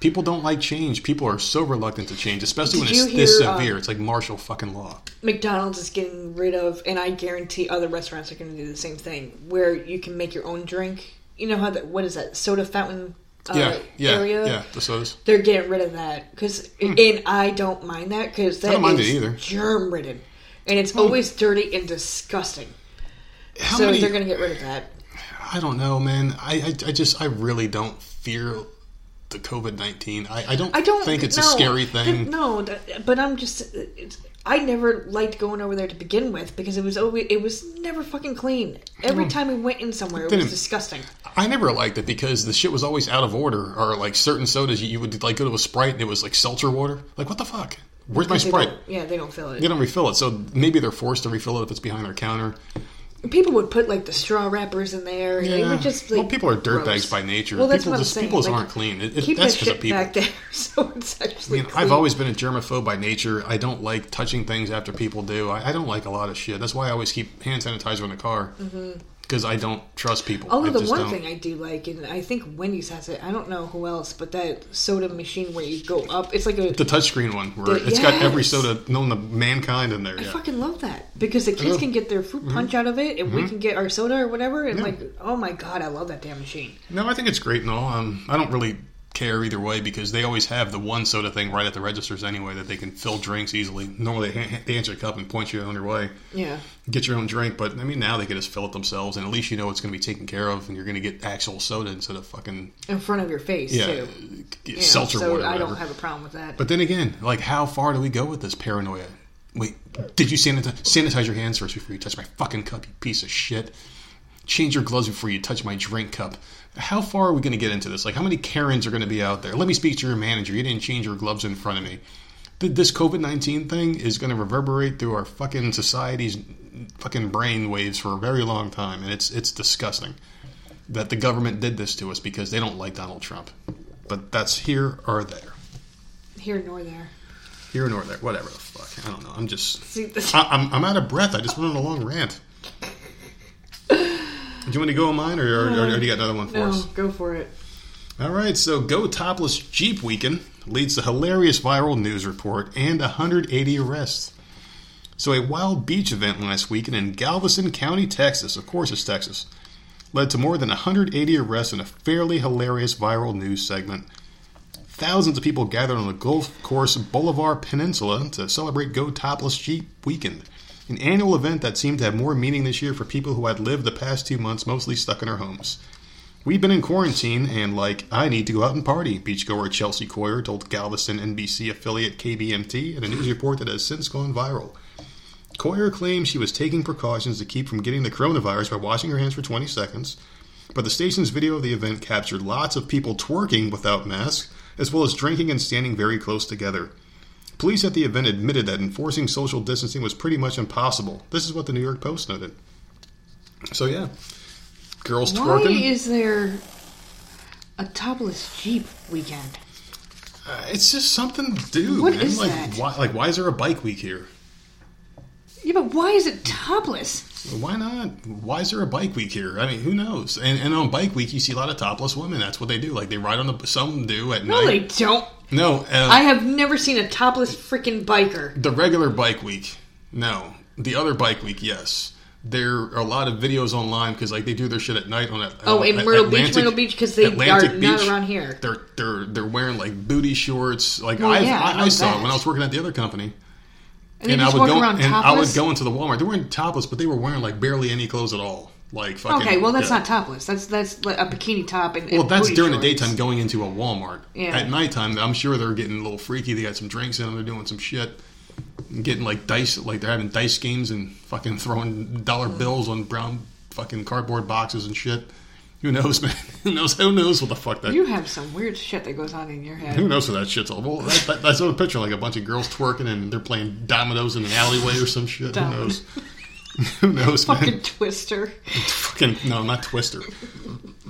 People don't like change. People are so reluctant to change, especially when it's you this hear, um, severe. it's like martial fucking law. McDonald's is getting rid of, and I guarantee other restaurants are going to do the same thing, where you can make your own drink. You know how that? What is that soda fountain uh, yeah, yeah, area? yeah. The sodas. They're getting rid of that because, and I don't mind that because that don't mind is germ ridden, and it's always dirty and disgusting. How so many? they're going to get rid of that. I don't know, man. I, I, I just, I really don't fear the COVID nineteen. I, I don't. I don't think it's no, a scary th- thing. no, but I'm just. It's, I never liked going over there to begin with because it was always it was never fucking clean. Every mm. time we went in somewhere, it was disgusting. I never liked it because the shit was always out of order, or like certain sodas you, you would like go to a Sprite and it was like seltzer water. Like what the fuck? Where's my Sprite? yeah, they don't fill it. They don't refill it, so maybe they're forced to refill it if it's behind their counter. People would put like the straw wrappers in there. and They Yeah. would just like, well, people are dirtbags gross. by nature. Well, that's people what I'm just saying. people like, aren't clean. It, it, keep that's that because of shit people. back there, *laughs* so it's actually. I mean, clean. I've always been a germaphobe by nature. I don't like touching things after people do. I, I don't like a lot of shit. That's why I always keep hand sanitizer in the car mm-hmm. Because I don't trust people. Although I the one don't. thing I do like, and I think Wendy's has it. I don't know who else, but that soda machine where you go up, it's like a. the touchscreen one where The- it's got every soda known to mankind in there. I Yeah. fucking love that because the kids can get their fruit punch out of it, and we can get our soda or whatever. And Yeah. like, oh my god, I love that damn machine. No, I think it's great and all. Um, I don't really care either way because they always have the one soda thing right at the registers anyway that they can fill drinks easily. Normally they, ha- they answer the cup and point you on your way. Yeah, Get your own drink, but I mean now they can just fill it themselves, and at least you know it's going to be taken care of, and you're going to get actual soda instead of fucking in front of your face yeah too. You know, seltzer so water. I don't have a problem with that. But then again, like how far do we go with this paranoia? Wait, did you sanitize, sanitize your hands first before you touch my fucking cup, you piece of shit? Change your gloves before you touch my drink cup. How far are we going to get into this? Like, how many Karens are going to be out there? Let me speak to your manager. You didn't change your gloves in front of me. This COVID 19 thing is going to reverberate through our fucking society's fucking brain waves for a very long time, and it's it's disgusting that the government did this to us because they don't like Donald Trump. But that's here or there Here nor there. here nor there, whatever the fuck. I don't know. I'm just, I, I'm, I'm out of breath. I just went on a long rant. Do you want to go on mine, or, or, or, uh, do you got another one for no, us? go for it. All right. So, Go Topless Jeep Weekend leads to hilarious viral news report and 180 arrests. So, a wild beach event last weekend in Galveston County, Texas, of course it's Texas, led to more than 180 arrests in a fairly hilarious viral news segment. Thousands of people gathered on the Gulf Course Bolivar Peninsula to celebrate Go Topless Jeep Weekend, an annual event that seemed to have more meaning this year for people who had lived the past two months mostly stuck in their homes. We've been in quarantine and, like, I need to go out and party, beachgoer Chelsea Coyer told Galveston NBC affiliate KBMT in a news report that has since gone viral. Coyer claims she was taking precautions to keep from getting the coronavirus by washing her hands for 20 seconds, but the station's video of the event captured lots of people twerking without masks, as well as drinking and standing very close together. Police at the event admitted that enforcing social distancing was pretty much impossible. This is what the New York Post noted. So, yeah. Girls twerking. Why twerking. is there a topless Jeep weekend? Uh, it's just something to do. What man. is like, that? Why, like, why is there a bike week here? Yeah, but why is it topless? Why not? Why is there a bike week here? I mean, who knows? And, and on bike week, you see a lot of topless women. That's what they do. Like they ride on the. Some do at night. No, they don't. No, uh, I have never seen a topless freaking biker. the regular bike week. No, the other bike week. Yes, there are a lot of videos online because like they do their shit at night on it. Oh, in Myrtle Beach, Myrtle Beach, 'cause they are not around here. They're they're they're wearing like booty shorts. Like Well, I yeah, I I, saw when I was working at the other company. And, and I would go and. I would go into the Walmart. They weren't topless, but they were wearing like barely any clothes at all. Like fucking. Okay, well that's yeah. not topless. That's that's a bikini top and Well, and that's booty during the daytime going into a Walmart. Yeah. At nighttime, I'm sure they're getting a little freaky. They got some drinks in them. They're doing some shit. Getting like dice, like they're having dice games and fucking throwing dollar bills on brown fucking cardboard boxes and shit. Who knows, *laughs* man? Who knows? Who knows what the fuck that? You have some weird shit that goes on in your head. Who knows what that shit's all? Well, that, that, that's a picture like a bunch of girls twerking and they're playing dominoes in an alleyway or some shit. Who knows? *laughs* *laughs* Who knows, man? Fucking twister. fucking no, not Twister.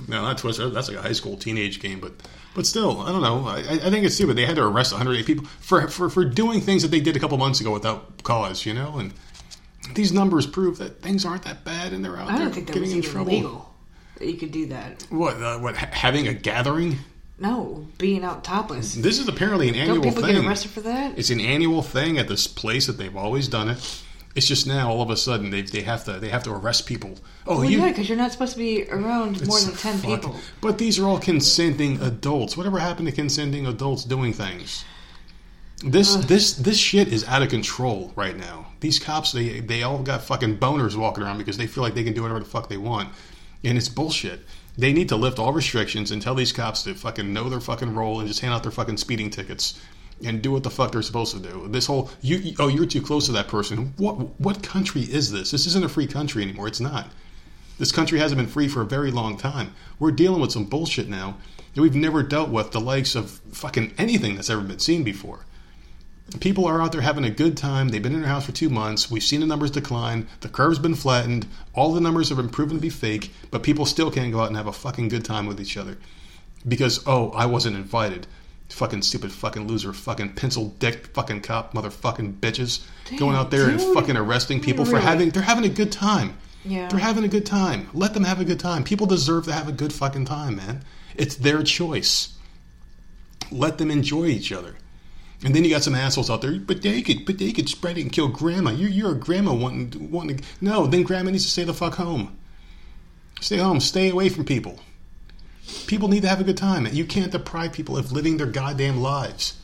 No, not Twister. That's like a high school teenage game, but but still, I don't know. I, I think it's stupid. They had to arrest 108 people for, for for doing things that they did a couple months ago without cause, you know. And these numbers prove that things aren't that bad, and they're out I there don't think that was in even trouble. legal. That you could do that. What? Uh, what? ha- Having a gathering? No, being out topless. This is apparently an annual Don't people thing. get arrested for that? It's an annual thing at this place that they've always done it. It's just now all of a sudden they, they have to they have to arrest people. Oh, Well, you yeah, because you're not supposed to be around more than ten fucking- people. But these are all consenting adults. Whatever happened to consenting adults doing things? This this this shit is out of control right now. These cops they they all got fucking boners walking around because they feel like they can do whatever the fuck they want, and it's bullshit. They need to lift all restrictions and tell these cops to fucking know their fucking role and just hand out their fucking speeding tickets and do what the fuck they're supposed to do. This whole you oh you're too close to that person. What what country is this? This isn't a free country anymore. It's not. This country hasn't been free for a very long time. We're dealing with some bullshit now that we've never dealt with the likes of fucking anything that's ever been seen before. People are out there having a good time. They've been in their house for two months. We've seen the numbers decline. The curve's been flattened. All the numbers have been proven to be fake, but people still can't go out and have a fucking good time with each other. Because, oh, I wasn't invited. Fucking stupid fucking loser, fucking pencil dick fucking cop motherfucking bitches going out there and fucking arresting people for having they're having a good time. Yeah. They're having a good time. Let them have a good time. People deserve to have a good fucking time, man. It's their choice. Let them enjoy each other. And then you got some assholes out there, but they could, but they could spread it and kill grandma. You're, you're a grandma wanting, wanting to, no, then grandma needs to stay the fuck home. Stay home. Stay away from people. People need to have a good time. You can't deprive people of living their goddamn lives.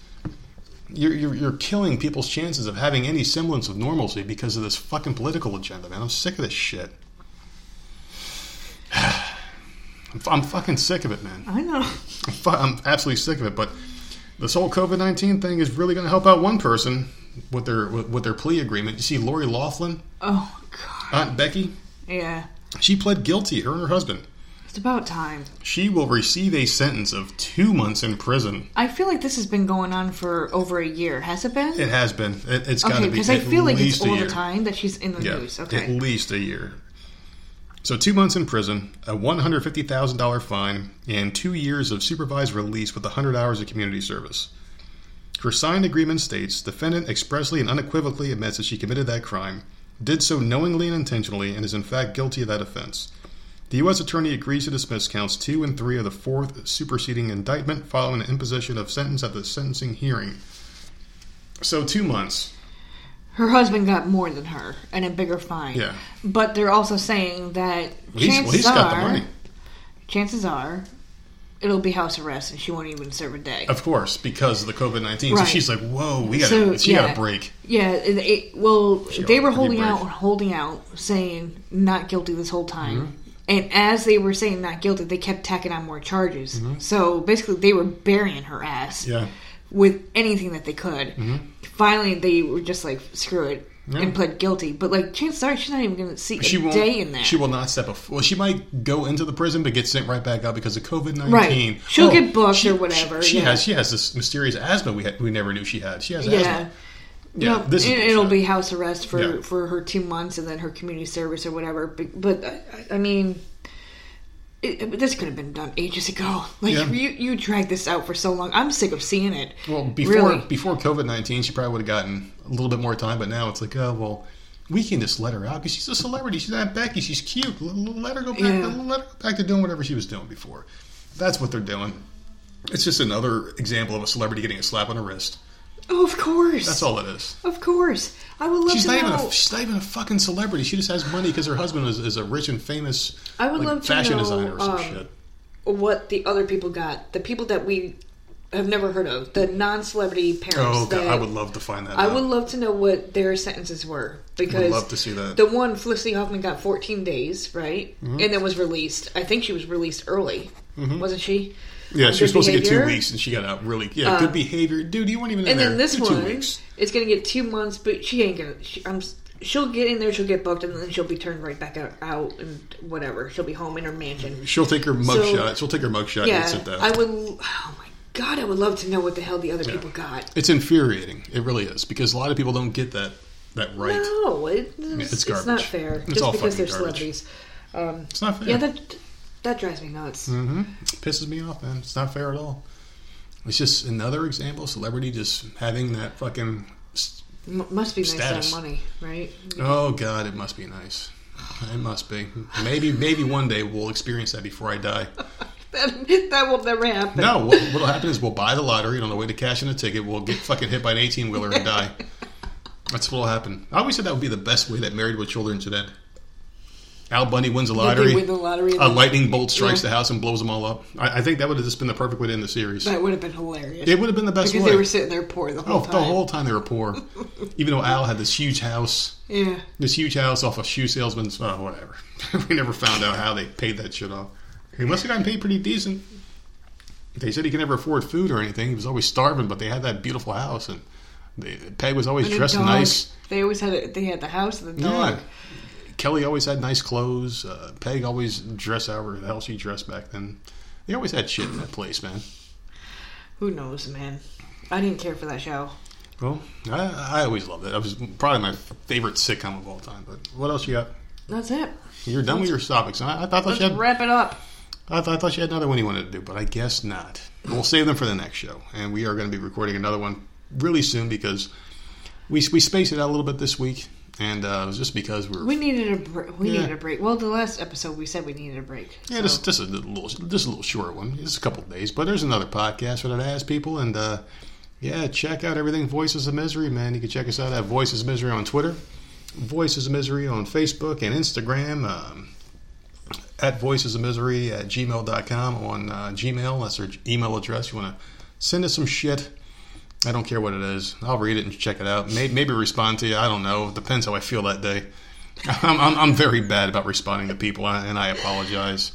You're, you're, you're killing people's chances of having any semblance of normalcy because of this fucking political agenda, man. I'm sick of this shit. *sighs* I'm, I'm fucking sick of it, man. I know. I'm, fu- I'm absolutely sick of it. But this whole COVID nineteen thing is really going to help out one person with their with, with their plea agreement. You see, Lori Loughlin, Oh God. Aunt Becky, Yeah. she pled guilty. Her and her husband. It's about time. She will receive a sentence of two months in prison. I feel like this has been going on for over a year. Has it been? It has been. It, it's got okay, to be because I feel like it's all the time that she's in the Yeah, news. at least a year. So two months in prison, a one hundred fifty thousand dollar fine, and two years of supervised release with hundred hours of community service. Her signed agreement states: defendant expressly and unequivocally admits that she committed that crime, did so knowingly and intentionally, and is in fact guilty of that offense. The U.S. Attorney agrees to dismiss counts two and three of the fourth superseding indictment following the imposition of sentence at the sentencing hearing. So two months. Her husband got more than her and a bigger fine. Yeah. But they're also saying that well, chances he's got the are, money. chances are, it'll be house arrest and she won't even serve a day. Of course, because of the COVID nineteen. So she's like, "Whoa, we got So, to she yeah. got a break." Yeah, it, it, well, they were holding out, holding out, saying not guilty this whole time. Mm-hmm. And as they were saying not guilty, they kept tacking on more charges. So basically, they were burying her ass Mm-hmm. Yeah, with anything that they could. Finally, they were just like, screw it, Yeah. and pled guilty. But like, chances are, she's not even going to see a she won't. day in there. She will not step. A, well, she might go into the prison, but get sent right back out because of COVID nineteen. Right. She'll get booked or whatever, She, she yeah. has. She has this mysterious asthma we had, we never knew she had. She has Yeah. asthma. Yeah, no, this it, it'll be house arrest for, Yeah. for her two months and then her community service or whatever. But, but I, I mean, it, this could have been done ages ago. *laughs* Like Yeah. you, you dragged this out for so long. I'm sick of seeing it. Well, before Really. before COVID nineteen, she probably would have gotten a little bit more time. But now it's like, oh well, we can just let her out because she's a celebrity. She's Aunt Becky. She's cute. Let, let her go back. Yeah. Let her go back to doing whatever she was doing before. That's what they're doing. It's just another example of a celebrity getting a slap on the wrist. Oh, of course. That's all it is. Of course. I would love She's to not even know. a she's not even a fucking celebrity. She just has money because her husband is, is a rich and famous I would like, love to fashion know, designer or some um, shit. what the other people got. The people that we have never heard of. The non-celebrity parents. Oh, God, I would love to find that. I out. would love to know what their sentences were because I would love to see that. The one Felicity Huffman got 14 days, right, Mm-hmm. and then was released. I think she was released early, wasn't she? Yeah, she was supposed to get two weeks, and she got out really. Yeah, good uh, behavior, dude. You weren't even in And there. then this for one, weeks. it's gonna get two months, but she ain't gonna. She, I'm. She'll get in there. She'll get booked, and then she'll be turned right back out, and whatever. She'll be home in her mansion. She'll take her So- mugshot. She'll take her mugshot Yeah, and sit down. I would. Oh my god, I would love to know what the hell the other people got. It's infuriating. It really is because a lot of people don't get that that right. No, it, it's, it's it's not fair. It's just all because they're garbage. celebrities. Um, it's not fair. Yeah, that that drives me nuts. Mm. It pisses me off, man. It's not fair at all. It's just another example of celebrity just having that fucking. M- must be nice Status. to have money, right? Oh God, it must be nice. *sighs* It must be. Maybe maybe one day we'll experience that before I die. *laughs* that, that will never happen. No, what, what'll happen is we'll buy the lottery and on the way to cash in a ticket, we'll get fucking hit by an 18 wheeler and die. *laughs* That's what'll happen. I always said that would be the best way that Married with Children should end. Al Bundy wins the lottery. win the lottery. A lightning bolt strikes Yeah. the house and blows them all up. I, I think that would have just been the perfect way to end the series. That would have been hilarious. It would have been the best because way. they were sitting there poor the whole oh, time. the whole time they were poor. *laughs* Even though Al had this huge house, yeah. this huge house off a shoe salesman's, oh, whatever. *laughs* we never found out how they paid that shit off. He must have gotten paid pretty decent. They said he could never afford food or anything. He was always starving, but they had that beautiful house, and they, Peg was always dressed nice. They always had a, they had the house and the dog. Yeah. Kelly always had nice clothes. Uh, Peg always dressed however the hell she dressed back then. They always had shit in that place, man. Who knows, man? I didn't care for that show. Well, I, I always loved it. It was probably my favorite sitcom of all time. But what else you got? That's it. You're done with your topics. I, I thought Let's you had, wrap it up. I, thought, I thought you had another one you wanted to do, but I guess not. We'll save them for the next show, and we are going to be recording another one really soon because we we spaced it out a little bit this week, and uh, it was just because we were We needed a br- we Yeah. needed a break. Well, the last episode we said we needed a break. Yeah, so- just, just a little, just a little short one. It's a couple of days, but there's another podcast for that I ask people, and uh, yeah, check out everything Voices of Misery, man. You can check us out at Voices of Misery on Twitter, Voices of Misery on Facebook and Instagram, um, at Voices of Misery at gmail.com on uh, Gmail. That's our email address. You want to send us some shit. I don't care what it is. I'll read it and check it out. Maybe, maybe respond to you. I don't know. Depends how I feel that day. *laughs* I'm, I'm, I'm very bad about responding to people, and I apologize.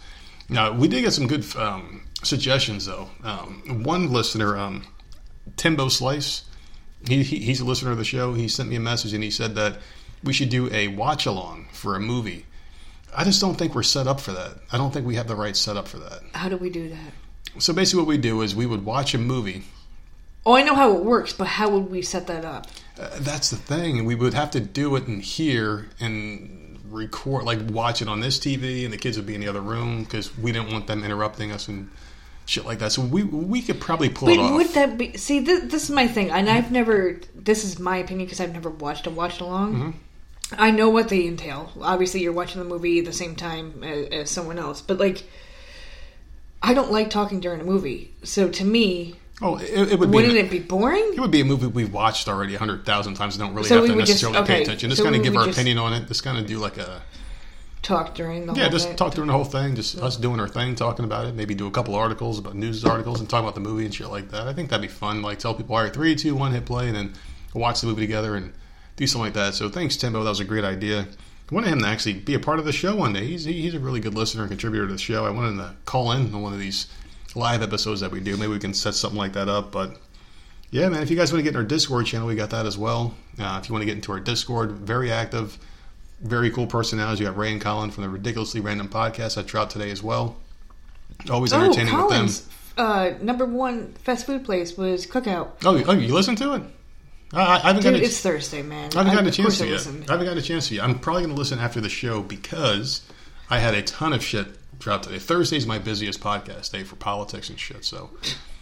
Now, we did get some good um, suggestions, though. Um, one listener, um, Timbo Slice, he, he, he's a listener of the show. He sent me a message and he said that we should do a watch along for a movie. I just don't think we're set up for that. I don't think we have the right setup for that. How do we do that? So basically, what we do is we would watch a movie. Oh, I know how it works, but how would we set that up? Uh, that's the thing. We would have to do it in here and record, like watch it on this TV, and the kids would be in the other room because we didn't want them interrupting us and shit like that. So we we could probably pull it But off. would that be? See, this, this is my thing, and I've never. This is my opinion because I've never watched a watch along. Mm-hmm. I know what they entail. Obviously, you're watching the movie at the same time as, as someone else, but like, I don't like talking during a movie. So to me, oh, it, it would be. wouldn't it be boring? It would be a movie we've watched already a hundred thousand times. and Don't really So have to would just- necessarily pay attention. Just so kind of give our just- opinion on it. Just kind of do like a Talk during the yeah, whole just thing? talk during the whole thing. Just us doing our thing, talking about it. Maybe do a couple articles about news articles and talk about the movie and shit like that. I think that'd be fun. Like tell people, all right, three, two, one, hit play, and then watch the movie together and do something like that. So thanks, Timbo. That was a great idea. I wanted him to actually be a part of the show one day. He's he's a really good listener and contributor to the show. I wanted him to call in on one of these live episodes that we do. Maybe we can set something like that up. But yeah, man, if you guys want to get in our Discord channel, we got that as well. Uh, if you want to get into our Discord, very active, very cool personalities. You got Ray and Colin from the Ridiculously Random Podcast that dropped today as well. Always Oh, entertaining with them. Uh, number one fast food place was Cookout. Oh, oh, you listen to it? I, I haven't Dude, gotten a, it's Thursday, man. I haven't gotten a chance to I yet. listen. I haven't gotten a chance to yet. I'm probably going to listen after the show because I had a ton of shit drop today. Thursday's my busiest podcast day for politics and shit. So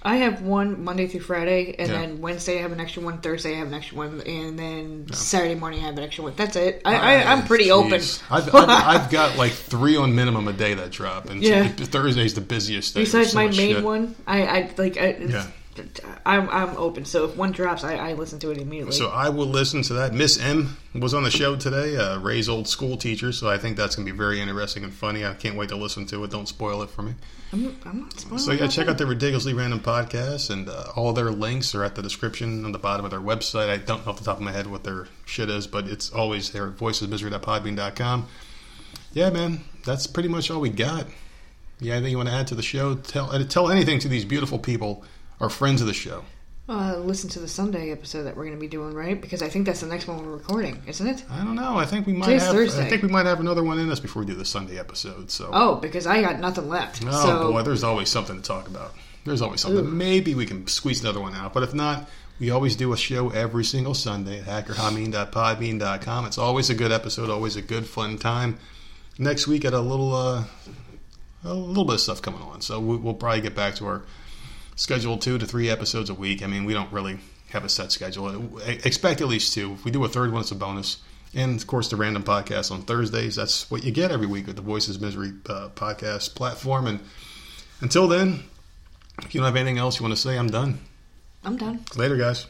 I have one Monday through Friday, and Yeah. then Wednesday I have an extra one. Thursday I have an extra one, and then Saturday morning I have an extra one. That's it. I, I'm pretty Jeez. open. I've, I've, *laughs* I've got like three on minimum a day that drop, and Yeah. Thursday's the busiest day. Besides so my main shit. one, I, I like. I, Yeah. I'm I'm open. So if one drops, I, I listen to it immediately. So I will listen to that. Miss M was on the show today, uh, Ray's old school teacher. So I think that's going to be very interesting and funny. I can't wait to listen to it. Don't spoil it for me. I'm, I'm not spoiling So yeah, check out the ridiculously random podcast, and uh, all their links are at the description on the bottom of their website. I don't know off the top of my head what their shit is, but it's always there at voicesmisery.podbean.com. Yeah, man, that's pretty much all we got. Yeah, anything you want to add to the show? Tell uh, tell anything to these beautiful people, our friends of the show. Uh, listen to the Sunday episode that we're going to be doing, right? Because I think that's the next one we're recording, isn't it? I don't know. I think we might Today's have. Thursday. I think we might have another one in us before we do the Sunday episode. So. Oh, because I got nothing left. Oh so boy, there's always something to talk about. There's always something. Maybe we can squeeze another one out, but if not, we always do a show every single Sunday at hackerhameen.podbean.com. It's always a good episode, always a good fun time. Next week, at a little, uh, a little bit of stuff coming on, so we'll probably get back to our schedule two to three episodes a week. I mean, we don't really have a set schedule. I Expect at least two. If we do a third one, it's a bonus. And of course, the random podcast on Thursdays. That's what you get every week with the Voices Misery uh, podcast platform. And Until then, if you don't have anything else you want to say, I'm done. I'm done. Later, guys.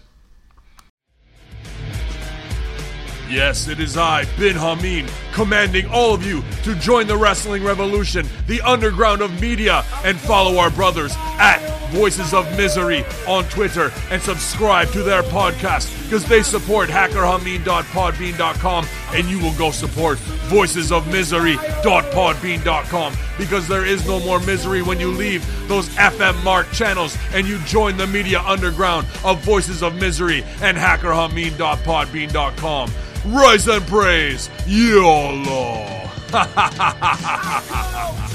Yes, it is I, Bin Hameen, commanding all of you to join the wrestling revolution, the underground of media, and follow our brothers at Voices of Misery on Twitter and subscribe to their podcast because they support hackerhameen.podbean.com and you will go support voicesofmisery.podbean.com because there is no more misery when you leave those FM mark channels and you join the media underground of Voices of Misery and hackerhameen.podbean.com. Rise and praise, YOLO! *laughs*